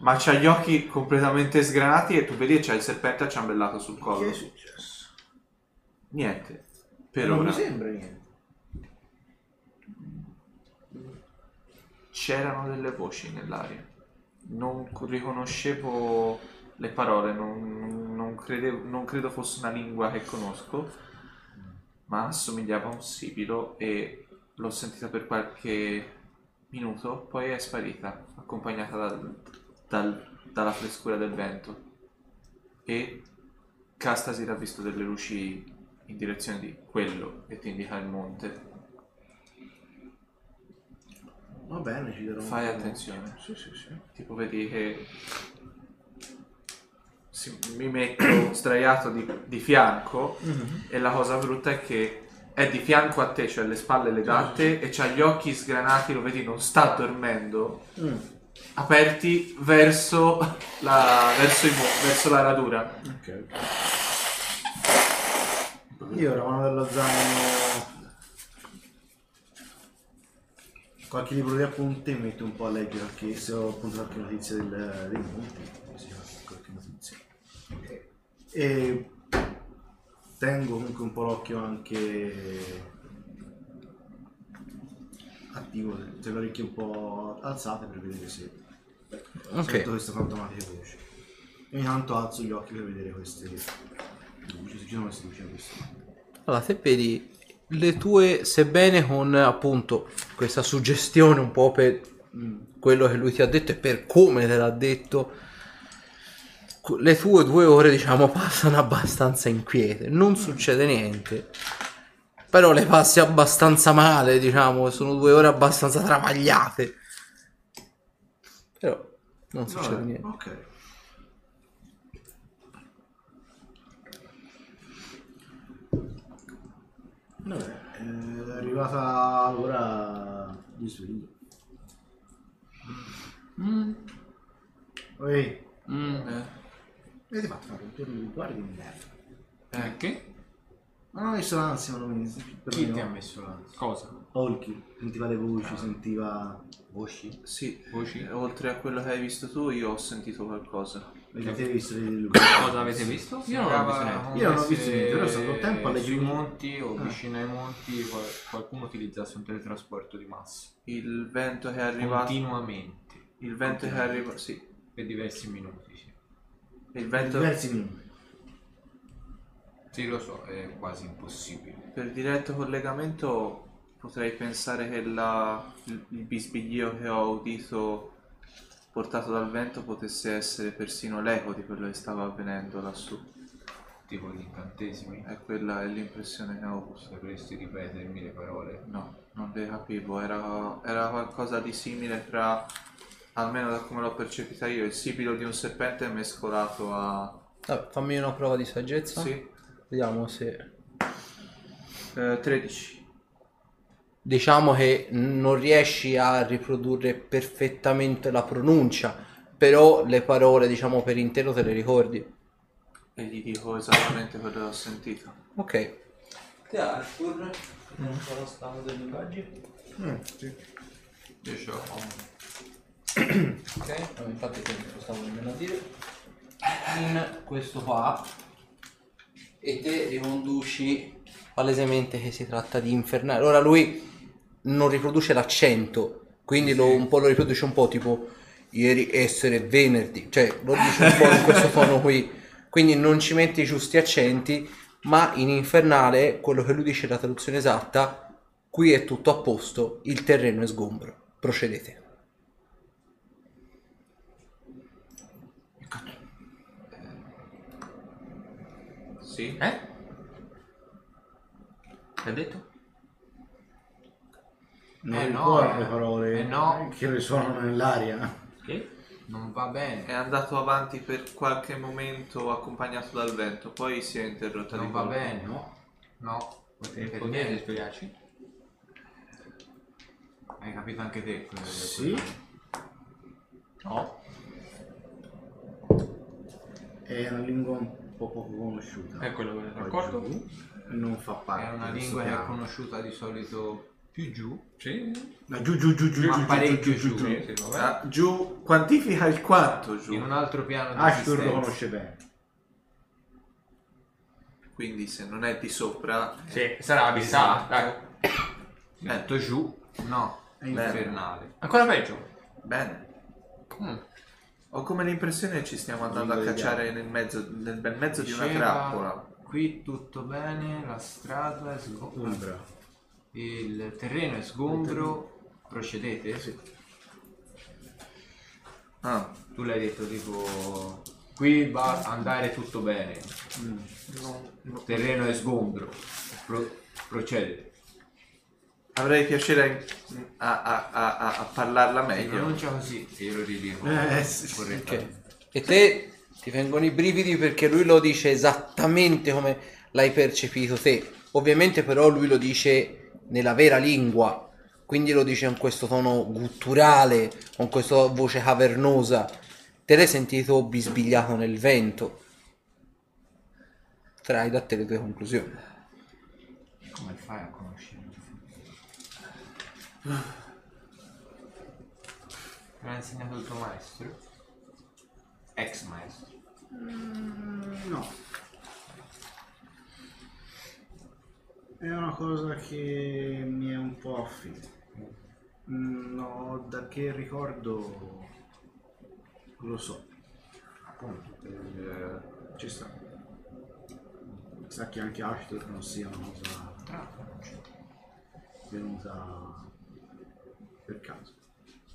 ma c'ha gli occhi completamente sgranati e tu vedi che c'ha il serpente acciambellato sul Che collo. è successo? Niente, per non ora. mi sembra niente. C'erano delle voci nell'aria. Non riconoscevo le parole, non, non credevo- non credo fosse una lingua che conosco, ma assomigliava a un sibilo e l'ho sentita per qualche minuto, poi è sparita, accompagnata dal- dal- dalla frescura del vento. E Castasir ha visto delle luci in direzione di quello che ti indica il monte. Va bene, ci darò un Fai po'. attenzione. Sì, sì, sì. Tipo vedi che si- mi metto sdraiato di, di fianco e la cosa brutta è che è di fianco a te, cioè le spalle legate e c'ha gli occhi sgranati, lo vedi, non sta dormendo, Mm. aperti verso la, verso, i mu- verso la radura. Ok. Io ora mano dello zaino qualche libro di appunti mi metto un po' a leggere qualche, se ho appunto qualche notizia del, dei monti se ho qualche notizia. E tengo comunque un po' l'occhio anche attivo se le orecchie un po' alzate per vedere se sento queste fantomatiche voci e ogni tanto alzo gli occhi per vedere queste luci se ci sono queste luci a questo Allora, te vedi le tue, sebbene con appunto questa suggestione un po' per mm, quello che lui ti ha detto e per come te l'ha detto, le tue due ore diciamo passano abbastanza inquiete, non succede niente, però le passi abbastanza male, diciamo, sono due ore abbastanza travagliate, però non succede Vabbè, niente. Ok. Vabbè, eh, è arrivata l'ora di sveglio. Ehi, Mm. Eh, avete fatto fare un turno di guardia di merda. Perché? Ma non ho visto l'ansia, non mi per Chi me ti ha no. messo l'ansia? Cosa? Olki, sentiva le voci, sentiva... Voci? sì, Voci? eh, oltre a quello che hai visto tu io ho sentito qualcosa. Avete visto luci? Cosa avete visto? Io non ho visto niente. Io non ho visto niente, però sono contento alle sui monti o Ah. vicino ai monti qual- qualcuno utilizzasse un teletrasporto di massa. Il vento che è arrivato... Continuamente. Il vento che arriva... Sì. Per diversi minuti, sì. Il Per vento... diversi minuti. Sì, lo so, è quasi impossibile. Per diretto collegamento potrei pensare che la- il, il bisbiglio che ho udito portato dal vento potesse essere persino l'eco di quello che stava avvenendo lassù. Tipo gli incantesimi. È quella è l'impressione che ho avuto. Sapresti ripetermi le parole? No, non le capivo, era, era qualcosa di simile tra, almeno da come l'ho percepita io, il sibilo di un serpente mescolato a... Vabbè, fammi una prova di saggezza. Sì, Vediamo se... eh, 13. Diciamo che non riesci a riprodurre perfettamente la pronuncia, però le parole, diciamo, per intero te le ricordi. E gli dico esattamente quello che ho sentito. Ok. Te Arthur, non sarà stato dei linguaggi? Mm, sì. Io ho Ok, no, infatti lo stavo nemmeno a dire. In questo qua. E te riconduci palesemente che si tratta di infernale. Ora lui non riproduce l'accento, quindi lo- un po' lo riproduce un po' tipo ieri essere venerdì, cioè lo dice un po' in questo tono qui. Quindi non ci mette i giusti accenti, ma in infernale quello che lui dice è la traduzione esatta, qui è tutto a posto, il terreno è sgombro. Procedete. Sì? Eh? Che ha detto? Non Eh, no, ricordo eh. le parole Eh, no. che risuonano nell'aria. Che? Non va bene. È andato avanti per qualche momento accompagnato dal vento, poi si è interrotta di Non va colpo. bene. No. No. Per Potete spiegarci? Hai capito anche te quello detto Sì. No. È una lingua un po' poco conosciuta. È quello che ho d'accordo? non fa parte. È una lingua che è conosciuta di solito più giù, Sì. Ma giù giù giù giù ma giù, parecchio giù, giù. giù, giù. Sì, vabbè. Ah, giù, quantifica il quanto giù. In un altro piano di Ashtur lo esistenza. conosce bene. Quindi se non è di sopra, Sì, sarà abissale. Dai. Ho detto giù, no, è infernale. Ancora peggio. bene. Mm. Ho come l'impressione che ci stiamo andando a cacciare nel mezzo, nel bel mezzo di una Diceva, trappola. Qui tutto bene, la strada è sgombra. Umbra. Il terreno è sgombro. Procedete? Ah, Tu l'hai detto tipo qui va a andare tutto bene. Il terreno è sgombro. Pro- procedete. avrei piacere a, a- a- a- a parlarla Si meglio. pronuncia così, se io lo ridico Eh, sì, sì, correttamente. E te ti vengono i brividi perché lui lo dice esattamente come l'hai percepito te. Ovviamente però lui lo dice nella vera lingua, quindi lo dice con questo tono gutturale, con questa voce cavernosa. Te l'hai sentito bisbigliato nel vento. Trai da te le tue conclusioni. Come fai a conoscere? Me l'ha insegnato il tuo maestro? Ex maestro. No. È una cosa che mi è un po' affine. Mm, No, da che ricordo lo so. Appunto, eh, ci sta. Sa che anche Ashton non sia una cosa venuta per caso.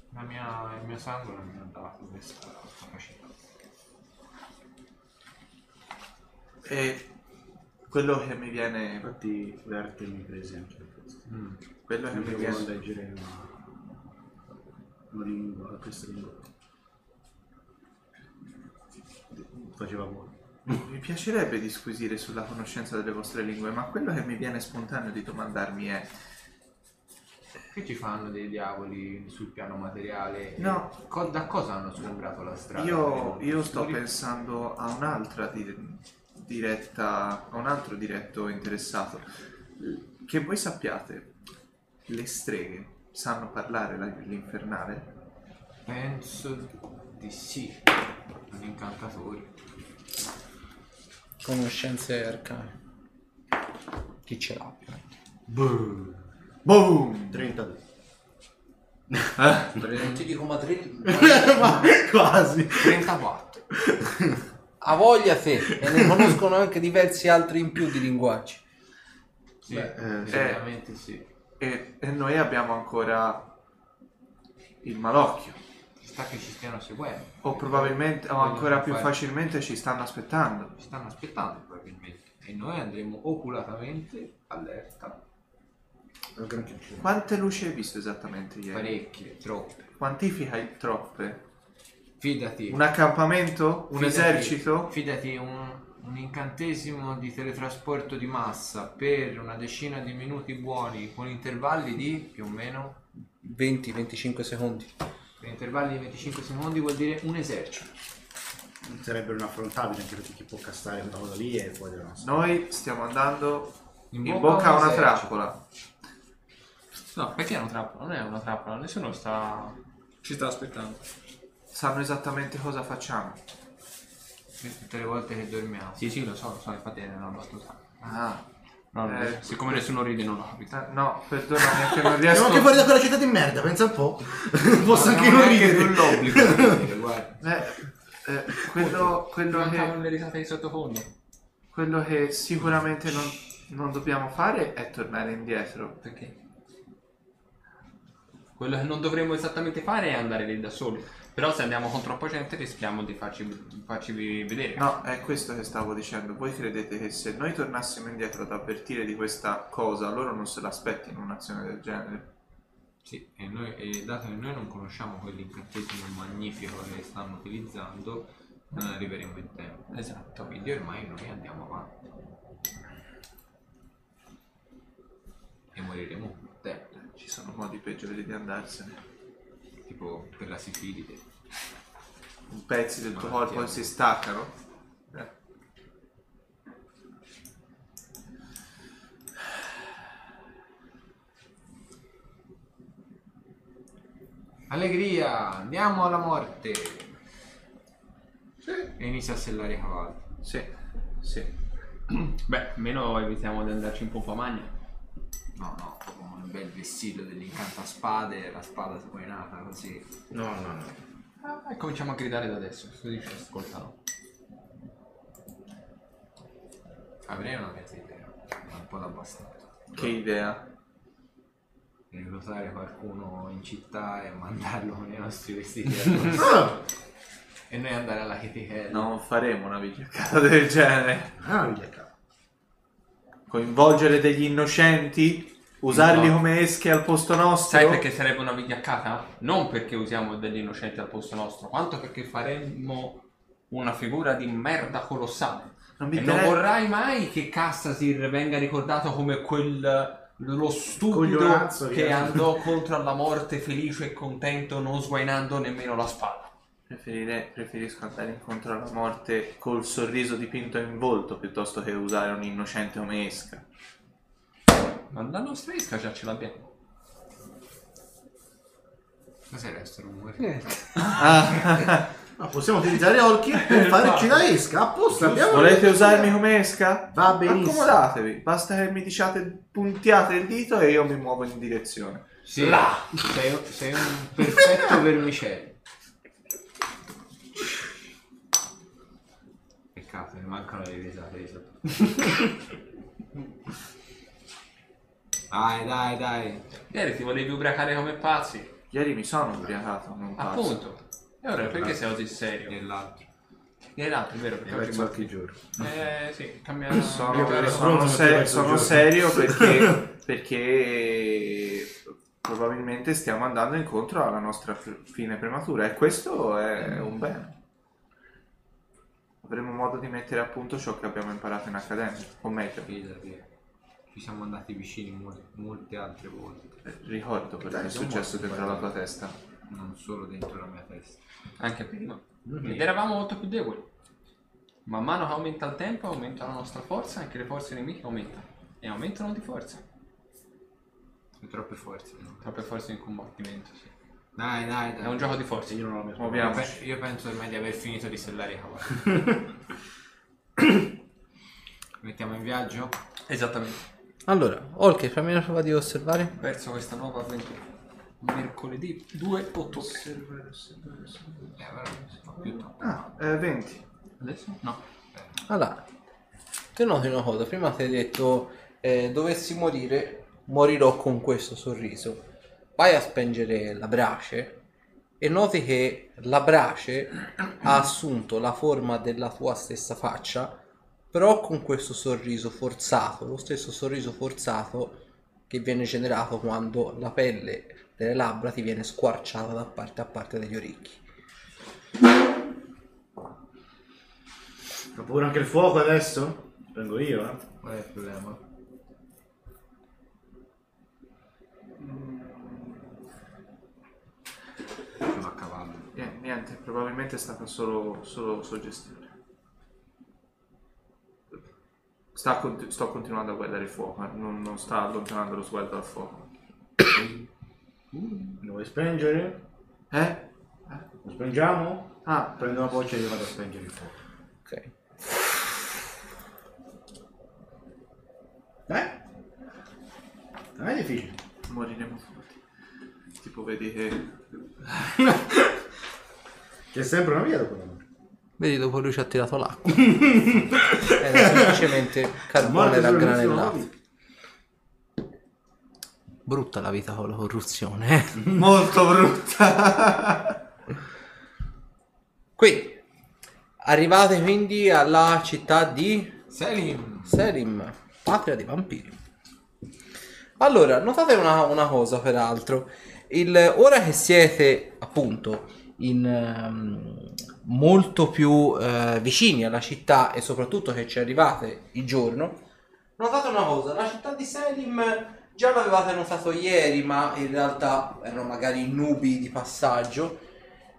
La mia, il mio sangue non mi ha dato questa capacità. E quello che mi viene, Infatti l'arte mi prese anche per questo. quello che mi viene, vuole leggere una, lingua, questa lingua. Faceva buono. mi piacerebbe disquisire sulla conoscenza delle vostre lingue, ma quello che mi viene spontaneo di domandarmi è Che ci fanno dei diavoli sul piano materiale? No. Co- da cosa hanno sgombrato la strada? Io, io sto pensando a un'altra di- diretta, a un altro diretto interessato. Che voi sappiate, le streghe sanno parlare la- l'infernale? Penso di sì. Un incantatore. Conoscenze arcane. Chi ce l'ha? Boom! 32. Non ti dico Madrid. Ma quasi. 34. Ha voglia te e ne conoscono anche diversi altri in più di linguaggi. Sì, Beh, eh, sicuramente sì. E, e noi abbiamo ancora il malocchio. Ci sta che ci stiano seguendo. O probabilmente, o ancora più fare- facilmente ci stanno aspettando. Ci stanno aspettando probabilmente. E noi andremo oculatamente allerta. Quante luci hai visto esattamente ieri? Parecchie, troppe. Quantifica il troppe? Fidati. Un accampamento? Un Fidati- esercito? Fidati, un, un incantesimo di teletrasporto di massa per una decina di minuti buoni con intervalli di più o meno 20-25 secondi. per intervalli di 25 secondi vuol dire un esercito. Sarebbero inaffrontabili anche perché chi può castare quella cosa lì e poi deve Noi stiamo andando In in, bocca bocca a a un una esercito. trappola. No, perché è una trappola? Non è una trappola, nessuno sta... ci sta aspettando. Sanno esattamente cosa facciamo. Tutte le volte che dormiamo. Sì, sì, lo so, lo so, infatti è una battuta. Ah, No, Eh. siccome nessuno ride non capito. eh, no, perdonami, è che non Siamo riesco. anche fuori da quella città di merda, pensa un po'. Posso anche non ridere. l'obbligo di dire, guarda. Eh, eh, quello, quello, che, le risate di sottofondo. quello che sicuramente non, non dobbiamo fare è tornare indietro. Perché? Quello che non dovremmo esattamente fare è andare lì da soli. Però se andiamo con troppa gente rischiamo di farci, farci vedere. No, è questo che stavo dicendo. Voi credete che se noi tornassimo indietro ad avvertire di questa cosa, loro non se l'aspettino un'azione del genere? Sì, e, noi, e dato che noi non conosciamo quell'incantesimo magnifico che stanno utilizzando, non arriveremo in tempo. Esatto. Quindi ormai noi andiamo avanti. E moriremo per tempo. Ci sono modi peggiori di andarsene. Tipo per la sifilide. Un pezzi del tuo corpo si staccano. Eh. Allegria, andiamo alla morte. E inizia a sellare i cavalli. Sì, sì. Beh, almeno evitiamo di andarci in pompa magna. No, no, proprio un bel vestito dell'incantaspade, la spada squainata così. No, no, no. Ah, e cominciamo a gridare da adesso. Così ci ascoltano. Avrei una mezza idea, ma un po' da bastardo. Che idea. Reclutare qualcuno in città e mandarlo con i nostri vestiti addosso. e noi andare alla chetichella. Non faremo una vigliaccata del genere. Ah, capo. Coinvolgere degli innocenti? Usarli No. come esche al posto nostro? Sai perché sarebbe una vigliaccata? Non perché usiamo degli innocenti al posto nostro, quanto perché faremmo una figura di merda colossale. Non e non vorrai mai che Cassasir venga ricordato come quel lo stupido che- andò contro alla morte felice e contento, non sguainando nemmeno la spada. Preferire- preferisco andare incontro alla morte col sorriso dipinto in volto piuttosto che usare un innocente come esca. Ma la nostra esca già ce l'abbiamo. Cos'era questo rumore? Ma possiamo utilizzare Orchi per farci la esca. A posto, abbiamo Volete usarmi come esca? Va benissimo. Accomodatevi, basta che mi diciate, puntiate il dito e io mi muovo in direzione. Sì, sei, sei un perfetto vermicello. Peccato, mi mancano le risate di Dai, dai, dai. Ieri ti volevi ubriacare come pazzi. Ieri mi sono ubriacato, non pazzo. Appunto. E ora perché sei così serio? Nell'altro. Ieri l'altro, è vero? Perché oggi Verso giorno. Eh sì, cambia... Sono, sono affronto se- sono serio perché, perché probabilmente stiamo andando incontro alla nostra f- fine prematura e questo è un bene. Avremo modo di mettere a punto ciò che abbiamo imparato in accademia, o meglio, Fidati. Ci siamo andati vicini mol- molte altre volte. eh, ricordo quello che è successo dentro la tua testa. Non solo dentro la mia testa. Anche prima. Ed eravamo molto più deboli. Man mano che aumenta il tempo, aumenta la nostra forza, anche le forze nemiche aumentano. E aumentano di forza. Sono troppe forze. no? Troppe forze in combattimento, sì. Dai, dai, dai. È un gioco di forze. Io non ho mai Io, Muoviamoci. pe- io penso ormai di aver finito di sellare i cavalli. Mettiamo in viaggio? Esattamente. Allora, Olke, fammi una prova di osservare. Verso questa nuova avventura. Mercoledì 2 ottobre. Eh, allora non si fa più troppo. Ah, eh, 20. Adesso? No. Allora, te noti una cosa, prima ti hai detto eh, dovessi morire, morirò con questo sorriso. Vai a spengere la brace e noti che la brace ha assunto la forma della tua stessa faccia, però con questo sorriso forzato, lo stesso sorriso forzato che viene generato quando la pelle delle labbra ti viene squarciata da parte a parte degli orecchi. Ho paura anche il fuoco adesso? Vengo io, eh. Qual è il problema? Sono a cavallo. Niente, probabilmente è stata solo, solo suggestione. Sta conti- sto continuando a guardare il fuoco, eh, non, non sta allontanando lo sguardo dal fuoco. Lo vuoi spengere? Eh? Lo spengiamo? Ah, Prendo una boccia e io vado a spengere il fuoco. Ok. Eh? Non è difficile. moriremo tutti. Tipo vedi che... C'è sempre una via dopo la morte. Vedi, dopo lui ci ha tirato l'acqua. Era semplicemente La carbone raggranellato. Brutta la vita con la corruzione. eh. Molto brutta. Qui arrivate quindi alla città di Selim. Selim, patria dei vampiri. Allora, notate una, una cosa peraltro. Il- ora che siete appunto in, ehm, molto più eh, vicini alla città e soprattutto che ci arrivate il giorno, notate una cosa, la città di Selim già l'avevate notato ieri, ma in realtà erano magari nubi di passaggio.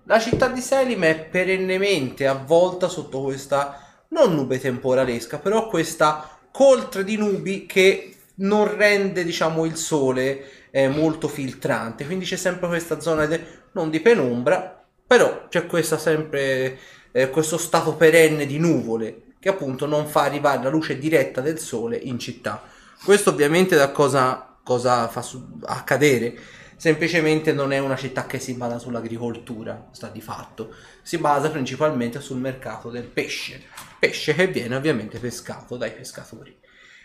La città di Selim è perennemente avvolta sotto questa non nube temporalesca, però questa coltre di nubi che non rende, diciamo, il sole eh, molto filtrante. Quindi c'è sempre questa zona de- non di penombra, però c'è questa sempre eh, questo stato perenne di nuvole che appunto non fa arrivare la luce diretta del sole in città. Questo ovviamente da cosa, cosa fa su- accadere? Semplicemente non è una città che si basa sull'agricoltura, sta di fatto. Si basa principalmente sul mercato del pesce. Pesce che viene ovviamente pescato dai pescatori.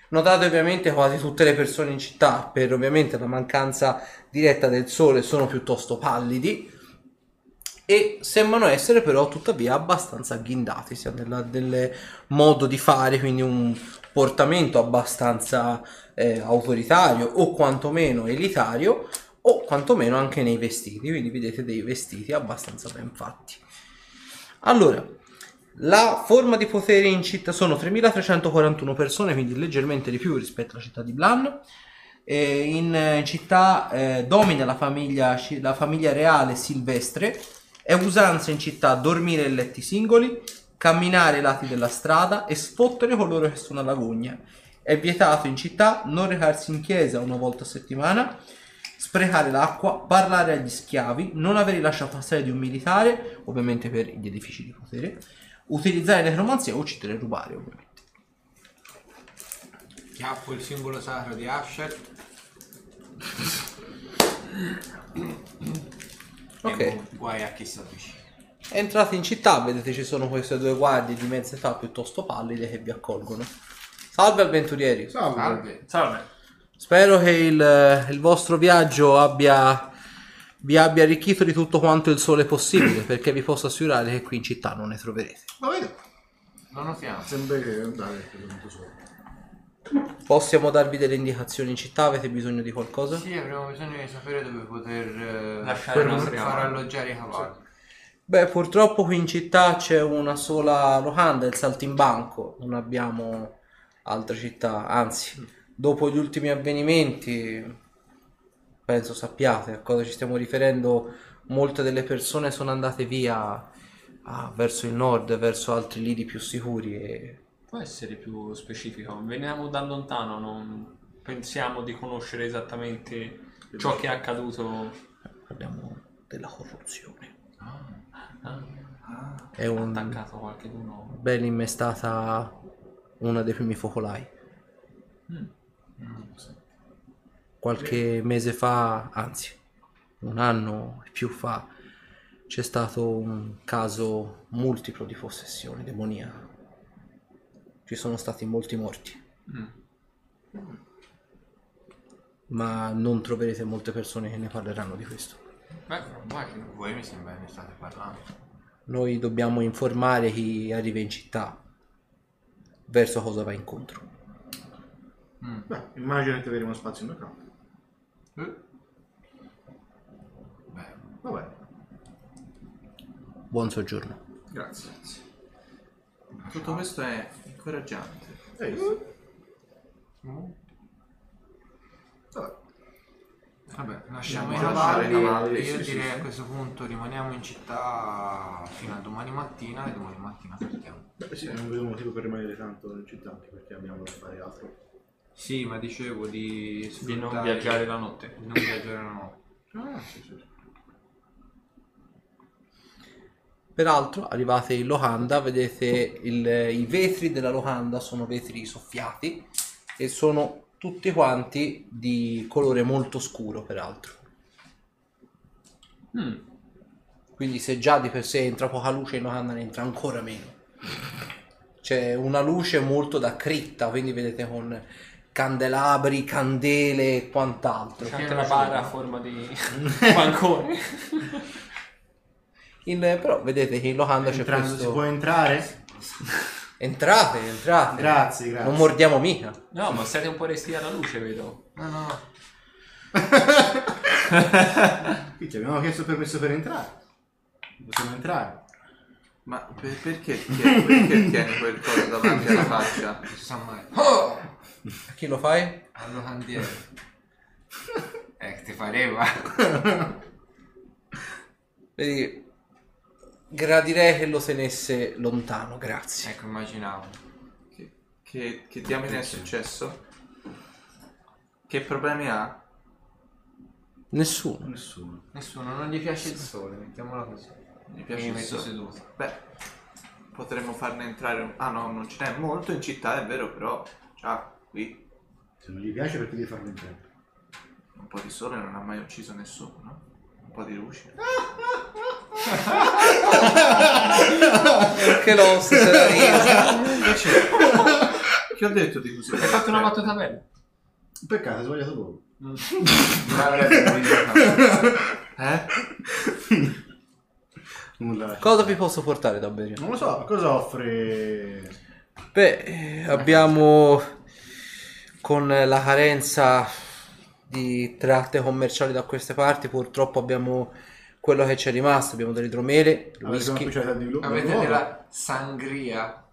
Notate ovviamente quasi tutte le persone in città, per ovviamente la mancanza diretta del sole, sono piuttosto pallidi e sembrano essere però tuttavia abbastanza agghindati, sia nel modo di fare, quindi un portamento abbastanza eh, autoritario o quantomeno elitario o quantomeno anche nei vestiti, quindi vedete dei vestiti abbastanza ben fatti. Allora, la forma di potere in città sono 3341 persone, quindi leggermente di più rispetto alla città di Blan. E in eh, città eh, domina la famiglia, la famiglia reale silvestre. È usanza in città dormire in letti singoli, camminare ai lati della strada e sfottere coloro che sono alla gogna. È vietato in città non recarsi in chiesa una volta a settimana, sprecare l'acqua, parlare agli schiavi, non aver rilasciato la sede di un militare, ovviamente per gli edifici di potere, utilizzare necromanzia o uccidere e rubare, ovviamente. Chiappo il simbolo sacro di Asher. Ok. E guai a chi si avvicina. Entrate in città, vedete ci sono queste due guardie di mezza età piuttosto pallide che vi accolgono. Salve avventurieri. Salve. Salve. Salve. Spero che il, il vostro viaggio abbia, vi abbia arricchito di tutto quanto il sole possibile, perché vi posso assicurare che qui in città non ne troverete. Ma vedi? Non notiamo. Sembra che andare per tanto solo. Possiamo darvi delle indicazioni in città? Avete bisogno di qualcosa? Sì, avremo bisogno di sapere dove poter eh, Lasciare per nostri far alloggiare i cavalli. Beh, purtroppo qui in città c'è una sola locanda, il Saltimbanco, non abbiamo altre città, anzi, dopo gli ultimi avvenimenti, penso sappiate a cosa ci stiamo riferendo, molte delle persone sono andate via ah, verso il nord, verso altri lidi più sicuri e Può essere più specifico. Veniamo da lontano, non pensiamo di conoscere esattamente ciò che è accaduto. parliamo della corruzione. Ah, È un attaccato qualcuno. ben innestata una dei primi focolai. Qualche mese fa, anzi, un anno e più fa, c'è stato un caso multiplo di possessione demoniaca. Ci sono stati molti morti. Ma non troverete molte persone che ne parleranno di questo. Beh, immagino. Voi mi sembra che ne state parlando. Noi dobbiamo informare chi arriva in città verso cosa va incontro. Beh, immagino che avremo spazio in mercato. Eh? Beh, Vabbè, Buon soggiorno. grazie. Tutto questo è incoraggiante. Hai visto? Vabbè. Vabbè, lasciamo i lasciare cavalli. i cavalli, Io sì, direi sì. a questo punto rimaniamo in città fino a domani mattina e domani mattina partiamo. Beh, sì, non vedo motivo per rimanere tanto in città, anche perché abbiamo da fare altro. Sì, ma dicevo di Di non viaggiare la notte. Di non viaggiare la notte. Ah, sì, sì. sì. Peraltro, arrivate in locanda, vedete il- i vetri della locanda sono vetri soffiati e sono tutti quanti di colore molto scuro, peraltro. Mm. Quindi se già di per sé entra poca luce in locanda ne entra ancora meno. C'è una luce molto da critta, quindi vedete con candelabri, candele e quant'altro. C'è anche una bara a forma di bancone. In- però vedete che in locanda c'è Entrando, si questo... può entrare? Entrate, entrate. Grazie, grazie. Non mordiamo mica. No, ma siete un po' resti alla luce, vedo. No, no. Qui ti abbiamo chiesto permesso per entrare. Possiamo entrare. Ma per- perché, tieni, perché tieni quel coso davanti alla faccia? Non si sa mai. Oh! A chi lo fai? Allo candiere. Eh, che ti pareva? Vedi, gradirei che lo tenesse lontano, grazie. Ecco, immaginavo. Che, che, che diamine è successo? Che problemi ha? Nessuno. Nessuno. Nessuno, non gli piace il sole, mettiamola così. Mi piace mi il metto sole. seduto. Beh, potremmo farne entrare un... Ah no, non ce n'è molto in città, è vero, però... Già, qui Se non gli piace perché devi farlo entrare. un po' di sole non ha mai ucciso nessuno, no? Un po' di luce. Che lo era riso. Invece... che ho detto di così? Hai fatto una battuta bella. Peccato, hai sbagliato poco. Non avrebbe voluto. Eh? Nulla. Cosa vi posso portare da bere? Non lo so, cosa offre... Beh, eh, abbiamo con la carenza di tratte commerciali da queste parti, purtroppo abbiamo quello che c'è rimasto, abbiamo dell'idromele, il whisky. lu- Avete nuova? della sangria?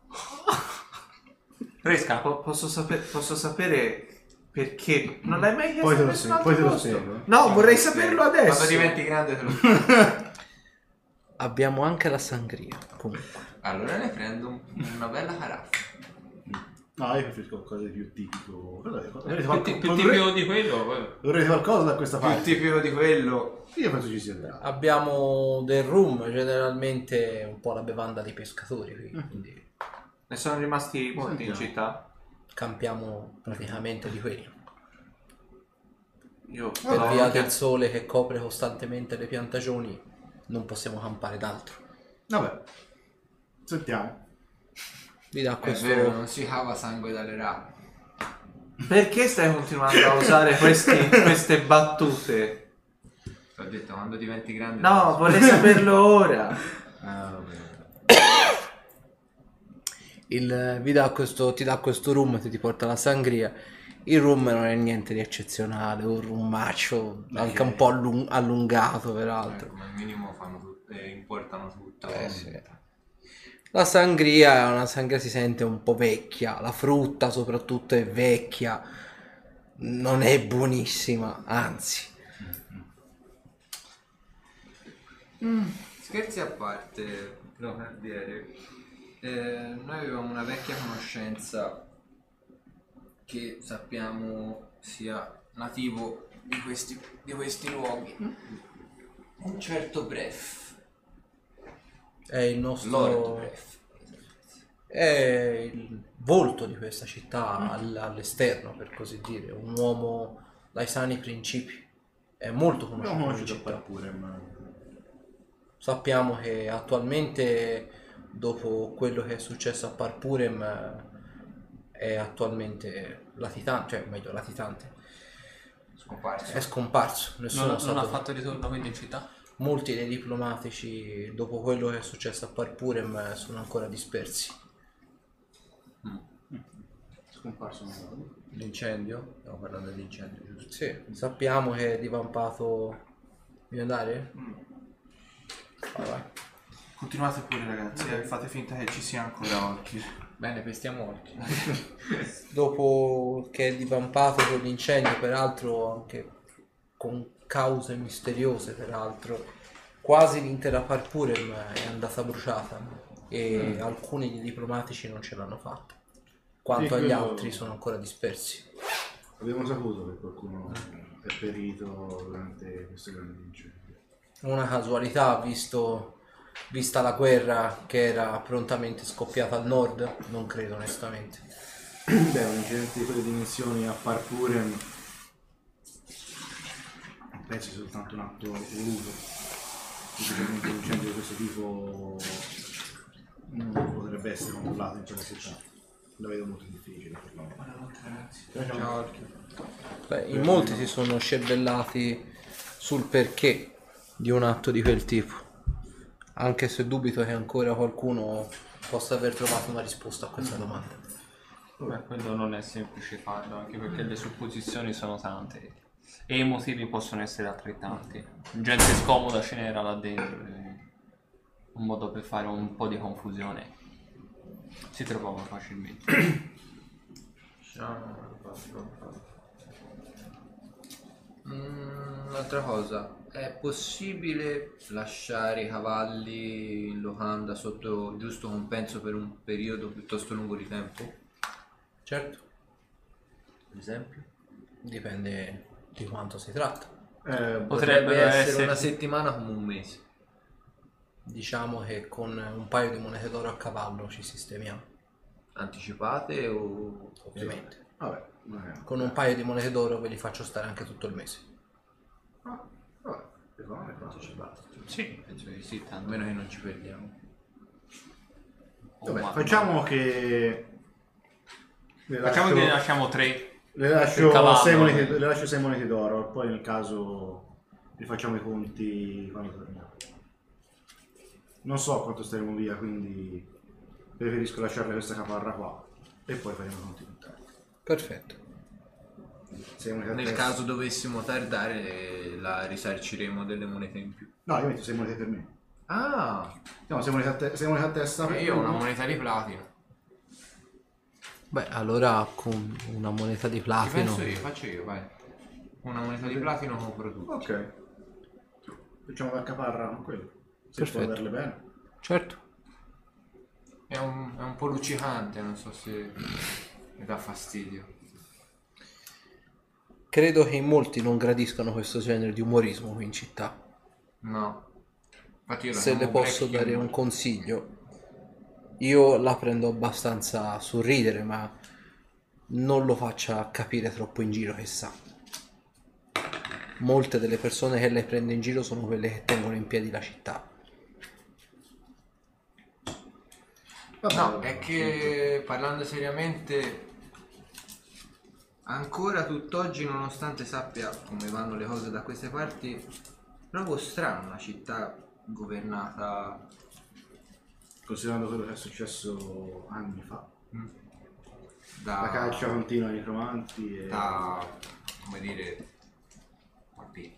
Fresca. Po- posso, saper- posso sapere perché? Non l'hai mai chiesto Poi te lo altro poi te lo posto? spiego. No, vorrei saperlo Quando adesso. diventi grande te lo Abbiamo anche la sangria, comunque. Allora ne prendo un- una bella caraffa. No, io preferisco qualcosa di più tipico. Più, ti- più tipico di quello. Vorrete qualcosa da questa Più parte? tipico di quello. Io penso ci sia da. Abbiamo del rum, generalmente un po' la bevanda dei pescatori qui, quindi Ne sono rimasti molti in Sentiamo. città. campiamo praticamente di quello. Io Per no, via del sole che copre costantemente le piantagioni non possiamo campare d'altro. Vabbè. Sentiamo. Vi dà È questo... vero, non si cava sangue dalle rape. Perché stai continuando a usare questi- queste battute? Ti ho detto, quando diventi grande... No, vorrei saperlo ora. Ah, vabbè. Il, vi dà questo, ti dà questo rum, ti, ti porta la sangria. Il rum non è niente di eccezionale, un rumaccio anche un po' allung- allungato peraltro. Ecco, ma al minimo fanno tutto, eh, importano tutto. Eh, sì. La sangria è una sangria si sente un po' vecchia, la frutta soprattutto è vecchia, non è buonissima, anzi. Scherzi a parte, no, candiere. Eh, noi avevamo una vecchia conoscenza che sappiamo sia nativo di questi, di questi luoghi. Un certo Bref. È il nostro... Lord Bref. è il volto di questa città all- all'esterno, per così dire, un uomo dai sani principi. È molto conosciuto in conosciuto città. pure, ma... Sappiamo che attualmente, dopo quello che è successo a Parpurem, è attualmente latitante, cioè meglio latitante, Scomparso. è scomparso. Nessuno Non, non ha fatto ritorno quindi in città. Molti dei diplomatici, dopo quello che è successo a Parpurem, sono ancora dispersi. Scomparso no. L'incendio? Stiamo parlando dell'incendio, giusto? Sì, sappiamo che è divampato... Devi andare? Vai, vai. Continuate pure ragazzi, eh, fate finta che ci sia ancora occhi. Bene, pestiamo occhi. dopo che è divampato quell'incendio, peraltro anche con cause misteriose, peraltro, quasi l'intera Parpurem è andata bruciata e alcuni dei diplomatici non ce l'hanno fatta, quanto agli quello- altri sono ancora dispersi. Abbiamo saputo che qualcuno è perito durante questo grande incendio. Una casualità, visto, vista la guerra che era prontamente scoppiata al nord, non credo onestamente. Beh, un incidente di quelle dimensioni a Parpurem penso sia soltanto un atto voluto. Sicuramente un incendio di questo tipo non potrebbe essere controllato in quella città. la vedo molto difficile. per loro. Ciao. Beh, in molti si sono scervellati sul perché di un atto di quel tipo. Anche se dubito che ancora qualcuno possa aver trovato una risposta a questa domanda. Beh, quello non è semplice farlo, anche perché le supposizioni sono tante e i motivi possono essere altrettanti. Gente scomoda ce n'era là dentro. e Un modo per fare un po' di confusione si trovava facilmente. Mm, Un'altra cosa, è possibile lasciare i cavalli in locanda sotto giusto compenso per un periodo piuttosto lungo di tempo? Certo, Ad esempio? dipende di quanto si tratta. Eh, Potrebbe Potrebbe essere essere- una settimana come un mese. Diciamo che con un paio di monete d'oro a cavallo ci sistemiamo, Anticipate o... ovviamente. vabbè, magari. Con un paio di monete d'oro ve li faccio stare anche tutto il mese. Ah, vabbè, secondo me quanto ci basta. Sì, Penso di sì, tanto. meno che non ci perdiamo. Vabbè, facciamo che... Facciamo che ne lasciamo tre. Le lascio, sei monete, le lascio sei monete d'oro, poi nel caso rifacciamo i conti quando torniamo. Non so quanto staremo via, quindi preferisco lasciarle questa caparra qua e poi faremo i conti più tardi. Perfetto. Sei monete a Nel testa- caso dovessimo tardare la risarciremo delle monete in più. No, io metto sei monete per me. Ah, No, sei monete a, te- sei monete a testa per io ho una moneta di platino. Beh, allora con una moneta di platino. penso io, faccio io, vai. Una moneta di platino compro tutto. Ok. Facciamo la caparra con quello. Se Perfetto. può bene. Certo. È un, è un po' luccicante, non so se mi dà fastidio. Credo che in molti non gradiscano questo genere di umorismo qui in città. No. Infatti io la Se le posso black dare humor. un consiglio, io la prendo abbastanza a sorridere, ma non lo faccia capire troppo in giro che sa. Molte delle persone che lei prende in giro sono quelle che tengono in piedi la città. No, è che parlando seriamente, ancora tutt'oggi, nonostante sappia come vanno le cose da queste parti, trovo strano una città governata Considerando quello che è successo anni fa. da, La caccia continua ai necromanti e... da come dire, bambini.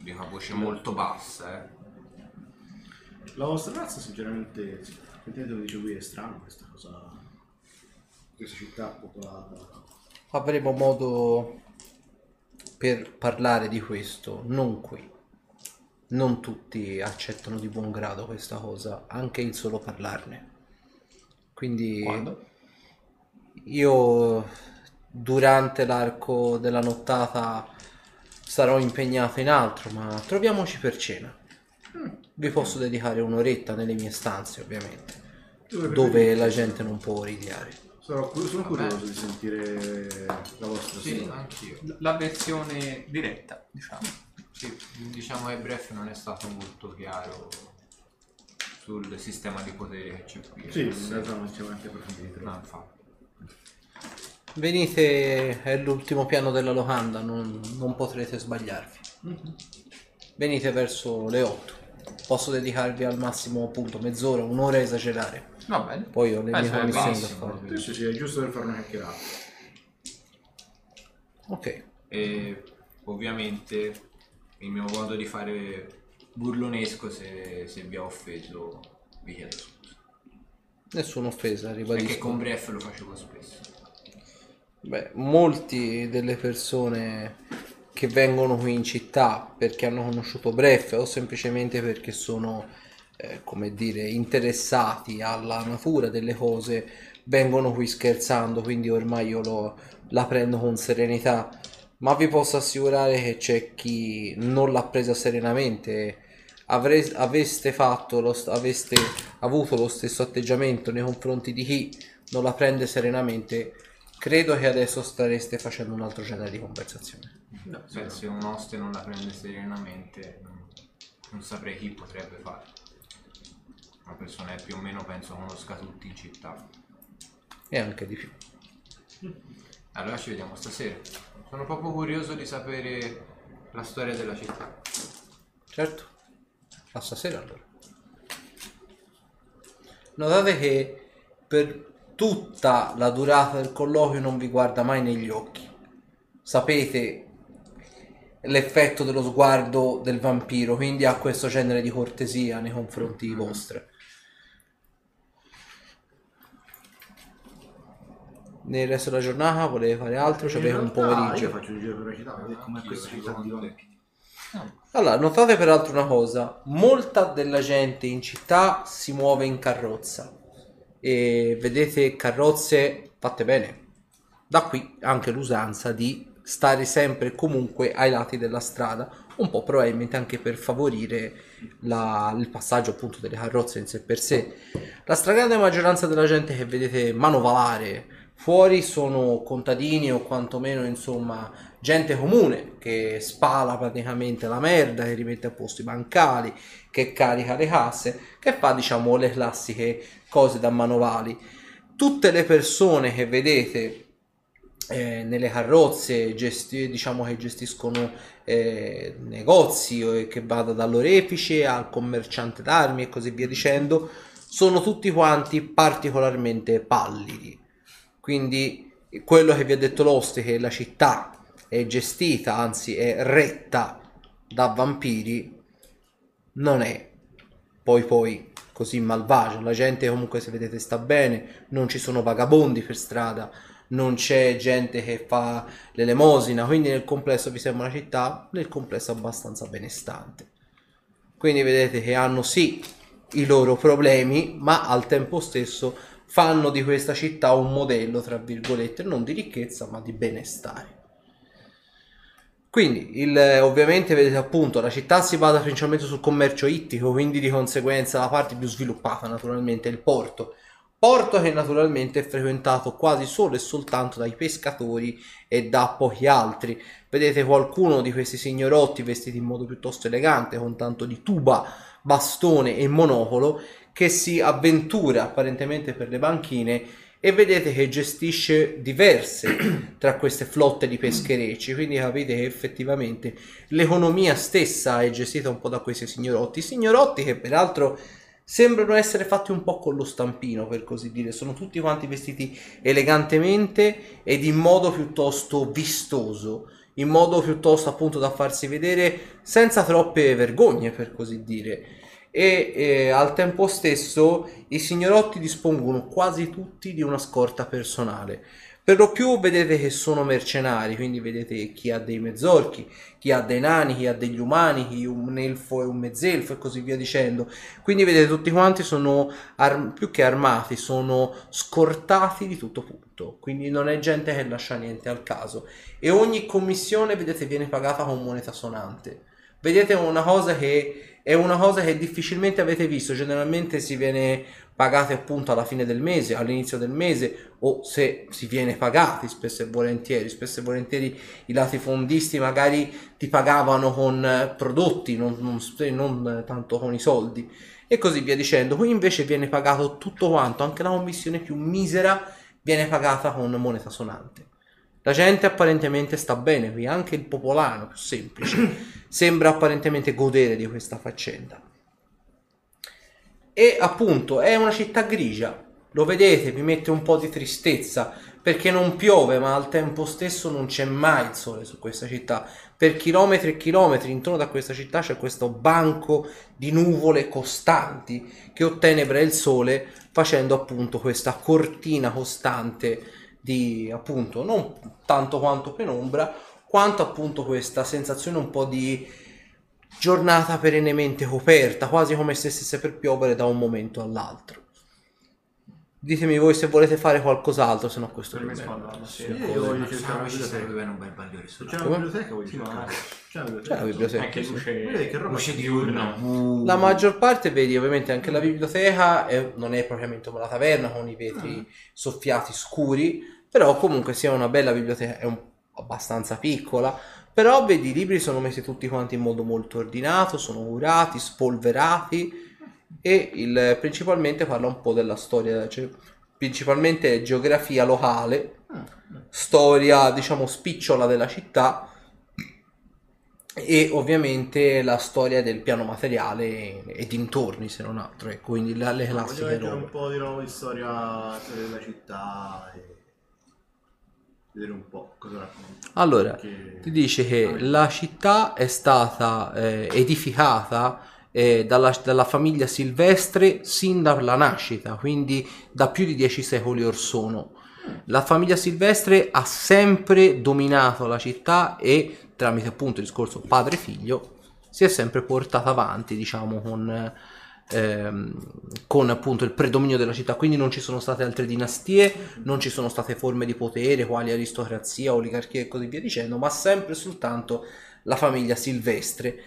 Di una voce molto bassa, eh. La vostra razza sinceramente, sentendo lo dice qui, è strano questa cosa. Questa città popolata. Avremo modo per parlare di questo, non qui. Non tutti accettano di buon grado questa cosa, anche il solo parlarne. Quindi Quando? io durante l'arco della nottata sarò impegnato in altro, ma troviamoci per cena. Vi posso dedicare un'oretta nelle mie stanze, ovviamente, Dove dove la gente non può. Sarò cu- sono curioso di sentire la vostra Sì, storia. anch'io. La versione diretta, diciamo. Sì, diciamo che Bref non è stato molto chiaro sul sistema di potere che c'è qui. Sì, in realtà non siamo neanche approfonditi. No, infatti. Venite, è l'ultimo piano della locanda, non, non potrete sbagliarvi. Venite verso le 8. Posso dedicarvi al massimo appunto mezz'ora, un'ora a esagerare. Va bene. Poi ho le mie Penso che commissioni da benissimo. fare. Sì, sì, sì, è giusto per fare una chiacchierata. Ok, E ovviamente il mio modo di fare burlonesco se, se vi ho offeso vi chiedo scusa. nessuna offesa, Perché ribadisco. con Bref lo facevo spesso. Beh, molti delle persone che vengono qui in città perché hanno conosciuto Bref o semplicemente perché sono, eh, come dire, interessati alla natura delle cose, vengono qui scherzando, quindi ormai io lo- la prendo con serenità. Ma vi posso assicurare che c'è chi non l'ha presa serenamente. Avre- aveste fatto lo st- aveste avuto lo stesso atteggiamento nei confronti di chi non la prende serenamente, credo che adesso stareste facendo un altro genere di conversazione. Beh, se un oste non la prende serenamente non, non saprei chi potrebbe fare. Una persona che più o meno penso conosca tutti in città. e anche di più. Allora ci vediamo stasera. Sono proprio curioso di sapere la storia della città. Certo, a stasera allora. Notate che per tutta la durata del colloquio non vi guarda mai negli occhi. Sapete l'effetto dello sguardo del vampiro, quindi ha questo genere di cortesia nei confronti vostri. Nel resto della giornata volete fare altro? Ci avete un In realtà pomeriggio. Io faccio un giro per la città, vedete com'è questa città di vampi. Allora, notate peraltro una cosa, molta della gente in città si muove in carrozza e vedete carrozze fatte bene. Da qui anche l'usanza di stare sempre e comunque ai lati della strada, un po' probabilmente anche per favorire la- il passaggio appunto delle carrozze in sé per sé. La stragrande maggioranza della gente che vedete manovalare fuori sono contadini o quantomeno insomma gente comune che spala praticamente la merda, che rimette a posto i bancali, che carica le casse, che fa diciamo le classiche cose da manovali. Tutte le persone che vedete eh, nelle carrozze gesti- diciamo che gestiscono eh, negozi o che vada dall'orefice al commerciante d'armi e così via dicendo sono tutti quanti particolarmente pallidi quindi quello che vi ha detto l'oste che la città è gestita anzi è retta da vampiri non è poi poi così malvagio. La gente comunque se vedete sta bene non ci sono vagabondi per strada non c'è gente che fa l'elemosina. Quindi nel complesso vi sembra una città nel complesso abbastanza benestante. Quindi vedete che hanno sì i loro problemi ma al tempo stesso fanno di questa città un modello tra virgolette non di ricchezza ma di benestare quindi, il- ovviamente, vedete appunto, la città si basa principalmente sul commercio ittico, quindi di conseguenza la parte più sviluppata naturalmente è il porto. Porto che naturalmente è frequentato quasi solo e soltanto dai pescatori e da pochi altri. Vedete qualcuno di questi signorotti vestiti in modo piuttosto elegante, con tanto di tuba, bastone e monocolo, che si avventura apparentemente per le banchine e vedete che gestisce diverse tra queste flotte di pescherecci, quindi capite che effettivamente l'economia stessa è gestita un po' da questi signorotti, signorotti che peraltro sembrano essere fatti un po' con lo stampino per così dire, sono tutti quanti vestiti elegantemente ed in modo piuttosto vistoso, in modo piuttosto appunto da farsi vedere senza troppe vergogne per così dire e eh, al tempo stesso i signorotti dispongono quasi tutti di una scorta personale. Per lo più vedete che sono mercenari, quindi vedete chi ha dei mezzorchi, chi ha dei nani, chi ha degli umani, chi un elfo e un mezzelfo e così via dicendo. Quindi vedete tutti quanti sono ar- più che armati, sono scortati di tutto punto. Quindi non è gente che lascia niente al caso. E ogni commissione, vedete, viene pagata con moneta sonante. Vedete una cosa che è una cosa che difficilmente avete visto, generalmente si viene pagati appunto alla fine del mese, all'inizio del mese o se si viene pagati spesso e volentieri, spesso e volentieri i latifondisti magari ti pagavano con eh, prodotti, non, non sp- non tanto con i soldi e così via dicendo. Qui invece viene pagato tutto quanto, anche la commissione più misera viene pagata con moneta sonante. La gente apparentemente sta bene qui, anche il popolano più semplice sembra apparentemente godere di questa faccenda. E appunto è una città grigia, lo vedete, vi mette un po' di tristezza perché non piove, ma al tempo stesso non c'è mai il sole su questa città. Per chilometri e chilometri intorno a questa città c'è questo banco di nuvole costanti che ottenebra il sole facendo appunto questa cortina costante di appunto non tanto quanto penombra quanto appunto questa sensazione un po' di giornata perennemente coperta quasi come se stesse per piovere da un momento all'altro ditemi voi se volete fare qualcos'altro se no questo è Per il me alla Sì, io voglio cercare sarebbe biblioteca. bene un bel bagliore solo. c'è una biblioteca voglio Sì, ma-. C'è una C'è la biblioteca. biblioteca Anche sì. luce... Vedete che roba Luce diurna. La maggior parte, vedi, ovviamente anche la biblioteca è- non è propriamente come la taverna con i vetri soffiati scuri, però comunque sia una bella biblioteca, è un- abbastanza piccola, però vedi i libri sono messi tutti quanti in modo molto ordinato, sono curati, spolverati e il, principalmente parla un po' della storia, cioè, principalmente geografia locale, storia diciamo spicciola della città e ovviamente la storia del piano materiale e dintorni se non altro, ecco, quindi la- le Ah, Voglio classiche robe. un po' di nuovo di storia, storia della città e vedere un po' cosa racconta. Allora, Perché- ti dice che la città è stata eh, edificata eh, dalla, dalla famiglia Silvestre sin dalla nascita, quindi da più di dieci secoli or sono. La famiglia Silvestre ha sempre dominato la città e tramite appunto il discorso padre-figlio si è sempre portata avanti, diciamo, con, ehm, con appunto il predominio della città. Quindi non ci sono state altre dinastie, non ci sono state forme di potere quali aristocrazia, oligarchia e così via dicendo, ma sempre e soltanto la famiglia Silvestre.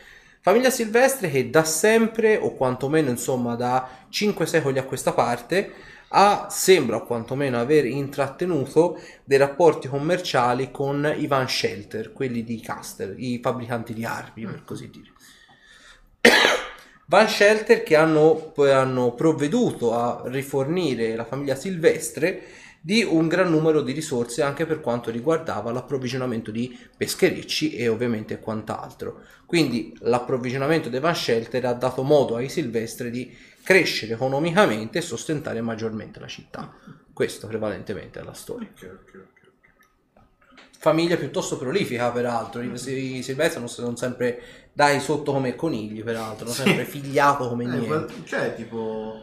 Famiglia Silvestre che da sempre, o quantomeno insomma da 5 secoli a questa parte, ha, sembra o quantomeno aver intrattenuto dei rapporti commerciali con i Van Shelter, quelli di Caster, i fabbricanti di armi per così dire. Van Shelter che hanno, hanno provveduto a rifornire la famiglia Silvestre di un gran numero di risorse anche per quanto riguardava l'approvvigionamento di pescherecci e ovviamente quant'altro. Quindi l'approvvigionamento dei Van Shelter ha dato modo ai Silvestre di crescere economicamente e sostentare maggiormente la città. Questo prevalentemente è la storia. Ok, ok, ok. Famiglia piuttosto prolifica, peraltro. I, i Silvestri non sono sempre dai sotto come conigli, peraltro, non sempre figliato come Eh, niente. c'è tipo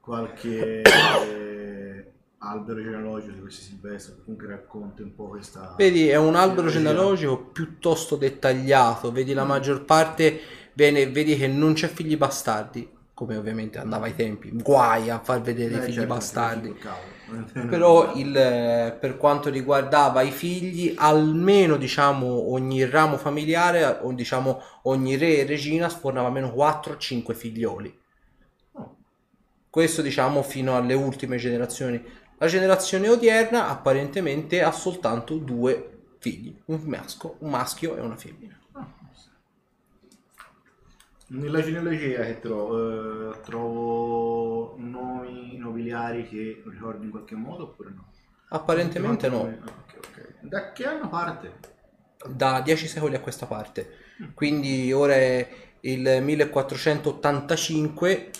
qualche eh, albero genealogico di questi silvestri che comunque racconta un po' questa... Vedi, è un albero Sì, genealogico piuttosto dettagliato. Vedi, la maggior parte viene, vedi che non c'è figli bastardi, come ovviamente andava ai tempi. Guai a far vedere Eh, i figli certo, bastardi. Però il, eh, per quanto riguardava i figli, almeno diciamo ogni ramo familiare, o diciamo ogni re e regina sfornava almeno 4-5 figlioli. Questo diciamo fino alle ultime generazioni. La generazione odierna apparentemente ha soltanto due figli, un maschio, un maschio e una femmina. Nella genealogia che trovo, eh, trovo nomi nobiliari che ricordi in qualche modo oppure no? Apparentemente no. Ah, ok, ok. Da che anno parte? da 10 secoli a questa parte. Quindi ora è il 1485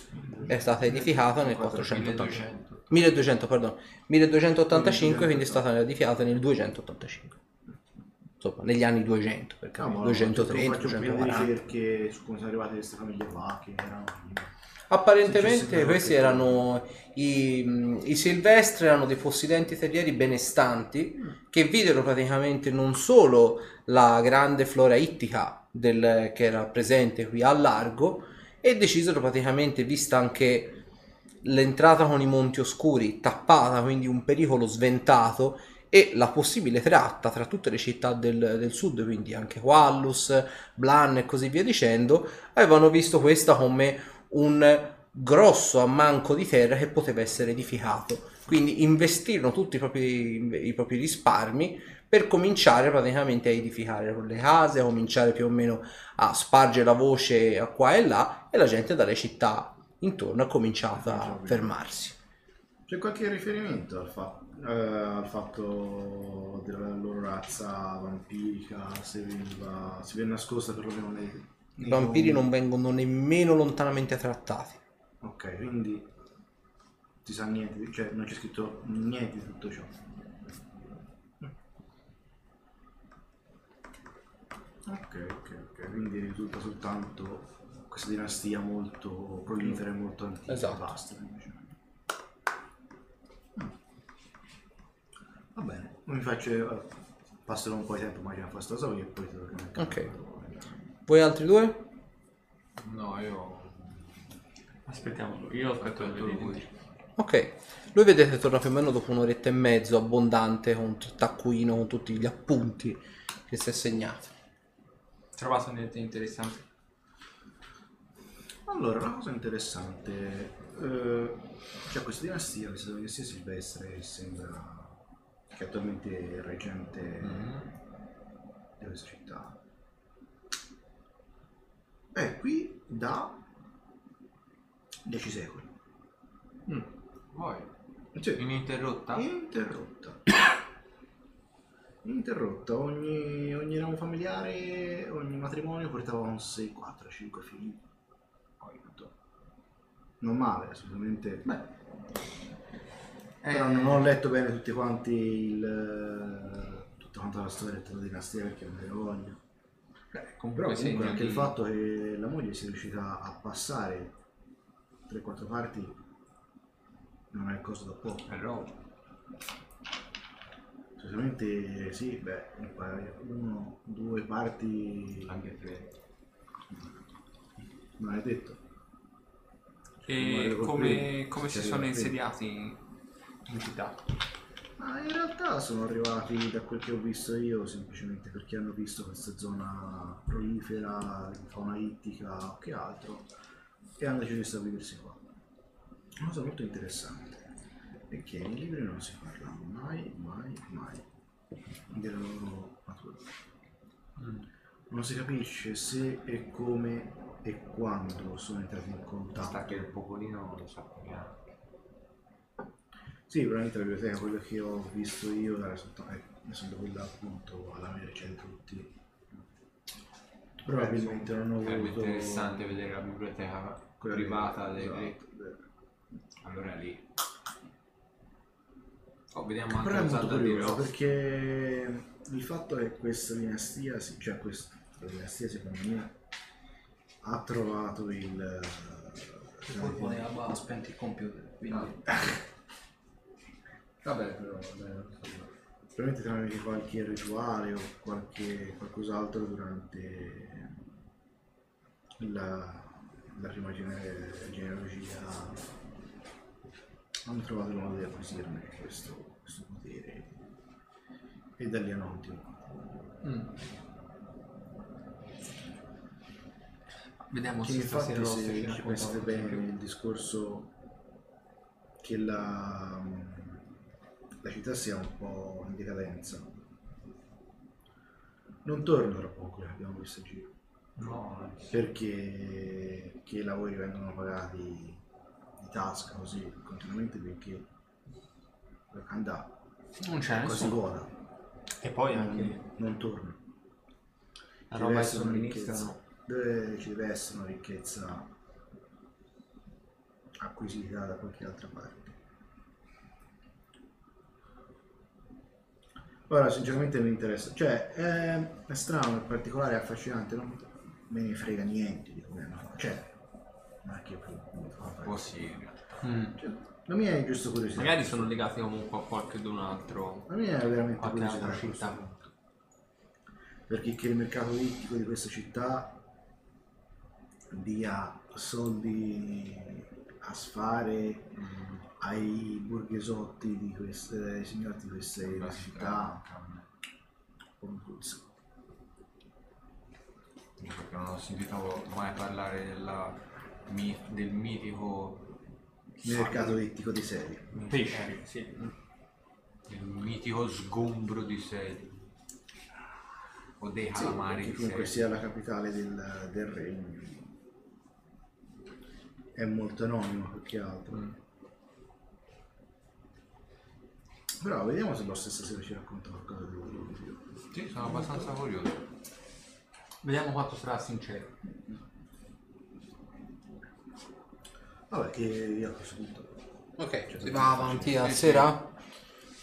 è stata edificata nel 485. 1200, perdono. 1285 quindi è stata edificata nel 285. Insomma, negli anni 200, perché No, ma 230, faccio prima 240. ricerche su come sono arrivate queste famiglie qua che erano. Apparentemente questi erano i, i silvestri, erano dei possidenti terrieri benestanti che videro praticamente non solo la grande flora ittica del- che era presente qui a largo e decisero praticamente, vista anche l'entrata con i monti oscuri tappata, quindi un pericolo sventato e la possibile tratta tra tutte le città del, del sud, quindi anche Wallus, Blan e così via dicendo, avevano visto questa come un grosso ammanco di terra che poteva essere edificato. Quindi investirono tutti i propri, i propri risparmi per cominciare praticamente a edificare le case, a cominciare più o meno a spargere la voce a qua e là e la gente dalle città intorno ha cominciato a fermarsi. C'è qualche riferimento al, fa- eh, al fatto della loro razza vampirica, se veniva, si viene nascosta perlomeno nei... I vampiri non vengono nemmeno lontanamente trattati. Ok, quindi si sa niente, cioè non c'è scritto niente di tutto ciò. Ok, ok, ok, quindi risulta soltanto questa dinastia molto prolifera e molto antica. Esatto. Basta, semplicemente. Mm. Va bene, mi faccio... eh, passerò un po' di tempo immagino a fare sta e poi torno a. Ok. Voi altri due? No, io... Aspettiamo, io aspetto di lui. Ok. Lui vedete torna più o meno dopo un'oretta e mezzo abbondante con il taccuino, con tutti gli appunti che si è segnato. Trovato niente di interessante. Allora, una cosa interessante, eh, c'è questa dinastia, questa dinastia silvestre che sembra che attualmente è reggente di questa città. È qui da 10 secoli. Poi... Sì. Ininterrotta? Interrotta. Interrotta. Ogni, ogni ramo familiare, ogni matrimonio portava un 6, 4, 5 figli. Poi tutto. Non male, assolutamente. Beh. Però non ho letto bene tutti quanti il, tutta quanta la storia della dinastia perché non ne ho voglia. Beh, Però comunque anche di- il fatto che la moglie sia riuscita a passare 3-4 parti non è cosa da poco. Però Solitamente sì, beh, uno, due parti anche tre. non è detto. E come, come si sono insediati in città? Ma in realtà sono arrivati da quel che ho visto io semplicemente perché hanno visto questa zona prolifera di fauna ittica o che altro e hanno deciso di stabilirsi qua. Una cosa molto interessante è che nei libri non si parla mai, mai, mai della loro natura. Non si capisce se e come e quando sono entrati in Sta contatto che il popolino lo sappiamo. Sì, probabilmente la biblioteca, quello che ho visto io era soltanto, eh, essendo quella appunto alla merce di tutti. Probabilmente non ho Sarebbe voluto... interessante vedere la biblioteca quella privata che- dei esatto. Allora lì. Oh, vediamo anche Però è molto Zalda di curioso Ross. perché il fatto è che questa dinastia, si- cioè questa dinastia secondo me ha trovato il... Il colpo ne aveva spento il computer, quindi... Vabbè, però vabbè, probabilmente tramite qualche rituale o qualche qualcos'altro durante la, la prima gene- genealogia hanno trovato il modo di acquisirne questo, questo potere e da lì hanno continuato. Vediamo Che se infatti stasera Ross se ci pensate bene più. il discorso che la, la città sia un po' in decadenza non torna tra poco che abbiamo visto in giro No, perché che i lavori vengono pagati di tasca così continuamente perché la Non c'è è nessuno. vuota E poi non, anche non torna la roba deve che essere una somministrano. ricchezza deve, ci deve essere una ricchezza acquisita da qualche altra parte. Ora, sinceramente mi interessa, cioè è, è strano, è particolare, è affascinante, non me ne frega niente di come hanno fatto, cioè, è che un po' sì in realtà. Mm. Cioè, la mia è giusto curiosità. Magari sono legati comunque a qualche d'un altro. La mia è veramente Qualche curiosità. altra città. Perché che il mercato ittico di questa città dia soldi a sfare ai borghesotti di queste, ai signori di queste città, eh. Perché non ho sentito mai parlare della, mi- del mitico mercato ittico di serie. Pesci, sì. il mitico sgombro di sedi o dei Sì, calamari di comunque sedi sia la capitale del, del regno. È molto anonimo più che altro. Mm. Però vediamo se lo stesso sera ci racconta qualcosa di più. sì sono abbastanza curioso Vediamo quanto sarà sincero. Vabbè, che io a questo punto. Ok, si va avanti a sera?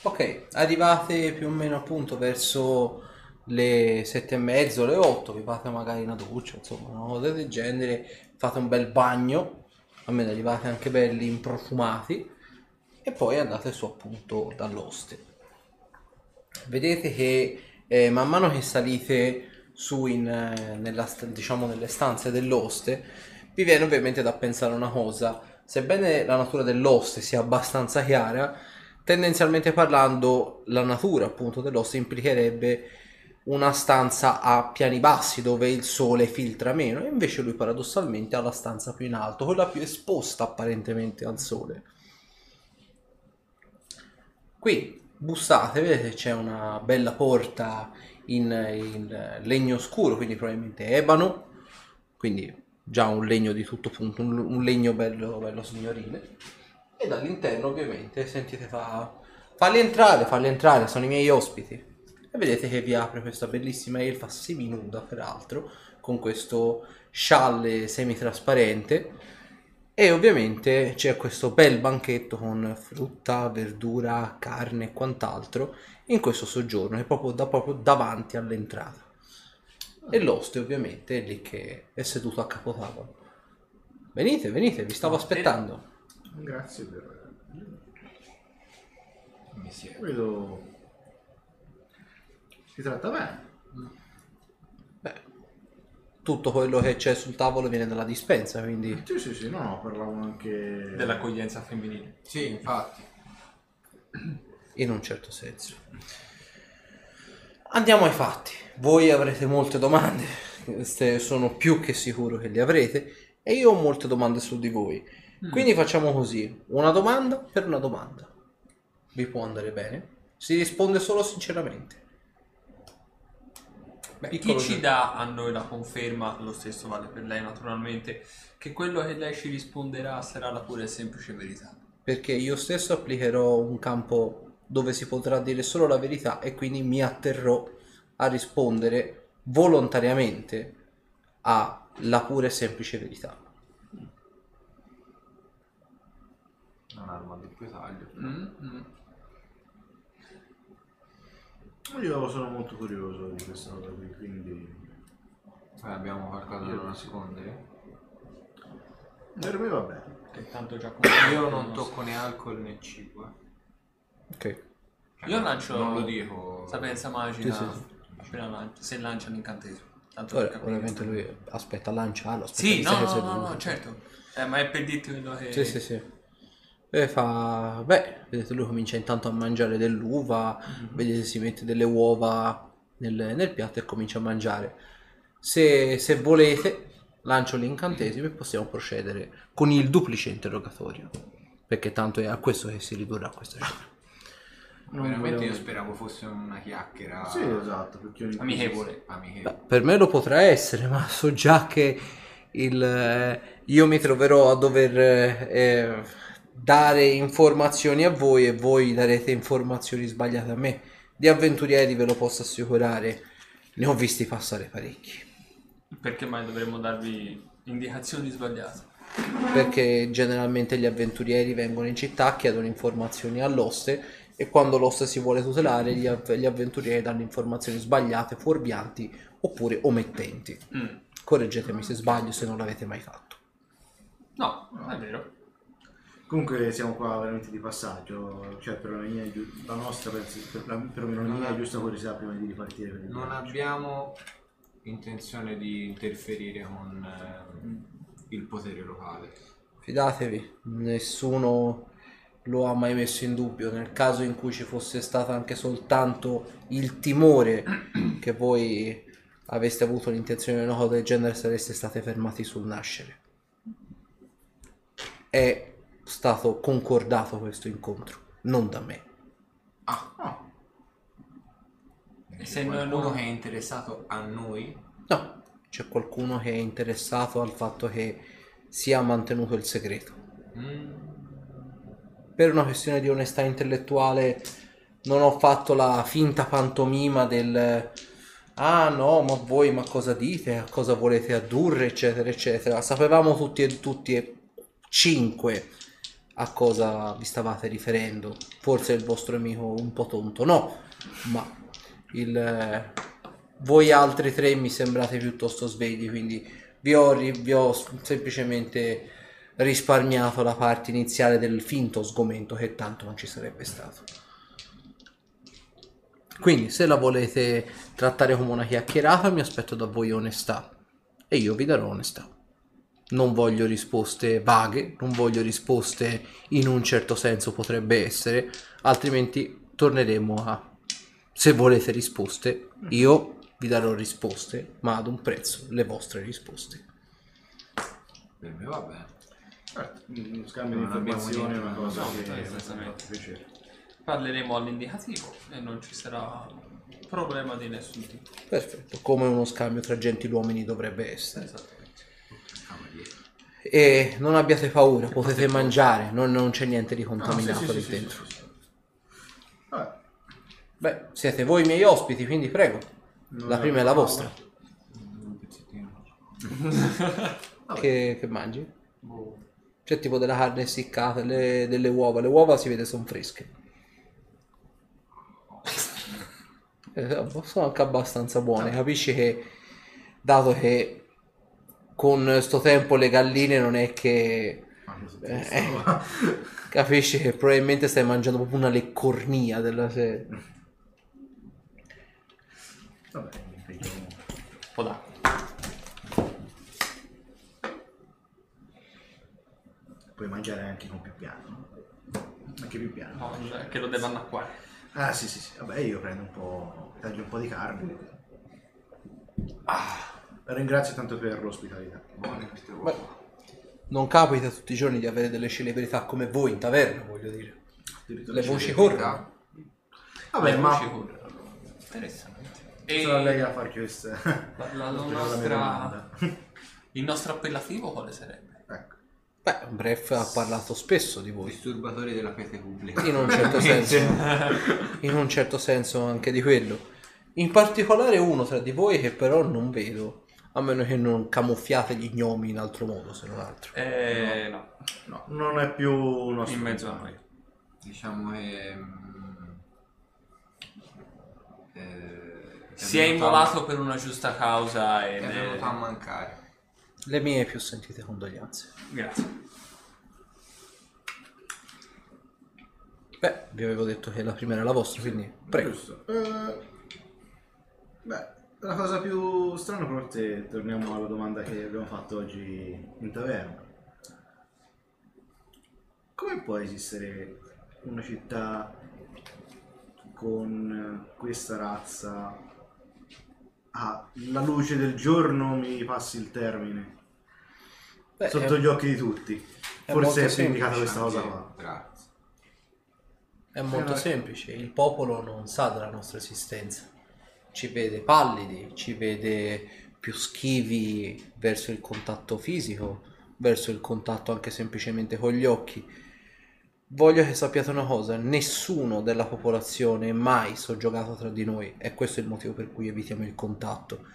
Ok, arrivate più o meno appunto verso le sette e mezzo, le otto, vi fate magari una doccia, insomma, una cosa del genere, fate un bel bagno, almeno arrivate anche belli improfumati e poi andate su appunto dall'oste. Vedete che eh, man mano che salite su in, eh, nella diciamo nelle stanze dell'oste, vi viene ovviamente da pensare una cosa, sebbene la natura dell'oste sia abbastanza chiara, tendenzialmente parlando la natura appunto dell'oste implicherebbe una stanza a piani bassi dove il sole filtra meno e invece lui paradossalmente ha la stanza più in alto, quella più esposta apparentemente al sole. Qui bussate, vedete c'è una bella porta in, in legno scuro, quindi probabilmente ebano, quindi già un legno di tutto punto, un, un legno bello, bello signorile. e dall'interno ovviamente sentite fa falli entrare, falli entrare, sono i miei ospiti. E vedete che vi apre questa bellissima elfa seminuda peraltro, con questo scialle semitrasparente e ovviamente c'è questo bel banchetto con frutta, verdura, carne e quant'altro in questo soggiorno, è proprio, da, proprio davanti all'entrata. E l'oste ovviamente è lì che è seduto a capotavolo. Venite, venite, vi stavo aspettando. Grazie per... Mi siedo. Vedo... Si tratta bene. Tutto quello che c'è sul tavolo viene dalla dispensa, quindi Sì, sì, sì, no, no, parlavo anche... Dell'accoglienza femminile. Sì, infatti. in un certo senso. Andiamo ai fatti. Voi avrete molte domande, sono più che sicuro che le avrete, e io ho molte domande su di voi. Quindi facciamo così, una domanda per una domanda. Vi può andare bene? Si risponde solo sinceramente. Beh, Piccolo chi ci dà a noi la conferma, lo stesso vale per lei naturalmente, che quello che lei ci risponderà sarà la pura e semplice verità. Perché io stesso applicherò un campo dove si potrà dire solo la verità e quindi mi atterrò a rispondere volontariamente alla pura e semplice verità. Un'arma doppio taglio. Mm, Io sono molto curioso di questa cosa qui, quindi... Eh, abbiamo qualcosa da nascondere. Per me va bene. Che tanto già Io non tocco né alcol né cibo. eh. Ok. Io lancio Non lo dico. sapienza magica Sì, sì, appena lancio- se lancia un incantesimo. Tanto Ora, capire. ovviamente lui aspetta, lancia, lo aspetta Sì, no, stare no, no, no, certo. Eh, ma è per dirti quello che... Sì, sì, sì. E fa... Beh, vedete lui comincia intanto a mangiare dell'uva, vedete si mette delle uova nel, nel piatto e comincia a mangiare. Se, se volete, lancio l'incantesimo e possiamo procedere con il duplice interrogatorio. Perché tanto è a questo che si ridurrà questa scena. Non Veramente volevo- io speravo fosse una chiacchiera. Sì, esatto, Amichevole. Amichevole. Per me lo potrà essere, ma so già che il, eh, io mi troverò a dover eh, eh, dare informazioni a voi e voi darete informazioni sbagliate a me. Di avventurieri ve lo posso assicurare, ne ho visti passare parecchi. Perché mai dovremmo darvi indicazioni sbagliate? Perché generalmente gli avventurieri vengono in città, chiedono informazioni all'oste e quando l'oste si vuole tutelare gli, av- gli avventurieri danno informazioni sbagliate, fuorvianti oppure omettenti. Mm. Correggetemi se sbaglio se non l'avete mai fatto. No, è vero. Comunque siamo qua veramente di passaggio, cioè per la, mia, giu- la nostra, per la, perlomeno la mia giusta curiosità prima di ripartire per il Non viaggio. abbiamo intenzione di interferire con eh, il potere locale. Fidatevi, nessuno lo ha mai messo in dubbio. Nel caso in cui ci fosse stato anche soltanto il timore che voi aveste avuto l'intenzione di una cosa del genere, sareste state fermati sul nascere. È stato concordato questo incontro, non da me. E se C'è noi qualcuno non... che è interessato a noi? No, c'è qualcuno che è interessato al fatto che sia mantenuto il segreto. Mm, per una questione di onestà intellettuale non ho fatto la finta pantomima del ah no ma voi ma cosa dite a cosa volete addurre eccetera eccetera sapevamo tutti e tutti e cinque a cosa vi stavate riferendo forse il vostro amico un po' tonto no ma il eh, voi altri tre mi sembrate piuttosto svegli quindi vi ho, vi ho semplicemente risparmiato la parte iniziale del finto sgomento che tanto non ci sarebbe stato. Quindi se la volete trattare come una chiacchierata mi aspetto da voi onestà e io vi darò onestà. Non voglio risposte vaghe, non voglio risposte in un certo senso potrebbe essere, altrimenti torneremo a se volete risposte, io vi darò risposte, ma ad un prezzo, le vostre risposte. per me va bene. Certo, uno scambio di informazioni è una cosa nascondere, che esattamente. piacere. Parleremo all'indicativo e non ci sarà problema di nessun tipo. Perfetto, come uno scambio tra gentiluomini dovrebbe essere. Esattamente. E non abbiate paura, potete mangiare, non, non c'è niente di contaminato Ah, sì, lì dentro. sì, sì, sì. Vabbè, Beh, siete voi i miei ospiti, quindi prego. non La prima è la vostra. Un pezzettino. Che, che mangi? C'è tipo della carne essiccata, le- delle uova. Le uova si vede sono fresche. Eh, sono anche abbastanza buone. Capisci che, dato che con sto tempo le galline non è che... tutte eh, eh, capisci che probabilmente stai mangiando proprio una leccornia della serie. Vabbè. Un po' d'acqua. Puoi mangiare anche con più piano. Anche più piano. No, il- che lo deve annacquare. Ah sì sì sì, vabbè io prendo un po', taglio un po' di carne. Ah, ringrazio tanto per l'ospitalità. Queste Beh, non capita tutti i giorni di avere delle celebrità come voi in taverna, voglio dire. Le voci corrono. Vabbè, Le ma voci corrono. Interessante. E sarà lei a farci questa la, la- la nostra, il nostro appellativo quale sarebbe? ecco. Beh, Bref ha parlato spesso di voi. Disturbatori della quiete pubblica. In un certo senso, in un certo senso anche di quello. In particolare uno tra di voi che però non vedo, a meno che non camuffiate gli gnomi in altro modo, se non altro. Eh, no, No, non è più uno in mezzo a noi. Diciamo che... mm, eh, Si è venuto a- immolato per una giusta causa È ed venuto a è... mancare. Le mie più sentite condoglianze. Grazie. Beh, vi avevo detto che la prima era la vostra, quindi prego. Giusto. Eh, beh, la cosa più strana forse torniamo alla domanda che abbiamo fatto oggi in taverna. Come può esistere una città con questa razza alla luce del giorno, mi passi il termine, Beh, sotto è, gli occhi di tutti? è Forse è semplice, questa cosa qua. Grazie. è molto Eh, semplice. Il popolo non sa della nostra esistenza. Ci vede pallidi, ci vede più schivi verso il contatto fisico, verso il contatto anche semplicemente con gli occhi. Voglio che sappiate una cosa, nessuno della popolazione è mai soggiogato tra di noi e questo è il motivo per cui evitiamo il contatto.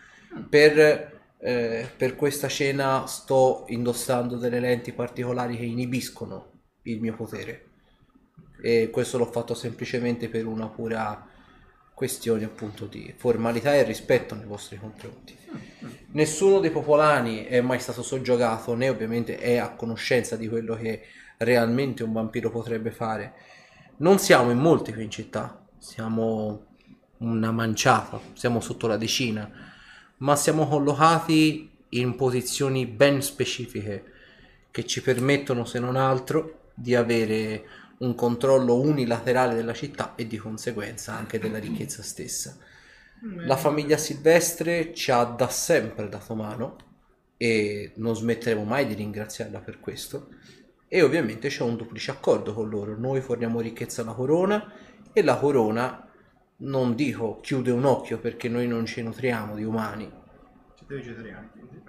Per, eh, per questa cena sto indossando delle lenti particolari che inibiscono il mio potere e questo l'ho fatto semplicemente per una pura questione appunto di formalità e rispetto nei vostri confronti. Nessuno dei popolani è mai stato soggiogato né ovviamente è a conoscenza di quello che realmente un vampiro potrebbe fare. Non siamo in molti qui in città, siamo una manciata, siamo sotto la decina, ma siamo collocati in posizioni ben specifiche che ci permettono, se non altro, di avere un controllo unilaterale della città e di conseguenza anche della ricchezza stessa. La famiglia Silvestre ci ha da sempre dato mano e non smetteremo mai di ringraziarla per questo. E ovviamente c'è un duplice accordo con loro. Noi forniamo ricchezza alla corona e la corona, non dico chiude un occhio perché noi non ci nutriamo di umani, Siete vegetariani? quindi?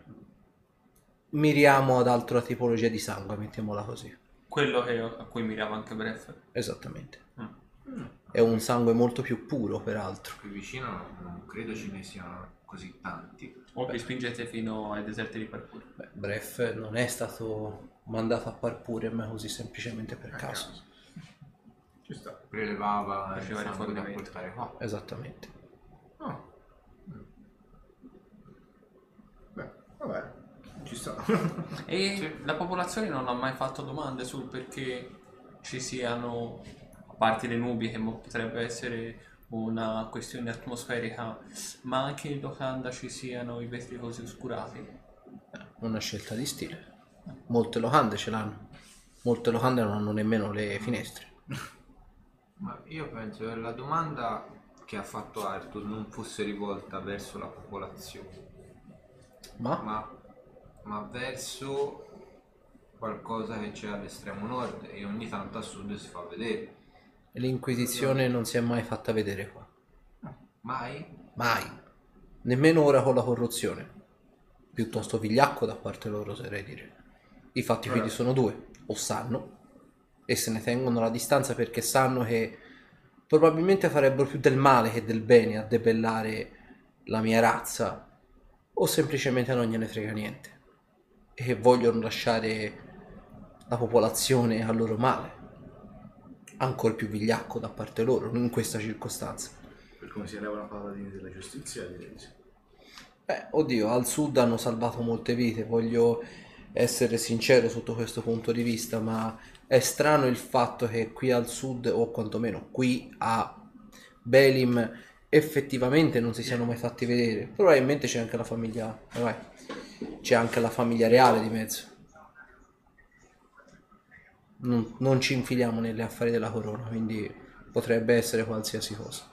miriamo ad altra tipologia di sangue, mettiamola così. Quello che- a cui mirava anche Bref. Esattamente. Mm. È un sangue molto più puro, peraltro. Qui vicino non, credo ce ne siano così tanti. O vi spingete fino ai deserti di Parkour. Beh, Bref non è stato mandato a Parpure, così semplicemente per caso. Ci sta. Prelevava il Faceva sangue da rifornimento. portare qua. Esattamente. Ah. Beh, vabbè, ci sta. E la popolazione non ha mai fatto domande sul perché ci siano, a parte le nubi che mo- potrebbe essere una questione atmosferica, ma anche in locanda ci siano i vetri così oscurati. Una scelta di stile. Molte locande ce l'hanno. Molte locande non hanno nemmeno le finestre. Ma io penso che la domanda che ha fatto Arthur non fosse rivolta verso la popolazione, Ma ma, ma verso qualcosa che c'è all'estremo nord e ogni tanto a sud si fa vedere. l'Inquisizione non si è mai fatta vedere qua. Mai? Mai. Nemmeno ora con la corruzione. Piuttosto vigliacco da parte loro, oserei dire. I fatti figli sono due, o sanno e se ne tengono la distanza perché sanno che probabilmente farebbero più del male che del bene a debellare la mia razza, o semplicemente non gliene frega niente e vogliono lasciare la popolazione al loro male, ancora più vigliacco da parte loro in questa circostanza. Per come si elevano paladini della giustizia, direi di sì. Beh, oddio, al sud hanno salvato molte vite, voglio essere sincero sotto questo punto di vista, ma è strano il fatto che qui al sud, o quantomeno qui a Belim, effettivamente non si siano mai fatti vedere. Probabilmente c'è anche la famiglia, vai, c'è anche la famiglia reale di mezzo. Non, non ci infiliamo negli affari della corona, quindi potrebbe essere qualsiasi cosa.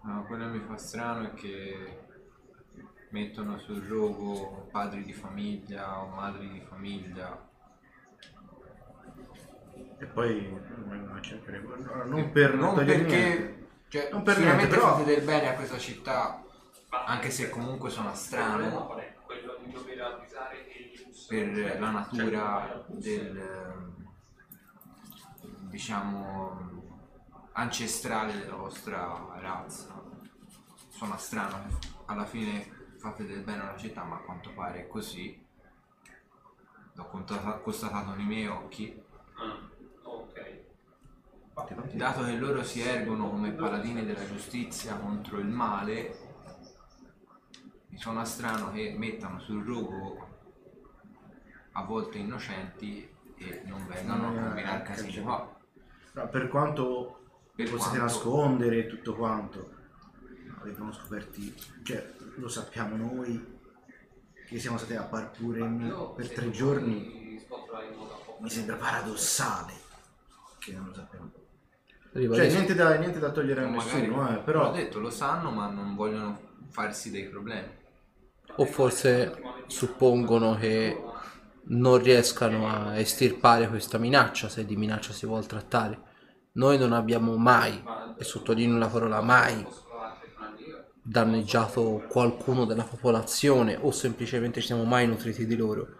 No, quello che mi fa strano è che mettono sul rogo padri di famiglia o madri di famiglia. E poi non per non perché niente. cioè, Non per sicuramente niente, però- fate del bene a questa città, anche se comunque sono strano per la natura del ehm, diciamo ancestrale della vostra razza. Suona strano, alla fine fate del bene alla città, ma a quanto pare è così. L'ho constata- constatato nei miei occhi. Dato che loro si ergono come paladini della giustizia contro il male, mi suona strano che mettano sul rogo a volte innocenti e non vengano a Eh, combinare casini qua. No, per quanto Per possiate quanto- nascondere e tutto quanto, avevano scoperti, cioè lo sappiamo noi che siamo stati a Parpuremi per tre giorni, mi sembra paradossale che non lo sappiamo. Cioè niente da, niente da togliere a nessuno, eh, l'ho però detto, lo sanno ma non vogliono farsi dei problemi. O forse suppongono che non riescano a estirpare questa minaccia, se di minaccia si vuol trattare. Noi non abbiamo mai, e sottolineo la parola mai, danneggiato qualcuno della popolazione o semplicemente ci siamo mai nutriti di loro.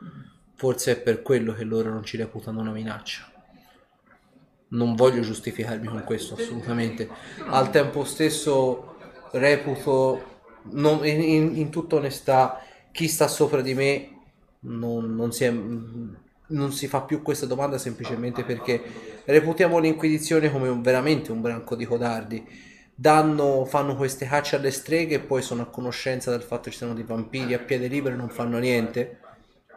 Forse è per quello che loro non ci reputano una minaccia. Non voglio giustificarmi con questo assolutamente. Al tempo stesso reputo, non- in, in- tutta onestà, chi sta sopra di me non, non si è- non si fa più questa domanda semplicemente perché reputiamo l'Inquisizione come un- veramente un branco di codardi. Danno, fanno queste cacce alle streghe e poi sono a conoscenza del fatto che ci sono dei vampiri a piede libero e non fanno niente.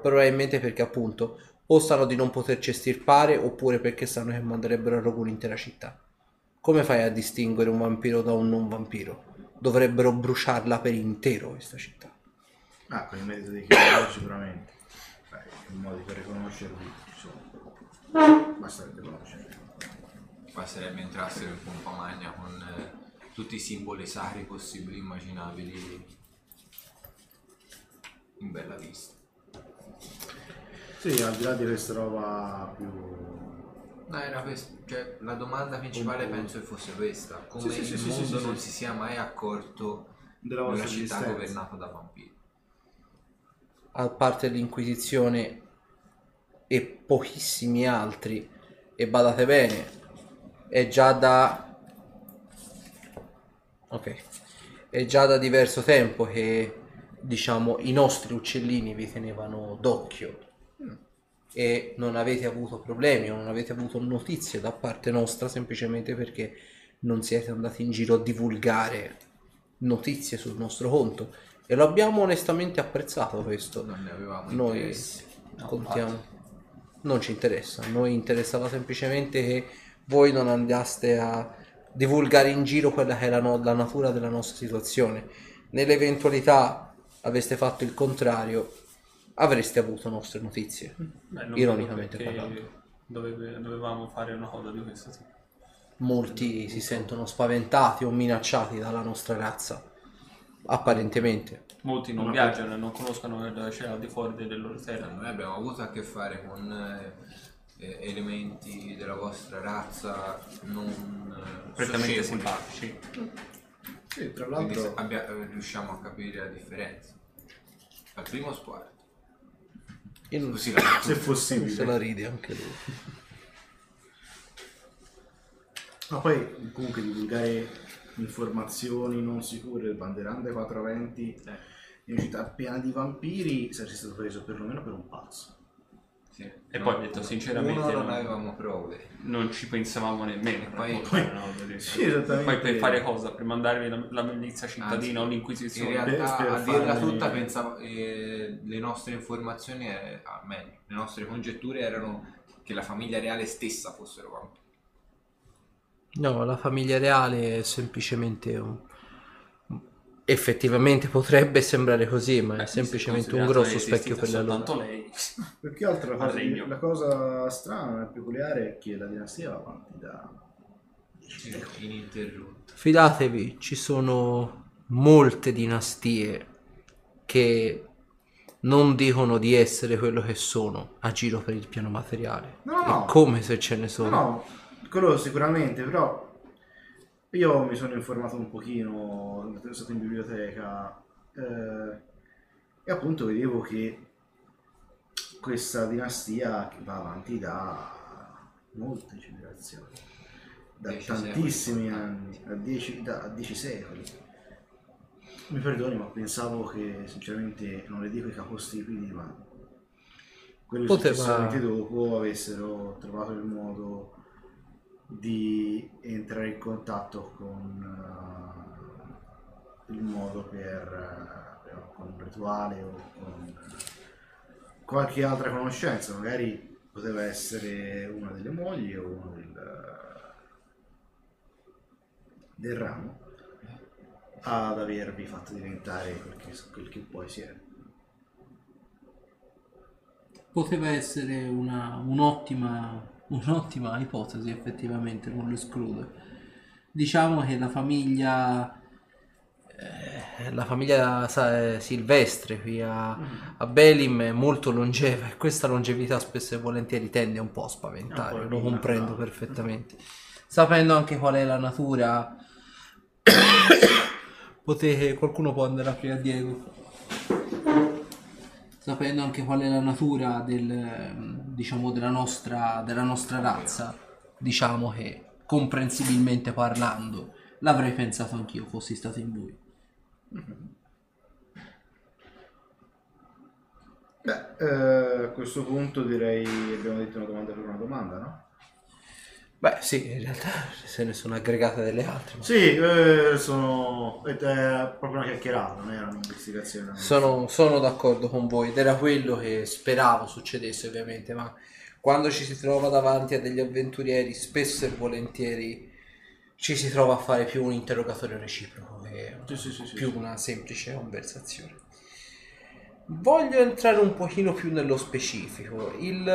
Probabilmente perché appunto o sanno di non poterci estirpare oppure perché sanno che manderebbero a rogo un'intera città. Come fai a distinguere un vampiro da un non vampiro? Dovrebbero bruciarla per intero questa città. ah, con il merito dei chiari sicuramente. Beh, un modo per riconoscerli ci sono. Basterebbe conoscerli. Basterebbe entrassero in pompa magna con eh, tutti i simboli sacri possibili e immaginabili in bella vista. Sì, al di là di questa roba più No, era questa, cioè, la domanda principale penso che fosse questa, come Sì, sì, il sì, sì, mondo sì, non sì. si sia mai accorto della di una vostra città esistenza. governata da vampiri. a parte l'Inquisizione e pochissimi altri, e badate bene, è già da... Ok, è già da diverso tempo che, diciamo, i nostri uccellini vi tenevano d'occhio e non avete avuto problemi o non avete avuto notizie da parte nostra semplicemente perché non siete andati in giro a divulgare notizie sul nostro conto. E lo abbiamo onestamente apprezzato questo. Non ne avevamo noi interesse. contiamo. non ci interessa. A noi interessava semplicemente che voi non andaste a divulgare in giro quella che no- la natura della nostra situazione. Nell'eventualità aveste fatto il contrario avreste avuto nostre notizie Beh, non Ironicamente parlando. doveve- dovevamo fare una cosa di questo tipo. molti si sentono spaventati o minacciati dalla nostra razza apparentemente Molti non Ma- viaggiano e non conoscono dove c'è al di fuori delle loro terre. Noi abbiamo avuto a che fare con eh, eh, elementi della vostra razza non eh, Prettamente simpatici. Sì, tra l'altro abbia- eh, riusciamo a capire la differenza. Al primo sguardo. Io- Così la Se se possibile. la ride anche lui. Ma poi comunque divulgare informazioni non sicure, banderande 420 Eh. in una città piena di vampiri, saresti stato preso perlomeno per un pazzo. Sì. E No, poi ho detto sinceramente uno non non- avevamo prove. Non ci pensavamo nemmeno. a Poi- cosa del Sì, esattamente. Poi per fare cosa? Per mandarvi la, la milizia cittadina o In l'inquisizione? realtà, per a dirla farmi- tutta, pensavo, eh, le nostre informazioni, eh, ah, meglio, le nostre congetture erano che la famiglia reale stessa fossero vampiri. No, la famiglia reale è semplicemente un... Effettivamente potrebbe sembrare così, ma è Beh, semplicemente un grosso specchio per la loro. soltanto lei. Più che altro la cosa, la cosa strana e peculiare è che la dinastia va avanti da Ininterrotta. Fidatevi, ci sono molte dinastie che non dicono di essere quello che sono a giro per il piano materiale. No, no. E come se ce ne No, sono. no, quello sicuramente, però io mi sono informato un pochino, sono stato in biblioteca eh, e appunto vedevo che questa dinastia va avanti da molte generazioni, da Dieci tantissimi secoli. anni, da dieci, da dieci secoli. Mi perdoni, ma pensavo che sinceramente non le dico i capostipiti, ma quelli Poteva- successivamente dopo avessero trovato il modo di entrare in contatto con eh, il modo per eh, con un rituale o con qualche altra conoscenza, magari poteva essere una delle mogli o uno del, del ramo ad avervi fatto diventare quel che, quel che poi si è. Poteva essere una- un'ottima, un'ottima ipotesi, effettivamente, non lo escludo. Diciamo che la famiglia, eh, la famiglia eh, silvestre qui a, a Belim è molto longeva e questa longevità spesso e volentieri tende un po' a spaventare, lo comprendo perfettamente. Sapendo anche qual è la natura, potete, qualcuno può andare a aprire a Diego sapendo anche qual è la natura del, diciamo, della, nostra, della nostra razza, diciamo che comprensibilmente parlando l'avrei pensato anch'io fossi stato in voi. Beh, eh, a questo punto direi abbiamo detto una domanda per una domanda, no? Beh sì, in realtà se ne sono aggregate delle altre. ma Sì, eh, sono è proprio una chiacchierata, non era un'investigazione. Sono, sono d'accordo con voi ed era quello che speravo succedesse ovviamente, ma quando ci si trova davanti a degli avventurieri spesso e volentieri ci si trova a fare più un interrogatorio reciproco che Sì, sì, sì, più una semplice conversazione. Voglio entrare un pochino più nello specifico. Il,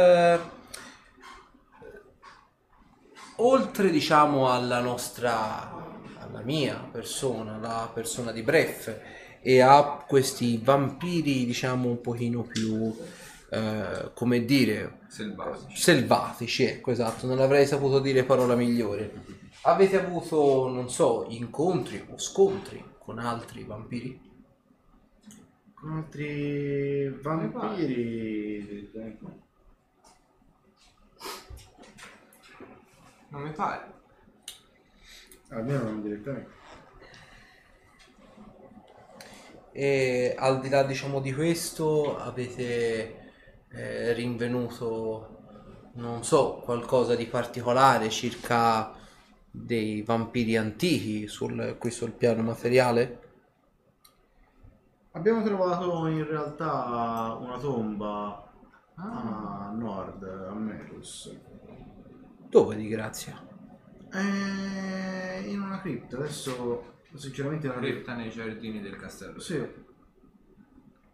oltre diciamo alla nostra, alla mia persona, la persona di Breff e a questi vampiri diciamo un pochino più, eh, come dire, Selvatici. selvatici, ecco esatto, non avrei saputo dire parola migliore. Avete avuto, non so, incontri o scontri con altri vampiri? Con altri vampiri. Non mi pare. Almeno non direttamente. E al di là, diciamo, di questo, avete eh, rinvenuto, non so, qualcosa di particolare circa dei vampiri antichi sul, qui sul piano materiale? Abbiamo trovato in realtà una tomba a nord, a Merus. Dove di grazia? Eh, in una cripta, adesso sinceramente non ricordo. Cripta nei giardini del castello. Sì,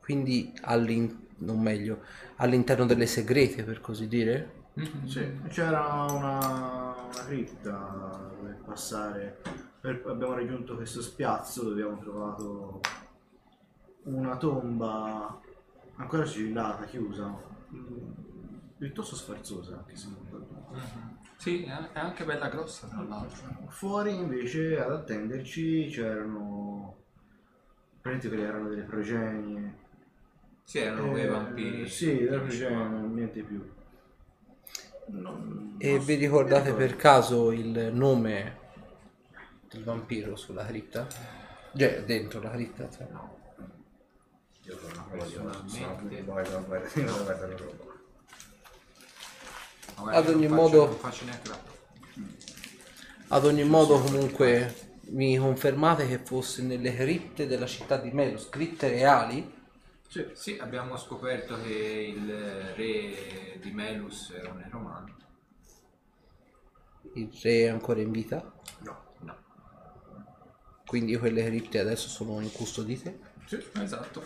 Quindi all'in- non meglio, all'interno delle segrete, per così dire? sì, c'era una, una cripta per passare. Per- abbiamo raggiunto questo spiazzo dove abbiamo trovato una tomba ancora sigillata, chiusa, mm, piuttosto sfarzosa, anche se non Sì, è anche bella grossa tra l'altro. Fuori invece ad attenderci c'erano praticamente quelle erano delle progenie Sì, erano vampiri. Eh, Sì, da qui c'è niente più. E vi ricordate per caso il nome del vampiro sulla cripta? Cioè, dentro la cripta? cioè. Io sono una Personalmente. Ma guarda, Ad ogni non faccio- modo- Non faccio neanche la Ad ogni modo, comunque, mi confermate che fosse nelle cripte della città di Melus, cripte reali? Sì, sì, abbiamo scoperto che il re di Melus era un necromante. Il re è ancora in vita? No, no. Quindi quelle cripte adesso sono incustodite? Sì, esatto.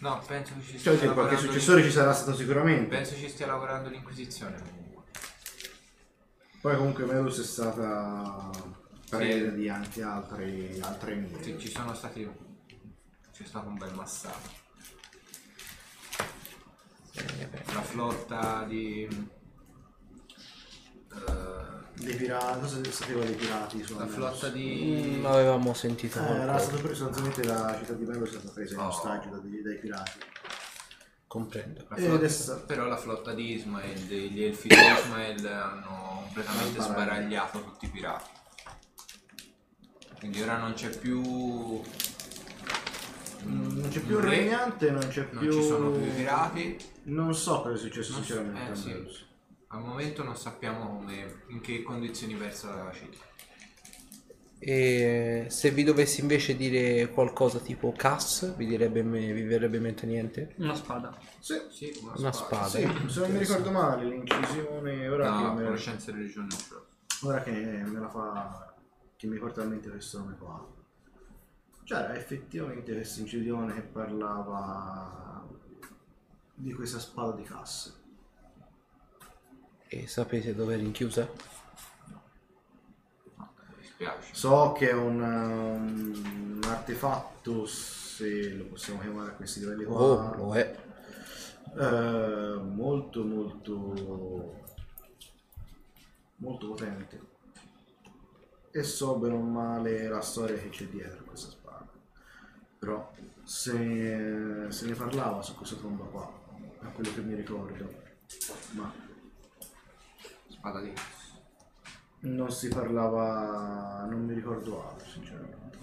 No, penso che ci Cioè, stia sì, qualche lavorando successore ci sarà stato sicuramente. Penso ci stia lavorando l'Inquisizione comunque. Poi comunque Melus è stata preda di anche altre, altre mire. Sì, ci sono stati... C'è stato un bel massacro. La flotta di... eh, Dei pirati, cosa sapeva dei pirati? la flotta di... Mm, avevamo sentito Eh, era stato preso, sostanzialmente la città di Melus è stata presa in Oh. ostaggio dai, dai pirati. Comprendo. La E flotta- adesso- Però la flotta di Ismael, gli elfi di Ismael hanno completamente Sbaragliato. sbaragliato tutti i pirati. Quindi ora non c'è più... Non c'è più un re, regnante, non c'è Non più... ci sono più i pirati. Non so cosa è successo Non so- sinceramente eh, a sì. Al momento non sappiamo come, in che condizioni versa la città. E se vi dovessi invece dire qualcosa tipo Cass, vi, direbbe me- vi verrebbe in mente niente? Una spada. Sì, Sì, una, Una spada. sì, se non mi ricordo male, l'incisione, ora, No, che, me, conoscenza e religione non ce l'ho. ora che me la fa, che mi porta in mente questo nome qua. C'era effettivamente questa incisione che parlava di questa spada di casse. E sapete dove è rinchiusa? Mi dispiace. So che è un, um, un artefatto, se lo possiamo chiamare a questi livelli qua, Oh, lo è. eh, molto molto molto potente. E so bene o male la storia che c'è dietro a questa spada. Però se, se ne parlava su questa tomba qua, a quello che mi ricordo, ma Spada di... non si parlava, non mi ricordo altro sinceramente.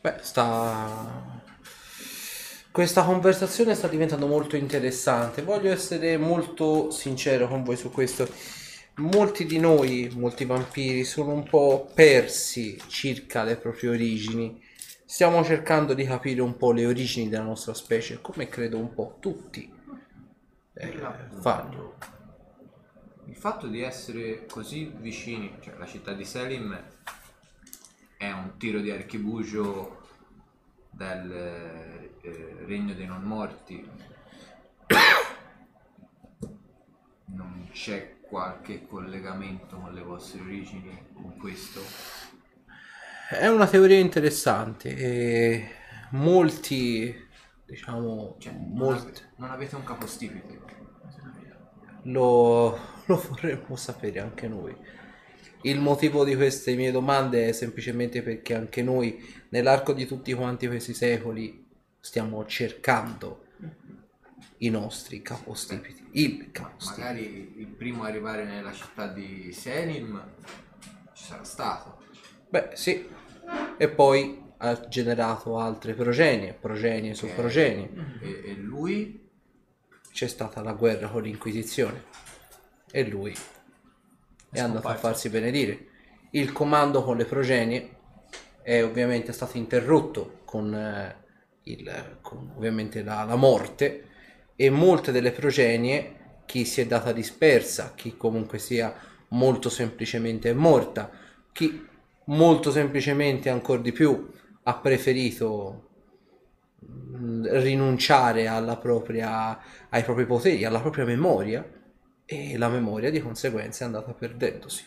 Beh, sta... Questa conversazione sta diventando molto interessante. Voglio essere molto sincero con voi su questo. Molti di noi, molti vampiri, sono un po' persi circa le proprie origini. Stiamo cercando di capire un po' le origini della nostra specie, come credo un po' tutti eh, fanno. Il fatto di essere così vicini, cioè la città di Selim è un tiro di archibugio del eh, regno dei non morti. Non c'è qualche collegamento con le vostre origini con questo? È una teoria interessante e molti, diciamo, Cioè, non, molti... ave- non avete un capostipite? Lo, lo vorremmo sapere anche noi. Il motivo di queste mie domande è semplicemente perché anche noi, nell'arco di tutti quanti questi secoli, stiamo cercando i nostri capostipiti. Il capostipite. Magari il primo a arrivare nella città di Selim ci sarà stato. Beh, sì. E poi ha generato altre progenie, progenie su progenie. E, e lui C'è stata la guerra con l'Inquisizione e lui è andato a farsi benedire. Il comando con le progenie è ovviamente stato interrotto con, eh, il- con ovviamente la, la morte e molte delle progenie, chi si è data dispersa, chi comunque sia molto semplicemente è morta, chi molto semplicemente ancora di più ha preferito mh, rinunciare alla propria, ai propri poteri, alla propria memoria e la memoria di conseguenza è andata perdendosi.